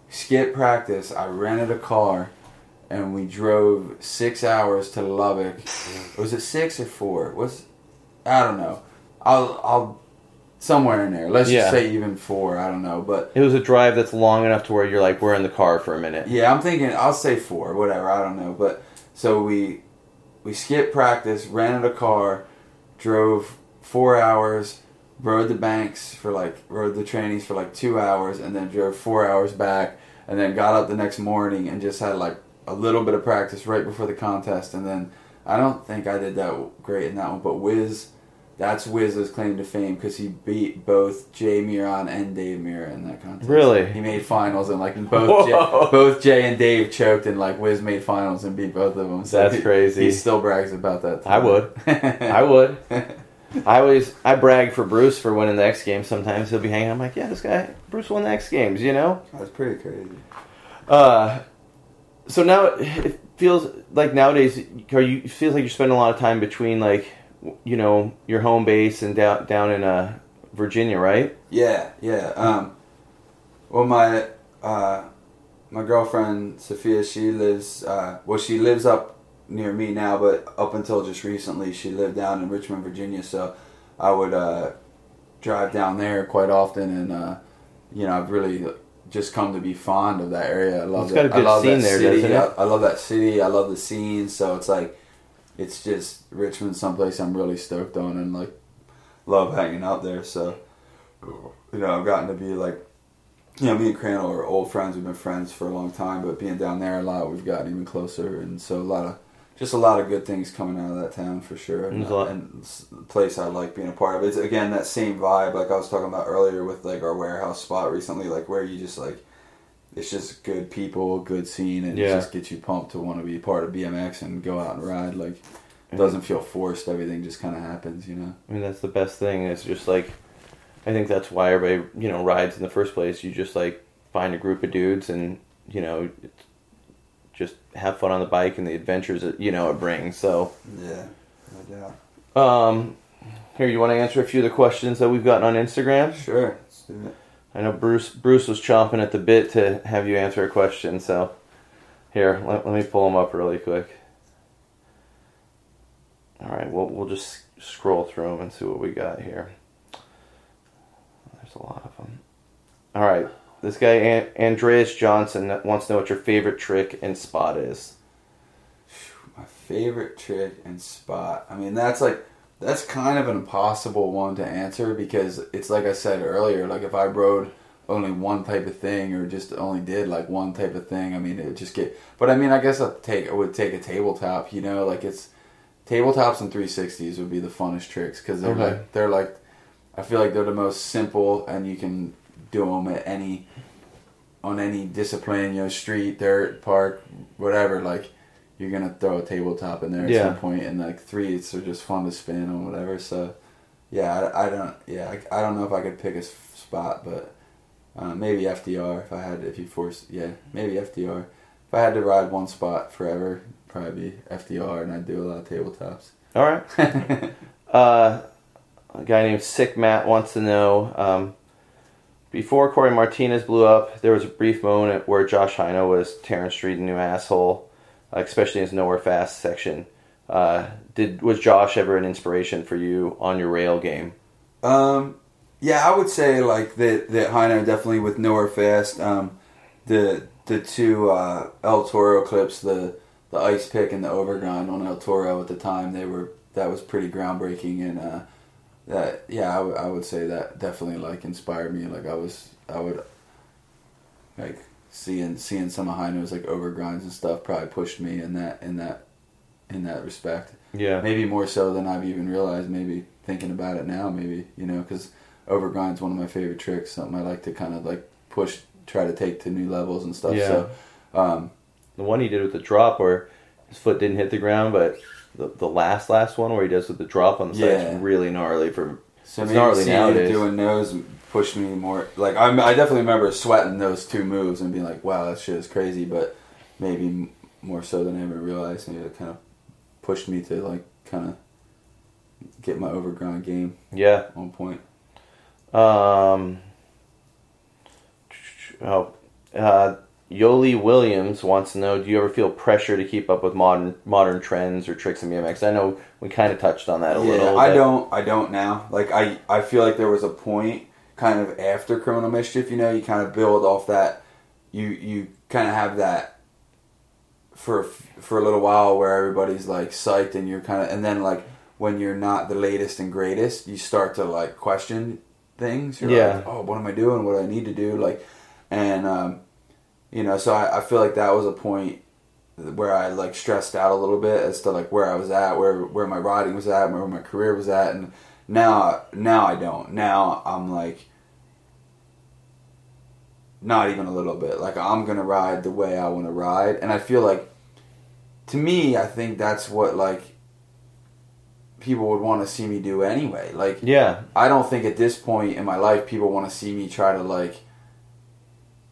Skipped practice. I rented a car, and we drove six hours to Lubbock. Was it six or four? Was I don't know. I'll I'll somewhere in there. Let's Yeah. just say even four. I don't know, but it was a drive that's long enough to where you're like we're in the car for a minute. yeah, I'm thinking I'll say four, whatever. I don't know, but so we we skipped practice, rented a car, drove four hours, rode the banks for like rode the trainees for like two hours, and then drove four hours back, and then got up the next morning and just had like a little bit of practice right before the contest, and then I don't think I did that great in that one, but Wiz. That's Wiz's claim to fame because he beat both Jay Miron and Dave Mirra in that contest. Really? He made finals and like both Jay, both Jay and Dave choked and like Wiz made finals and beat both of them. That's he, crazy. He still brags about that. I would. I would. <laughs> I always I brag for Bruce for winning the X Games. Sometimes he'll be hanging. I'm like, yeah, this guy Bruce won the X Games. You know. That's pretty crazy. Uh, so now it feels like nowadays, are you? It feels like you're spending a lot of time between like, you know, your home base and down down in uh, Virginia, right? Yeah, yeah. Um, well, my uh, my girlfriend Sophia, she lives. Uh, well, she lives up near me now, but up until just recently, she lived down in Richmond, Virginia. So I would uh, drive down there quite often, and uh, you know, I've really just come to be fond of that area. I love It's that. got a good I love scene that there, city. it? I, I love that city. I love the scene. So it's like, it's just Richmond, someplace I'm really stoked on, and like love hanging out there. So you know, I've gotten to be like, you know, me and Crandall are old friends. We've been friends for a long time, but being down there a lot, we've gotten even closer, and so a lot of, just a lot of good things coming out of that town for sure, and, lot- and place I like being a part of. It's again that same vibe, like I was talking about earlier with like our warehouse spot recently, like where you just like, it's just good people, good scene, and Yeah. it just gets you pumped to want to be part of BMX and go out and ride. Like, it doesn't feel forced. Everything just kind of happens, you know. I mean, that's the best thing. It's just like, I think that's why everybody you know rides in the first place. You just like find a group of dudes and you know, have fun on the bike and the adventures that you know it brings. So. Yeah, no doubt. Um, here, you want to answer a few of the questions that we've gotten on Instagram? Sure, let's do it. I know Bruce. Bruce was chomping at the bit to have you answer a question. So, here, let, let me pull them up really quick. All right, we'll we'll just scroll through them and see what we got here. There's a lot of them. All right, this guy An- Andreas Johnson wants to know what your favorite trick and spot is. My favorite trick and spot. I mean, that's like that's kind of an impossible one to answer because it's like I said earlier. Like if I rode only one type of thing or just only did like one type of thing, I mean, it just get. But I mean, I guess I'd take I would take a tabletop. You know, like it's tabletops and 360s would be the funnest tricks because they're Okay. like they're like I feel like they're the most simple and you can do them at any on any discipline, you know, street, dirt, park, whatever. Like you're gonna throw a tabletop in there at Yeah. some point, and like threes are just fun to spin or whatever. So yeah, I, I don't yeah I, I don't know if I could pick a spot, but uh, maybe FDR if I had if you force yeah maybe FDR. If I had to ride one spot forever, probably be FDR, and I'd do a lot of tabletops. All right. <laughs> Uh, a guy named Sick Matt wants to know um, before Corey Martinez blew up, there was a brief moment where Josh Heino was tearing street a new asshole, especially in his nowhere fast section. Uh, did was Josh ever an inspiration for you on your rail game? Um, yeah, I would say like that that Heino definitely with nowhere fast. Um, the the two uh, El Toro clips, the the ice pick and the overgrind on El Toro at the time, they were that was pretty groundbreaking and uh, that yeah, I would- say that definitely like inspired me. Like I was I would like seeing seeing some of Heino's like overgrinds and stuff probably pushed me in that in that in that respect Yeah. maybe more so than I've even realized. Maybe thinking about it now, maybe you know, because overgrind's one of my favorite tricks. Something I like to kind of like push, try to take to new levels and stuff. Yeah. So, um, The one he did with the drop where his foot didn't hit the ground, but the, the last last one where he does with the drop on the side Yeah. is really gnarly for so It's gnarly him nowadays. doing those pushed me more. Like I, I definitely remember sweating those two moves and being like, "Wow, that shit is crazy." But maybe more so than I ever realized. Maybe it kind of pushed me to like kind of get my overgrind game yeah. on point. Um, oh, uh, Yoli Williams wants to know: Do you ever feel pressure to keep up with modern modern trends or tricks in BMX? I know we kind of touched on that a yeah, little. I don't. I don't now. Like I, I feel like there was a point, kind of after criminal mischief. You know, you kind of build off that. You you kind of have that for for a little while where everybody's like psyched and you're kind of and then like when you're not the latest and greatest, you start to like question things. You're Yeah. like, oh, what am I doing? What do I need to do? Like, and um, you know, so I, I feel like that was a point where I like stressed out a little bit as to like where I was at, where where my riding was at, where my career was at, and now now I don't. Now I'm like not even a little bit. Like I'm gonna ride the way I want to ride, and I feel like to me, I think that's what like people would want to see me do anyway. Like Yeah, I don't think at this point in my life people want to see me try to like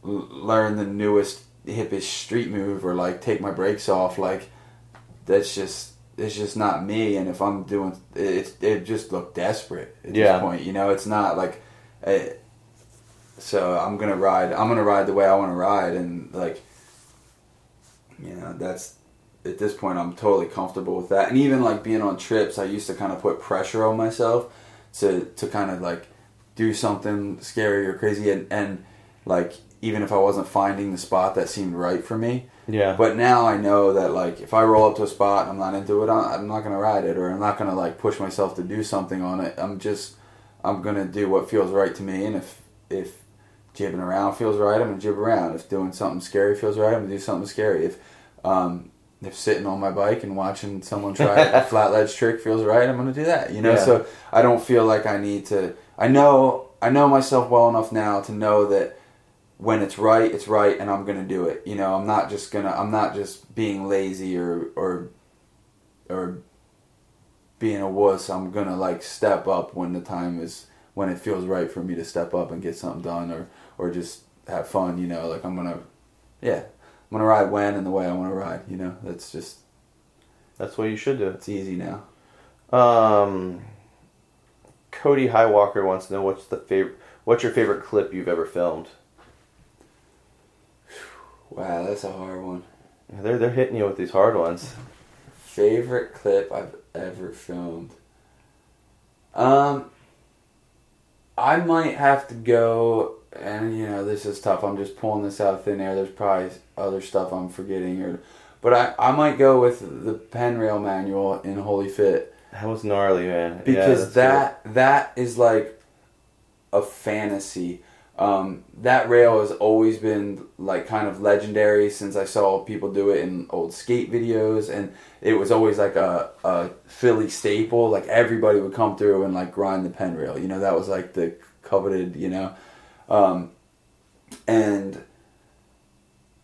learn the newest hippest street move or like take my brakes off like that's just it's just not me. And if I'm doing it it just looked desperate at Yeah. this point you know? It's not like eh, so I'm gonna ride I'm gonna ride the way I want to ride. And like you know that's at this point I'm totally comfortable with that. And even like being on trips I used to kind of put pressure on myself to to kind of like do something scary or crazy. And, and like even if I wasn't finding the spot that seemed right for me yeah, but now I know that like if I roll up to a spot and I'm not into it I'm not gonna ride it or I'm not gonna like push myself to do something on it I'm just I'm gonna do what feels right to me and if if jibbing around feels right I'm gonna jib around if doing something scary feels right I'm gonna do something scary if um, if sitting on my bike and watching someone try <laughs> a flat ledge trick feels right, I'm gonna do that. You know, Yeah. so I don't feel like I need to. I know I know myself well enough now to know that when it's right, it's right, and I'm gonna do it. You know, I'm not just gonna. I'm not just being lazy or or or being a wuss. I'm gonna like step up when the time is when it feels right for me to step up and get something done or or just have fun. You know, like I'm gonna yeah. I'm gonna ride when and the way I want to ride. You know, that's just that's what you should do. it's easy now. Um, Cody Highwalker wants to know what's the favorite, what's your favorite clip you've ever filmed? Wow, that's a hard one. They're they're hitting you with these hard ones. Favorite clip I've ever filmed. Um, I might have to go, and you know this is tough. I'm just pulling this out of thin air. There's probably other stuff I'm forgetting, or but I, I might go with the pen Rail manual in Holy Fit That was gnarly, man. Because that's that that is like a fantasy. Um, that rail has always been like kind of legendary since I saw people do it in old skate videos, and it was always like a, a Philly staple. Like everybody would come through and like grind the pen rail. You know, that was like the coveted. You know, um, and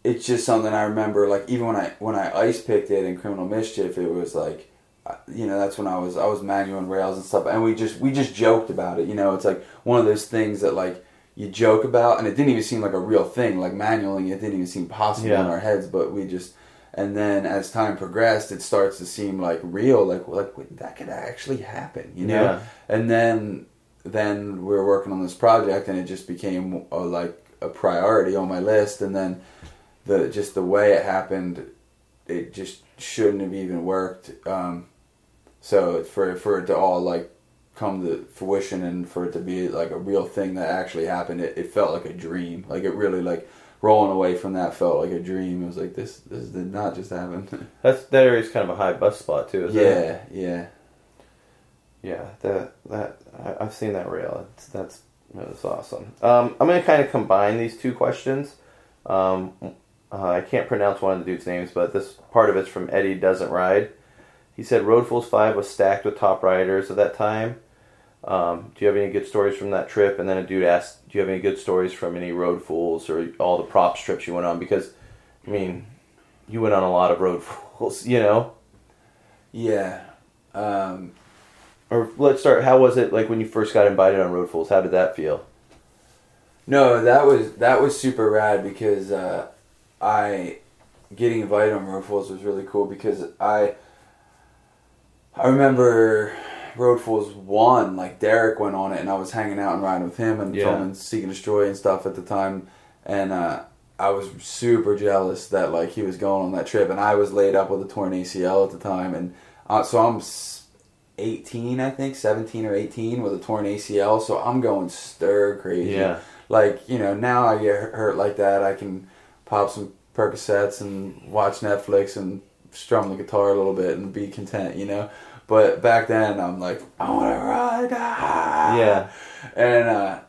it's just something I remember. Like even when I when I ice picked it in Criminal Mischief, it was like, uh, you know, that's when I was I was manual rails and stuff, and we just we just joked about it. You know, it's like one of those things that like you joke about, and it didn't even seem like a real thing. Like manualing, it didn't even seem possible Yeah. in our heads, but we just. And then as time progressed, it starts to seem like real, like like wait, that could actually happen, you know. Yeah. And then then we were working on this project, and it just became a, like a priority on my list. And then the just the way it happened, it just shouldn't have even worked. Um, so for for it to all like come to fruition and for it to be like a real thing that actually happened, it, it felt like a dream. Like it really like rolling away from that felt like a dream. It was like this this did not just happen. <laughs> That's that area's kind of a high bus spot too. Isn't it? yeah, yeah. Yeah, that that I, I've seen that rail. It's, that's that's awesome. Um, I'm gonna kind of combine these two questions. Um, uh, I can't pronounce one of the dude's names, but this part of it's from Eddie Doesn't Ride. He said Road Fools Five was stacked with top riders at that time. Um, do you have any good stories from that trip? And then a dude asked, "Do you have any good stories from any Road Fools or all the props trips you went on?" Because, I mean, you went on a lot of Road <laughs> Fools, you know. Yeah. Um, Or let's start. How was it like when you first got invited on Road Fools? How did that feel? No, that was that was super rad because uh, I getting invited on Road Fools was really cool because I I remember Road Fools one like Derek went on it and I was hanging out and riding with him and Yeah. filming Seek and Destroy and stuff at the time and uh, I was super jealous that like he was going on that trip and I was laid up with a torn ACL at the time and uh, so I'm 18 I think 17 or 18 with a torn ACL so I'm going stir crazy Yeah. like you know now I get hurt like that I can pop some Percocets and watch Netflix and strum the guitar a little bit and be content you know but back then I'm like I want to ride ah. Yeah. and uh,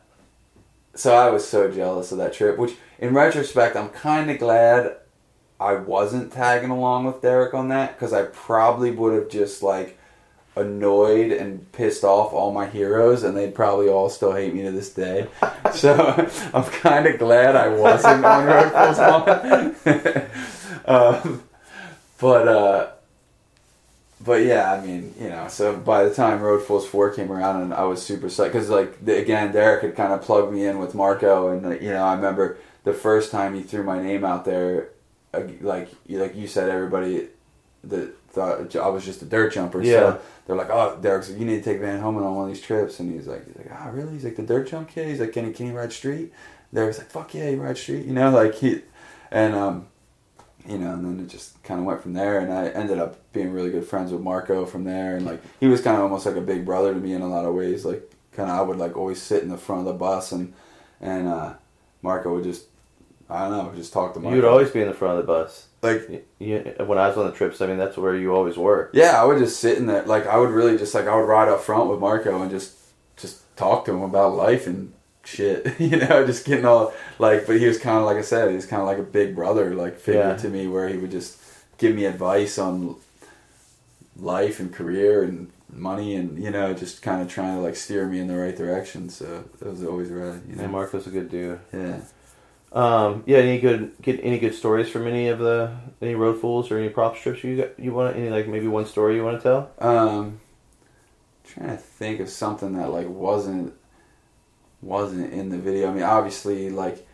so I was so jealous of that trip which in retrospect I'm kind of glad I wasn't tagging along with Derek on that because I probably would have just like annoyed and pissed off all my heroes and they'd probably all still hate me to this day. <laughs> so <laughs> I'm kind of glad I wasn't on Road Fools 1. um, but uh, but yeah, I mean, you know, so by the time Road Fools 4 came around and I was super psyched because like the, again Derek had kind of plugged me in with Marco and uh, you know, I remember the first time he threw my name out there uh, like you- like you said everybody that thought I was just a dirt jumper. Yeah. So they're like, "Oh, Derek's like, you need to take Van Homan on one of these trips," and he's like, "He's like, ah, really?" He's like, "The dirt jump kid." He's like, "Can he can he ride street?" Derek's like, "Fuck yeah, he rides street," you know, like he, and um, you know, and then it just kind of went from there, and I ended up being really good friends with Marco from there, and like he was kind of almost like a big brother to me in a lot of ways. Like, kind of, I would like always sit in the front of the bus, and and uh, Marco would just, I don't know, just talk to Marco. You'd always be in the front of the bus. like Y- You, when I was on the trips, I mean, that's where you always were. Yeah, I would just sit in there. Like I would really just like I would ride up front with Marco and just just talk to him about life and shit. <laughs> you know, just getting all like. But he was kind of like I said, he was kind of like a big brother like figure Yeah. to me, where he would just give me advice on life and career and money and you know just kind of trying to like steer me in the right direction. So that was always right. You know. And was a good dude. yeah. Um, yeah, any good get any good stories from any of the any road fools or any prop strips you got, you want any like maybe one story you want to tell? Um, trying to think of something that like wasn't wasn't in the video. I mean, obviously, like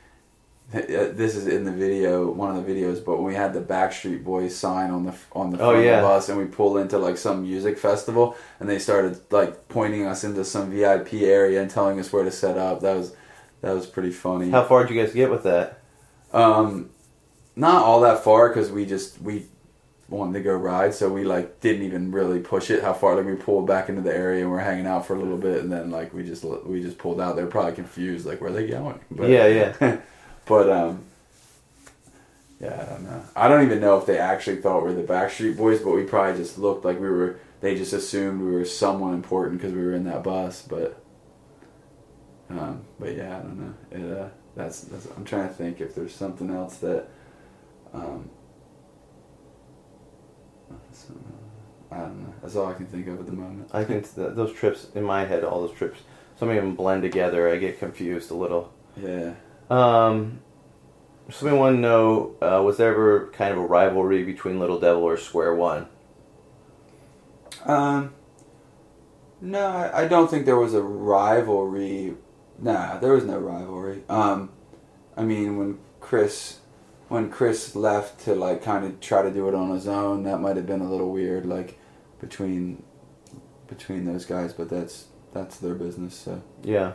<laughs> this is in the video, one of the videos. But when we had the Backstreet Boys sign on the on the Oh, front yeah. of the bus, and we pulled into like some music festival, and they started like pointing us into some VIP area and telling us where to set up. That was that was pretty funny. How far did you guys get with that? Um, not all that far because we just we wanted to go ride, so we like didn't even really push it how far. Like we pulled back into the area and we're hanging out for a little bit, and then like we just we just pulled out. They're probably confused, like where are they going? But, Yeah, yeah. <laughs> but um, yeah, I don't know. I don't even know if they actually thought we were the Backstreet Boys, but we probably just looked like we were. They just assumed we were someone important because we were in that bus, but. Um, but yeah, I don't know. It, uh, that's, that's I'm trying to think if there's something else that. Um, I don't know. That's all I can think of at the moment. I think th- those trips in my head, all those trips, some of them blend together. I get confused a little. Yeah. Um, somebody want to know: uh, Was there ever kind of a rivalry between Little Devil or Square One? Um. No, I, I don't think there was a rivalry. Nah, there was no rivalry. Um, I mean, when Chris, when Chris left to like kind of try to do it on his own, that might have been a little weird, like between between those guys. But that's that's their business. So Yeah.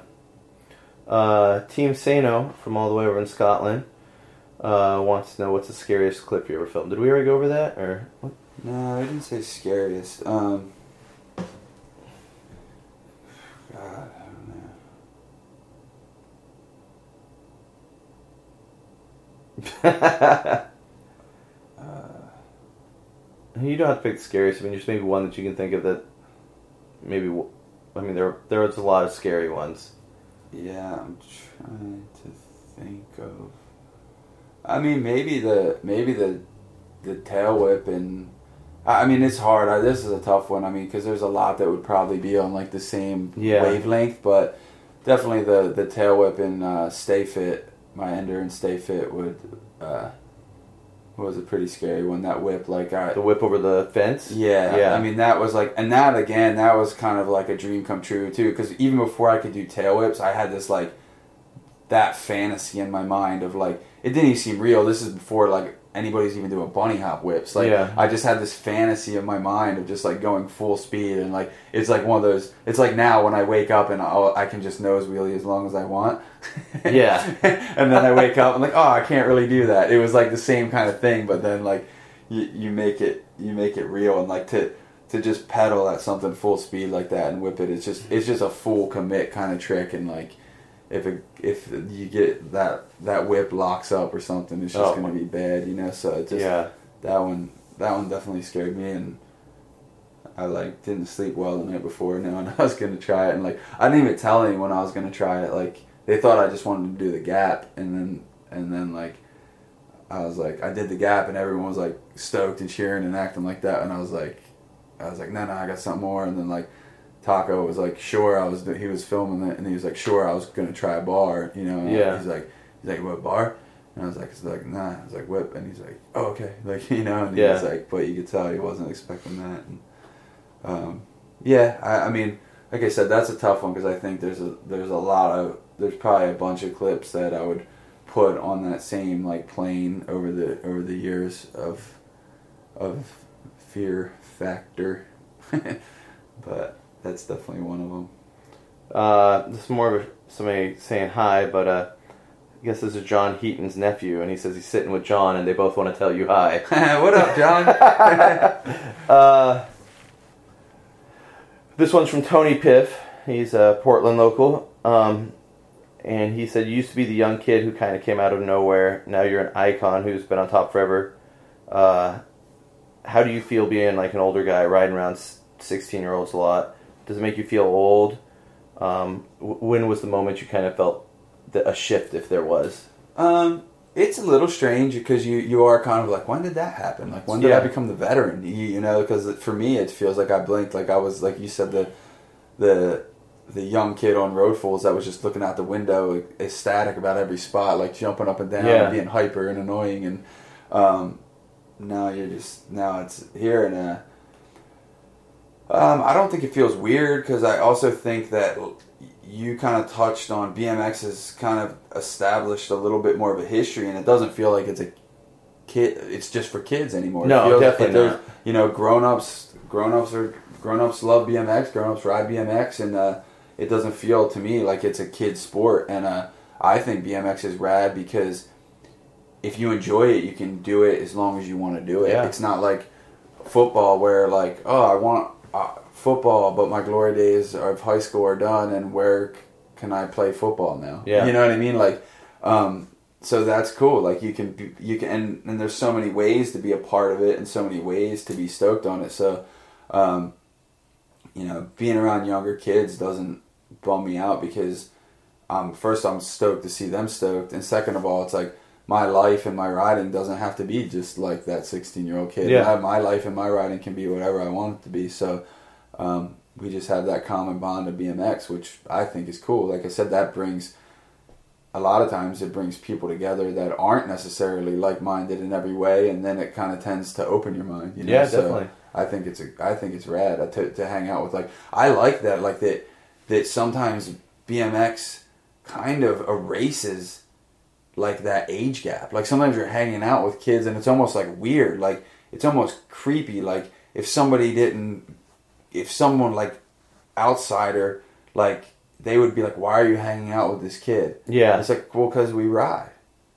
Uh, Team Sano from all the way over in Scotland uh, wants to know what's the scariest clip you ever filmed. Did we already go over that, or what? no, I didn't say scariest. Um. God, I don't know. <laughs> <laughs> you don't have to pick the scariest. I mean, just maybe one that you can think of that maybe. I mean, there there's a lot of scary ones. Yeah, I'm trying to think of. I mean, maybe the maybe the the tail whip and. I mean, it's hard. I, this is a tough one. I mean, because there's a lot that would probably be on like the same Yeah. wavelength, but definitely the the tail whip and uh, Stay Fit, my ender and Stay Fit would uh, was a pretty scary one. That whip, like I, The whip over the fence. yeah, Yeah. I mean that was like, and that again, that was kind of like a dream come true too. Because even before I could do tail whips, I had this like that fantasy in my mind of like it didn't even seem real. This is before like anybody's even doing bunny hop whips. Like Yeah. I just had this fantasy in my mind of just like going full speed and like it's like one of those. It's like now when I wake up and I'll, I can just nose wheelie as long as I want. <laughs> Yeah. and then I wake up, I'm like, oh, I can't really do that. It was like the same kind of thing, but then like you, you make it you make it real and like to to just pedal at something full speed like that and whip it. It's just it's just a full commit kind of trick and like if it, if you get that that whip locks up or something, it's just Oh. gonna be bad, you know. So it just yeah. that one that one definitely scared me and I like didn't sleep well the night before knowing <laughs> I was gonna try it and like I didn't even tell anyone I was gonna try it like they thought I just wanted to do the gap and then and then like I was like I did the gap and everyone was like stoked and cheering and acting like that and I was like I was like no no I got something more and then like Taco was like sure I was he was filming it and he was like sure I was gonna try a bar you know and Yeah. he's like he's like what bar and I was like, it's like, nah. I was like, whip. And he's like, oh, okay. <laughs> Like, you know, and he Yeah. was like, but you could tell he wasn't expecting that. And, um, yeah, I, I mean, like I said, that's a tough one because I think there's a, there's a lot of, there's probably a bunch of clips that I would put on that same, like, plane over the, over the years of, of fear factor. <laughs> but that's definitely one of them. Uh, this is more of a, somebody saying hi, but uh, I guess this is John Heaton's nephew, and he says he's sitting with John, and they both want to tell you hi. <laughs> what up, John? <laughs> Uh, this one's from Tony Piff. He's a Portland local. Um, and he said, You used to be the young kid who kind of came out of nowhere. Now you're an icon who's been on top forever. Uh, how do you feel being like an older guy riding around 16 year olds a lot? Does it make you feel old? Um, w- when was the moment you kind of felt the, a shift, if there was? Um, it's a little strange because you you are kind of like, when did that happen? Like, when did I become the veteran? You, you know, because for me, it feels like I blinked. Like I was, like you said, the the the young kid on Road Fools that was just looking out the window, ecstatic about every spot, like jumping up and down, Yeah. and being hyper and annoying. And um, now you're just now it's here and uh. Um, I don't think it feels weird because I also think that you kind of touched on BMX has kind of established a little bit more of a history, and it doesn't feel like it's a kid. It's just for kids anymore. No, definitely like not. You know, grown ups, grown ups are grown ups love BMX. Grown ups ride BMX, and uh, it doesn't feel to me like it's a kid sport. And uh, I think BMX is rad because if you enjoy it, you can do it as long as you want to do it. Yeah. It's not like football where like oh I want uh, football, but my glory days of high school are done, and where can I play football now? Yeah. you know what I mean. Like, um, so that's cool. Like you can be- you can and, and there's so many ways to be a part of it, and so many ways to be stoked on it. So, um, you know, being around younger kids doesn't bum me out because um, first I'm stoked to see them stoked, and second of all, it's like my life and my riding doesn't have to be just like that 16 year old kid. Yeah. My, life and my riding can be whatever I want it to be. So um, we just have that common bond of BMX, which I think is cool. Like I said, that brings a lot of times it brings people together that aren't necessarily like minded in every way, and then it kind of tends to open your mind. You know? Yeah, So definitely. I think it's a, I think it's rad uh, to, to hang out with like I like that like that that sometimes BMX kind of erases like that age gap. Like sometimes you're hanging out with kids and it's almost like weird. Like it's almost creepy. Like if somebody didn't, if someone like outsider, like they would be like, "Why are you hanging out with this kid?" Yeah. It's like, well, because we ride.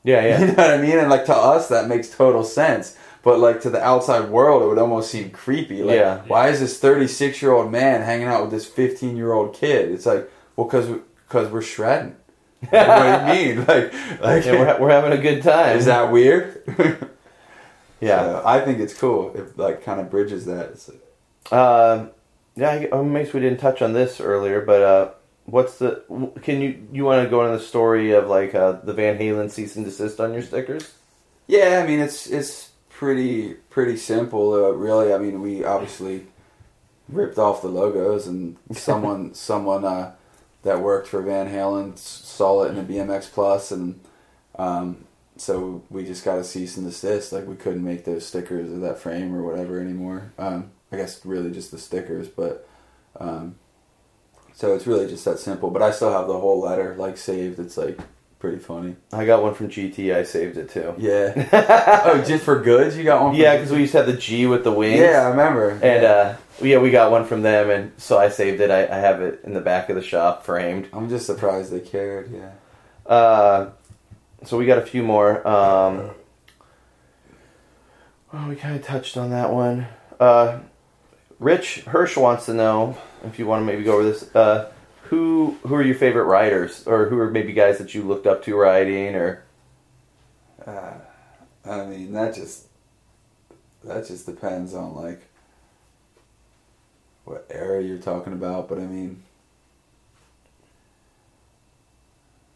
Yeah, <laughs> Yeah. You know what I mean? And like to us, that makes total sense. But like to the outside world, it would almost seem creepy. Like, Yeah. why is this 36 year old man hanging out with this 15 year old kid? It's like, well, because because we're shredding. What do you mean? <laughs> Like, like Yeah, we're, we're having a good time. is that weird? <laughs> yeah. So, I think it's cool. It like kind of bridges that. Um, yeah, I- I'm amazed we didn't touch on this earlier, but uh, what's the? Can you you want to go into the story of like uh, the Van Halen cease and desist on your stickers? Yeah, I mean it's it's pretty pretty simple. Uh, really, I mean we obviously ripped off the logos, and someone <laughs> someone uh, that worked for Van Halen saw it in the BMX Plus, and um, so we just got a cease and desist. Like we couldn't make those stickers or that frame or whatever anymore. Um, I guess really just the stickers, but. Um, so it's really just that simple, but I still have the whole letter like saved. It's like pretty funny. I got one from GT. I saved it too. Yeah. <laughs> oh, just for goods, you got one. From Yeah, because we used to have the G with the wings. Yeah, I remember. And uh, yeah, we got one from them, and so I saved it. I, I have it in the back of the shop, framed. I'm just surprised they cared. Yeah. Uh, so we got a few more. Um, well, we kind of touched on that one. Uh, Rich Hirsch wants to know if you want to maybe go over this. Uh, who who are your favorite riders, or who are maybe guys that you looked up to riding, or Uh, I mean, that just that just depends on like what era you're talking about, but I mean,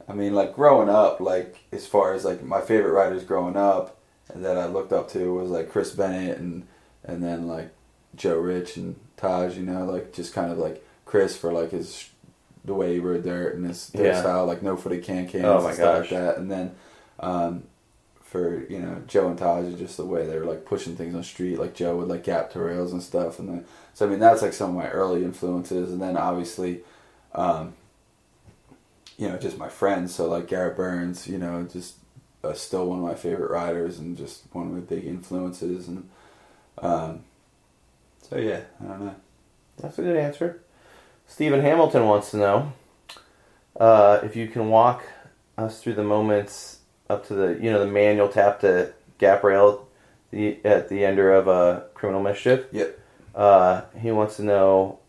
I mean, like growing up, like as far as like my favorite writers growing up, that I looked up to was like Chris Bennett and and then like Joe Rich and Taj, you know, like just kind of like Chris for like his the way he rode dirt and his dirt Yeah. style, like no footed can cans Oh my and stuff gosh. like that, and then. Um, for you know Joe and Taj just the way they were like pushing things on street. Like Joe would like gap to rails and stuff, and then so I mean that's like some of my early influences, and then obviously, um, you know, just my friends. So like Garrett Byrnes, you know, just uh, still one of my favorite riders and just one of my big influences, and um, so yeah, I don't know. that's a good answer. Stephen Hamilton wants to know uh, if you can walk us through the moments up to the you know the manual tap to gap rail the, at the ender of a criminal mischief. Yep. Uh, he wants to know: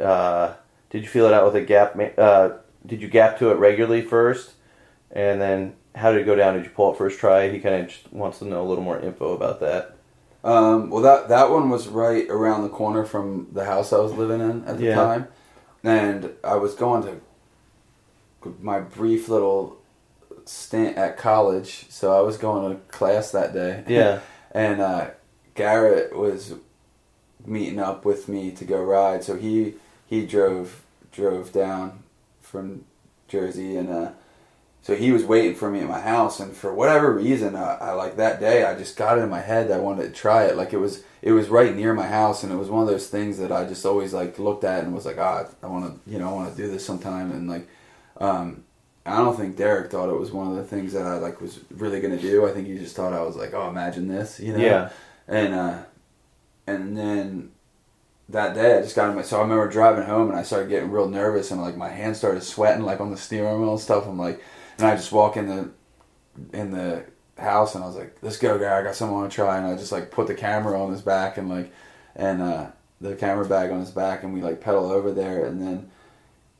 uh, Did you feel it out with a gap? ma- Uh, did you gap to it regularly first, and then how did it go down? Did you pull it first try? He kind of just wants to know a little more info about that. Um, well, that that one was right around the corner from the house I was living in at the Yeah. time, and I was going to my brief little stint at college. So I was going to class that day. <laughs> Yeah. and uh, Garrett was meeting up with me to go ride. So he he drove drove down from Jersey, and uh, so he was waiting for me at my house. And for whatever reason, I, I like that day, I just got it in my head that I wanted to try it. Like it was it was right near my house, and it was one of those things that I just always like looked at and was like, ah, I want to you know I want to do this sometime, and like. Um, I don't think Derek thought it was one of the things that I like was really gonna do. I think he just thought I was like, oh, imagine this, you know. Yeah. And uh, and then that day I just got in my. So I remember driving home and I started getting real nervous and like my hands started sweating like on the steering wheel and stuff. I'm like, and I just walk in the in the house and I was like, "Let's go, guy! I got something I want to try." And I just like put the camera on his back and like, and uh, the camera bag on his back, and we like pedal over there, and then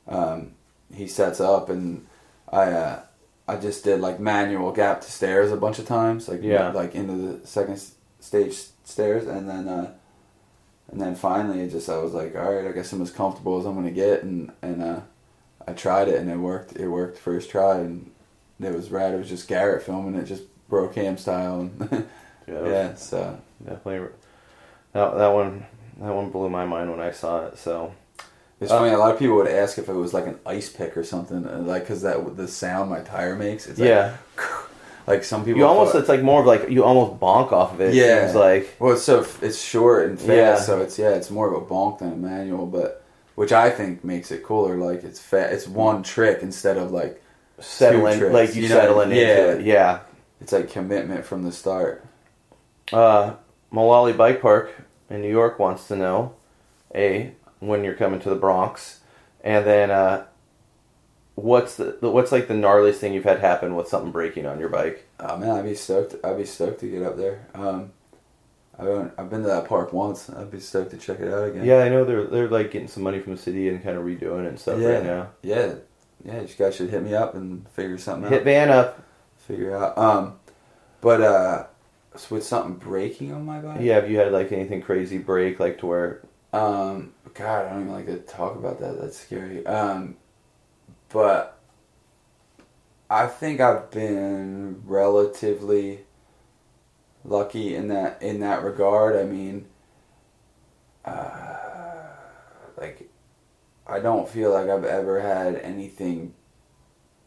um, he sets up, and I uh, I just did like manual gap to stairs a bunch of times, like Yeah. like into the second stage stairs, and then uh, and then finally it just I was like, all right, I guess I'm as comfortable as I'm gonna get, and and uh, I tried it, and it worked. It worked first try, and it was rad. It was just Garrett filming it, just bro cam style, and <laughs> Yeah, yeah, so definitely. That, that one, that one blew my mind when I saw it. So it's Uh, funny. A lot of people would ask if it was like an ice pick or something, like because that the sound my tire makes. It's like, yeah, <laughs> like some people. you almost thought- it's like more of like you almost bonk off of it. Yeah. it's like Well, it's so it's short and fast, Yeah. so it's yeah, it's more of a bonk than a manual, but which I think makes it cooler. Like it's fat, it's one trick instead of like settling, tricks, like you, you know? settling Yeah. into it. Yeah. it's like commitment from the start. Uh, Mullaly Bike Park in New York wants to know, a when you're coming to the Bronx, and then uh, what's the the- what's like the gnarliest thing you've had happen with something breaking on your bike? Oh man, I'd be stoked. I'd be stoked to get up there. Um, I haven't, I've been to that park once. I'd be stoked to check it out again. Yeah, I know they're they're like getting some money from the city and kind of redoing it and stuff Yeah. right now. yeah, yeah. You guys should hit me up and figure something Hit out. Hit Van up. Figure out. Um, but uh, so with something breaking on my bike. Yeah, have you had like anything crazy break like to where? Um, God, I don't even like to talk about that. That's scary. Um, but I think I've been relatively lucky in that in that regard. I mean, uh, like I don't feel like I've ever had anything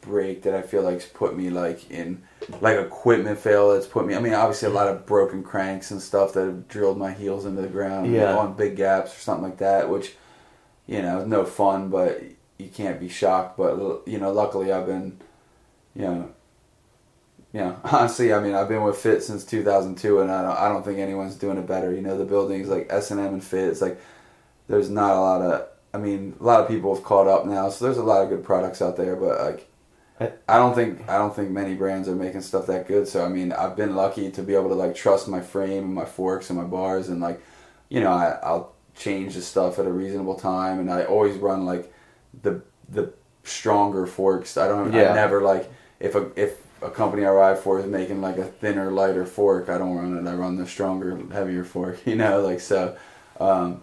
break that I feel like's put me like in like equipment fail that's put me. I mean, obviously a lot of broken cranks and stuff that have drilled my heels into the ground Yeah. on big gaps or something like that, which you know no fun, but you can't be shocked. But you know, luckily I've been, you know. You know, <laughs> honestly, I mean, I've been with Fit since 2002, and I don't, I don't think anyone's doing it better. You know, the buildings like S and M and Fit, it's like there's not a lot of. I mean, a lot of people have caught up now, so there's a lot of good products out there. But like, I- don't think I don't think many brands are making stuff that good. So I mean, I've been lucky to be able to like trust my frame and my forks and my bars, and like, you know, I, I'll change the stuff at a reasonable time, and I always run like the the stronger forks. I don't. Yeah. I never like if a if a company I ride for is making like a thinner, lighter fork. I don't run it. I run the stronger, heavier fork. <laughs> You know, like so. Um,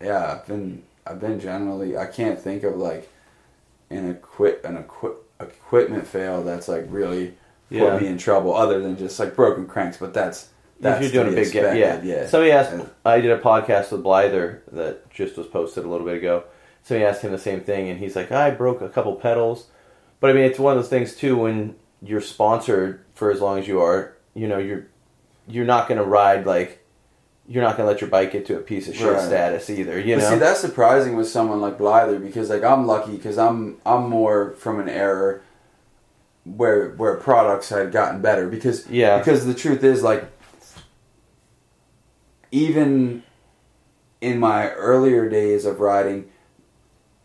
yeah, I've been I've been generally. I can't think of like an equip an equi- equipment fail that's like really Yeah. put me in trouble, other than just like broken cranks. But that's that's if you're doing a big gap, yeah. expected, yeah. Somebody asked. And- I did a podcast with Blyther that just was posted a little bit ago. Somebody asked him the same thing, and he's like, "I broke a couple pedals," but I mean, it's one of those things too. When you're sponsored for as long as you are, you know, you're you're not going to ride like you're not going to let your bike get to a piece of shit Right. status either. You But know, see, that's surprising with someone like Blyther because like I'm lucky because I'm I'm more from an era where where products had gotten better because Yeah. because the truth is like even in my earlier days of riding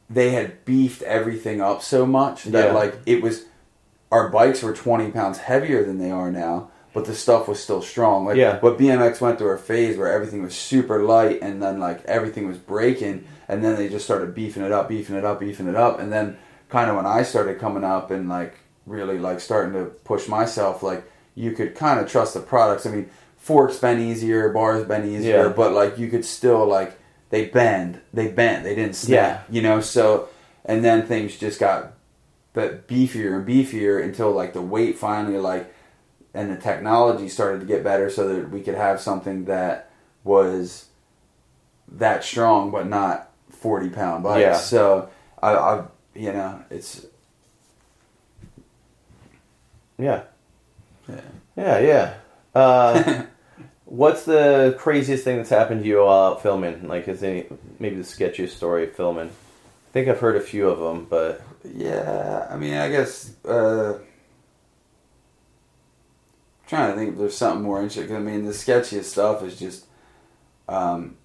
they had beefed everything up so much that Yeah. like it was our bikes were 20 pounds heavier than they are now but the stuff was still strong like Yeah. but bmx went through a phase where everything was super light and then like everything was breaking and then they just started beefing it up beefing it up beefing it up and then kind of when i started coming up and like really like starting to push myself like you could kind of trust the products i mean forks bend easier bars bend easier Yeah. but like you could still like they bend they bent they didn't snap yeah. you know so and then things just got but beefier and beefier until like the weight finally like and the technology started to get better so that we could have something that was that strong but not 40 pound bikes Yeah. so I, I you know it's yeah, yeah. yeah, yeah. Uh, <laughs> what's the craziest thing that's happened to you while out filming? Like, is any maybe the sketchiest story of filming? I think I've heard a few of them, but Yeah, I mean, I guess uh, trying to think if there's something more interesting. 'cause, I mean, the sketchiest stuff is just um,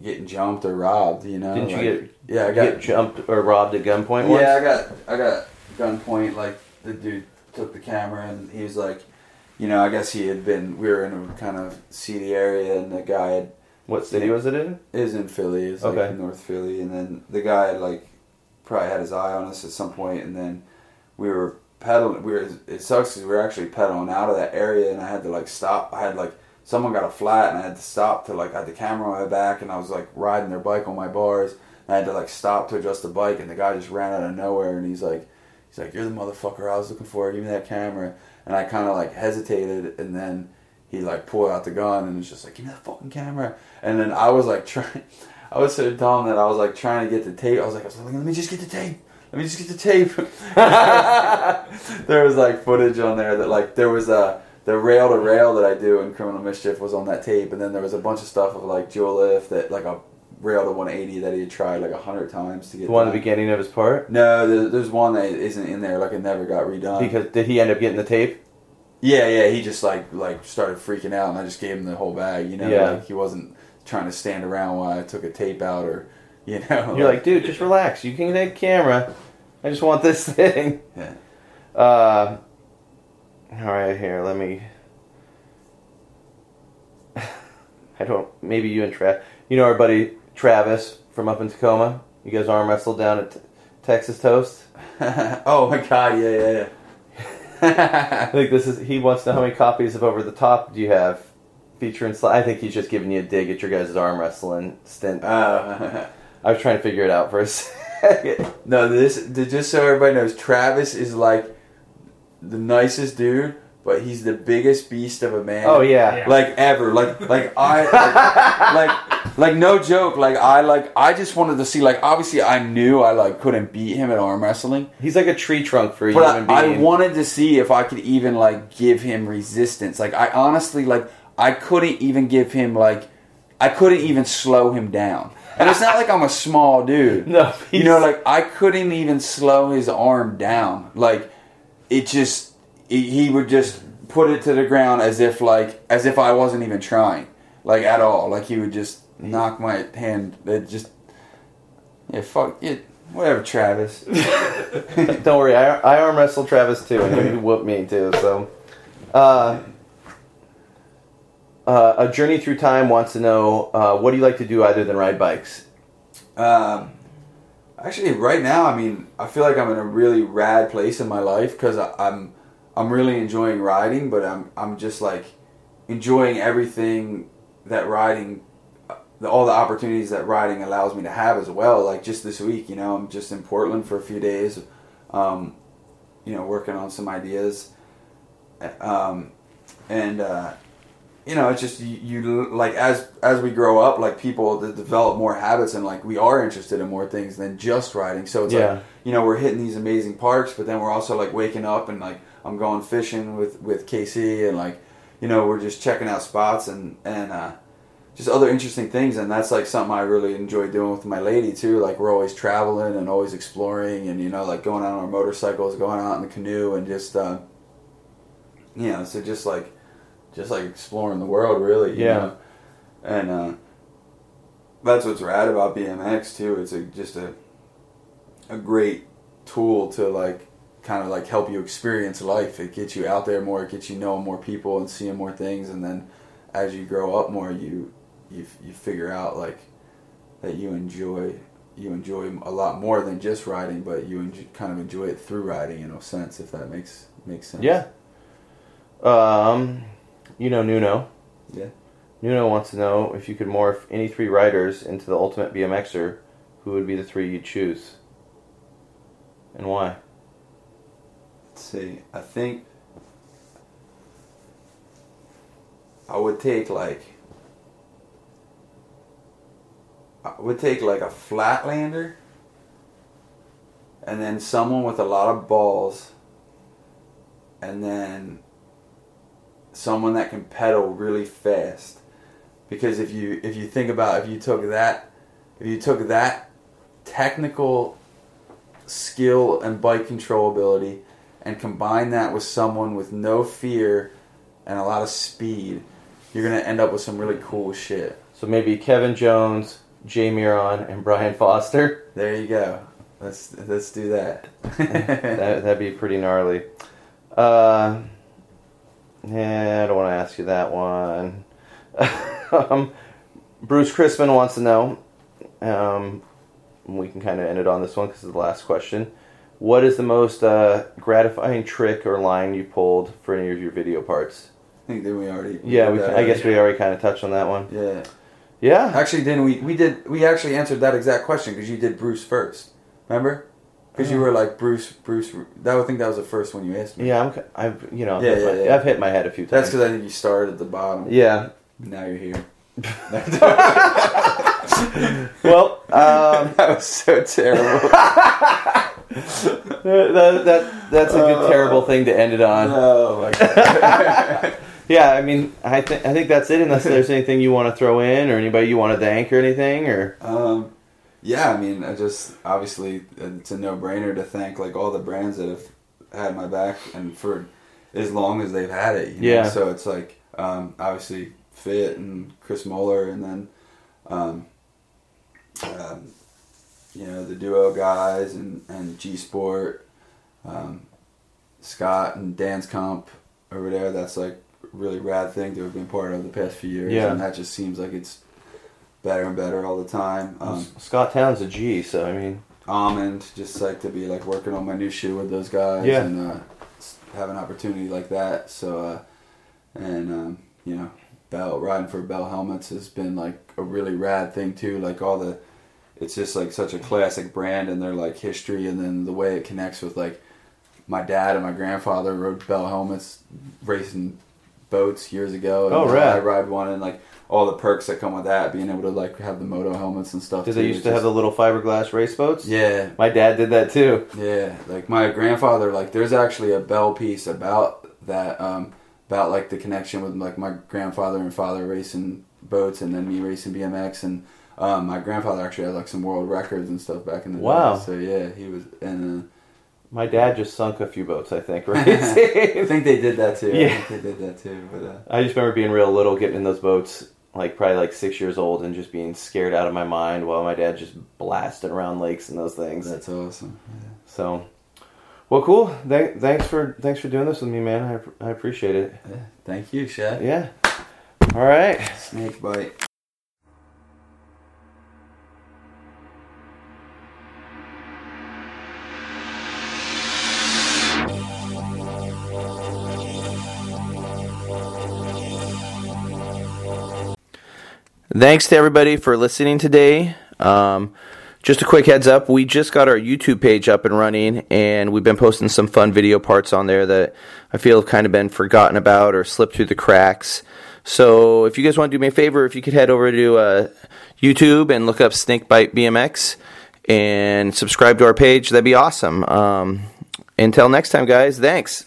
getting jumped or robbed. You know, didn't you get Yeah, I got get jumped or robbed at gunpoint once? Yeah, I got I got gunpoint. Like the dude took the camera and he was like, you know, I guess he had been. We were in a kind of seedy area, and the guy had, What city was it in? is in Philly. It's like Okay. North Philly, and then the guy had like probably had his eye on us at some point, and then we were pedaling. We were. It sucks because we were actually pedaling out of that area, and I had to like stop. I had like someone got a flat, and I had to stop to like I had the camera on my back, and I was like riding their bike on my bars. And I had to like stop to adjust the bike, and the guy just ran out of nowhere, and he's like, he's like, "You're the motherfucker I was looking for. Give me that camera." And I kind of like hesitated, and then he like pulled out the gun, and was just like, "Give me that fucking camera." And then I was like <laughs> trying. I was so dumb that I was like trying to get the tape. I was like, I was like, let me just get the tape. Let me just get the tape. <laughs> there was like footage on there that like there was a the rail to rail that I do in Criminal Mischief was on that tape, and then there was a bunch of stuff of like Joe Lift that like a rail to 180 that he had tried like a hundred times to get. The one at the beginning of his part? No, there, there's one that isn't in there. Like it never got redone. Because did he end up getting the tape? Yeah, yeah, he just like like started freaking out, and I just gave him the whole bag. You know, Yeah. like he wasn't trying to stand around while I took a tape out, or you know. You're like, <laughs> dude, just relax. You can take a camera. I just want this <laughs> thing. Yeah. Uh, all right, here. Let me. <laughs> I don't. Maybe you and Trav. You know our buddy Travis from up in Tacoma. You guys arm wrestled down at T- Texas Toast. <laughs> oh my god, yeah, yeah, yeah. I think this is. He wants to know how many copies of Over the Top do you have, featuring. I think he's just giving you a dig at your guys' arm wrestling stint. uh, I was trying to figure it out for a second. <laughs> no, this just so everybody knows, Travis is like the nicest dude, but he's the biggest beast of a man. Oh yeah. Yeah. like ever. Like like I <laughs> like, like like no joke. Like I like I just wanted to see. Like obviously I knew I like couldn't beat him at arm wrestling. He's like a tree trunk for a But human I, I wanted to see if I could even like give him resistance. Like I honestly like I couldn't even give him like I couldn't even slow him down. And it's not like I'm a small dude. <laughs> no, You know, like I couldn't even slow his arm down. Like it just he he would just put it to the ground as if like as if I wasn't even trying, like at all. Like he would just knock my hand. It just yeah, fuck it. Whatever, Travis. <laughs> <laughs> Don't worry, I, I arm wrestled Travis too, and he whooped me too. So, uh, uh, a journey through time wants to know uh, what do you like to do other than ride bikes? Um, actually, right now, I mean, I feel like I'm in a really rad place in my life because I'm I'm really enjoying riding, but I'm I'm just like enjoying everything that riding, uh, all the opportunities that riding allows me to have as well. Like just this week, you know, I'm just in Portland for a few days, um, you know, working on some ideas, um, and. Uh, you know, it's just you, you like as as we grow up, like people develop more habits, and like we are interested in more things than just riding. So it's Yeah. like you know we're hitting these amazing parks, but then we're also like waking up and like I'm going fishing with with KC, and like you know we're just checking out spots and and uh, just other interesting things, and that's like something I really enjoy doing with my lady too. Like we're always traveling and always exploring, and you know like going out on our motorcycles, going out in the canoe, and just uh, you know so just like just like exploring the world really you Yeah. know? and uh, that's what's rad about BMX too it's a, just a a great tool to like kind of like help you experience life it gets you out there more it gets you knowing more people and seeing more things and then as you grow up more you you, you figure out like that you enjoy you enjoy a lot more than just riding but you enjoy, kind of enjoy it through riding in a sense if that makes makes sense Yeah. Um, you know Nuno. Yeah. Nuno wants to know if you could morph any three riders into the ultimate BMXer, who would be the three you'd choose, and why? Let's see. I think I would take like I would take like a flatlander and then someone with a lot of balls and then someone that can pedal really fast because if you if you think about if you took that if you took that technical skill and bike control ability and combine that with someone with no fear and a lot of speed, you're gonna end up with some really cool shit. So maybe Kevin Jones, Jay Miron, and Brian Foster. There you go. Let's let's do that. <laughs> that that'd be pretty gnarly. Uh, Yeah, I don't want to ask you that one. <laughs> um, Bruce Crispin wants to know. Um, we can kind of end it on this one because it's the last question. What is the most uh, gratifying trick or line you pulled for any of your video parts? I think we already. Yeah, we, that I guess we already kind of touched on that one. Yeah. Yeah. Actually, didn't we? We did. We actually answered that exact question because you did Bruce first. Remember? Because you Oh. were like Bruce. Bruce. That I think that was the first one you asked me. Yeah, I'm. I've you know, Yeah, yeah, my- yeah. I've hit my head a few times. That's because I think you started at the bottom. yeah. Now you're here. <laughs> Well, um, <laughs> that was so terrible. <laughs> that, that that's a good terrible thing to end it on. oh my god. Yeah, I mean, I think I think that's it. Unless there's anything you want to throw in, or anybody you want to thank, or anything, or Um, yeah, I mean, I just obviously it's a no-brainer to thank like all the brands that have had my back and for as long as they've had it. You know? Yeah. So it's like um, obviously Fit and Chris Moeller, and then um, um, you know the Duo guys and and G Sport, um, Scott and Dan's Comp over there. That's like a really rad thing to have been part of the past few years, Yeah. and that just seems like it's better and better all the time. Um, Scott Towne's a G. So I mean, Almond, just like to be like working on my new shoe with those guys Yeah. and uh, have an opportunity like that. So, uh, and um, you know, Bell riding for Bell helmets has been like a really rad thing too. Like all the, it's just like such a classic brand and their like history and then the way it connects with like my dad and my grandfather rode Bell helmets racing boats years ago. And Oh, now rad. I ride one and like all the perks that come with that, being able to like have the moto helmets and stuff. did they used to have the little fiberglass race boats? yeah, My dad did that too. yeah, like my grandfather, like there's actually a bell piece about that, um, about like the connection with like my grandfather and father racing boats, and then me racing BMX, and um, my grandfather actually had like some world records and stuff back in the day. Wow. day. So yeah, he was, and My dad just sunk a few boats, I think. <laughs> right? <laughs> I think they did that too. Yeah. I think they did that too. But uh, I just remember being real little, getting in those boats, like probably like six years old, and just being scared out of my mind while my dad just blasted around lakes and those things. that's awesome. So, well, cool. Th- thanks for thanks for doing this with me, man. I, I appreciate it. Yeah. Thank you, Shaq. Yeah. All right. Snakebite. Thanks to everybody for listening today. Um, just a quick heads up we just got our YouTube page up and running, and we've been posting some fun video parts on there that I feel have kind of been forgotten about or slipped through the cracks. So if you guys want to do me a favor, if you could head over to uh, YouTube and look up Snakebite BMX and subscribe to our page, that'd be awesome. Um, until next time, guys, thanks.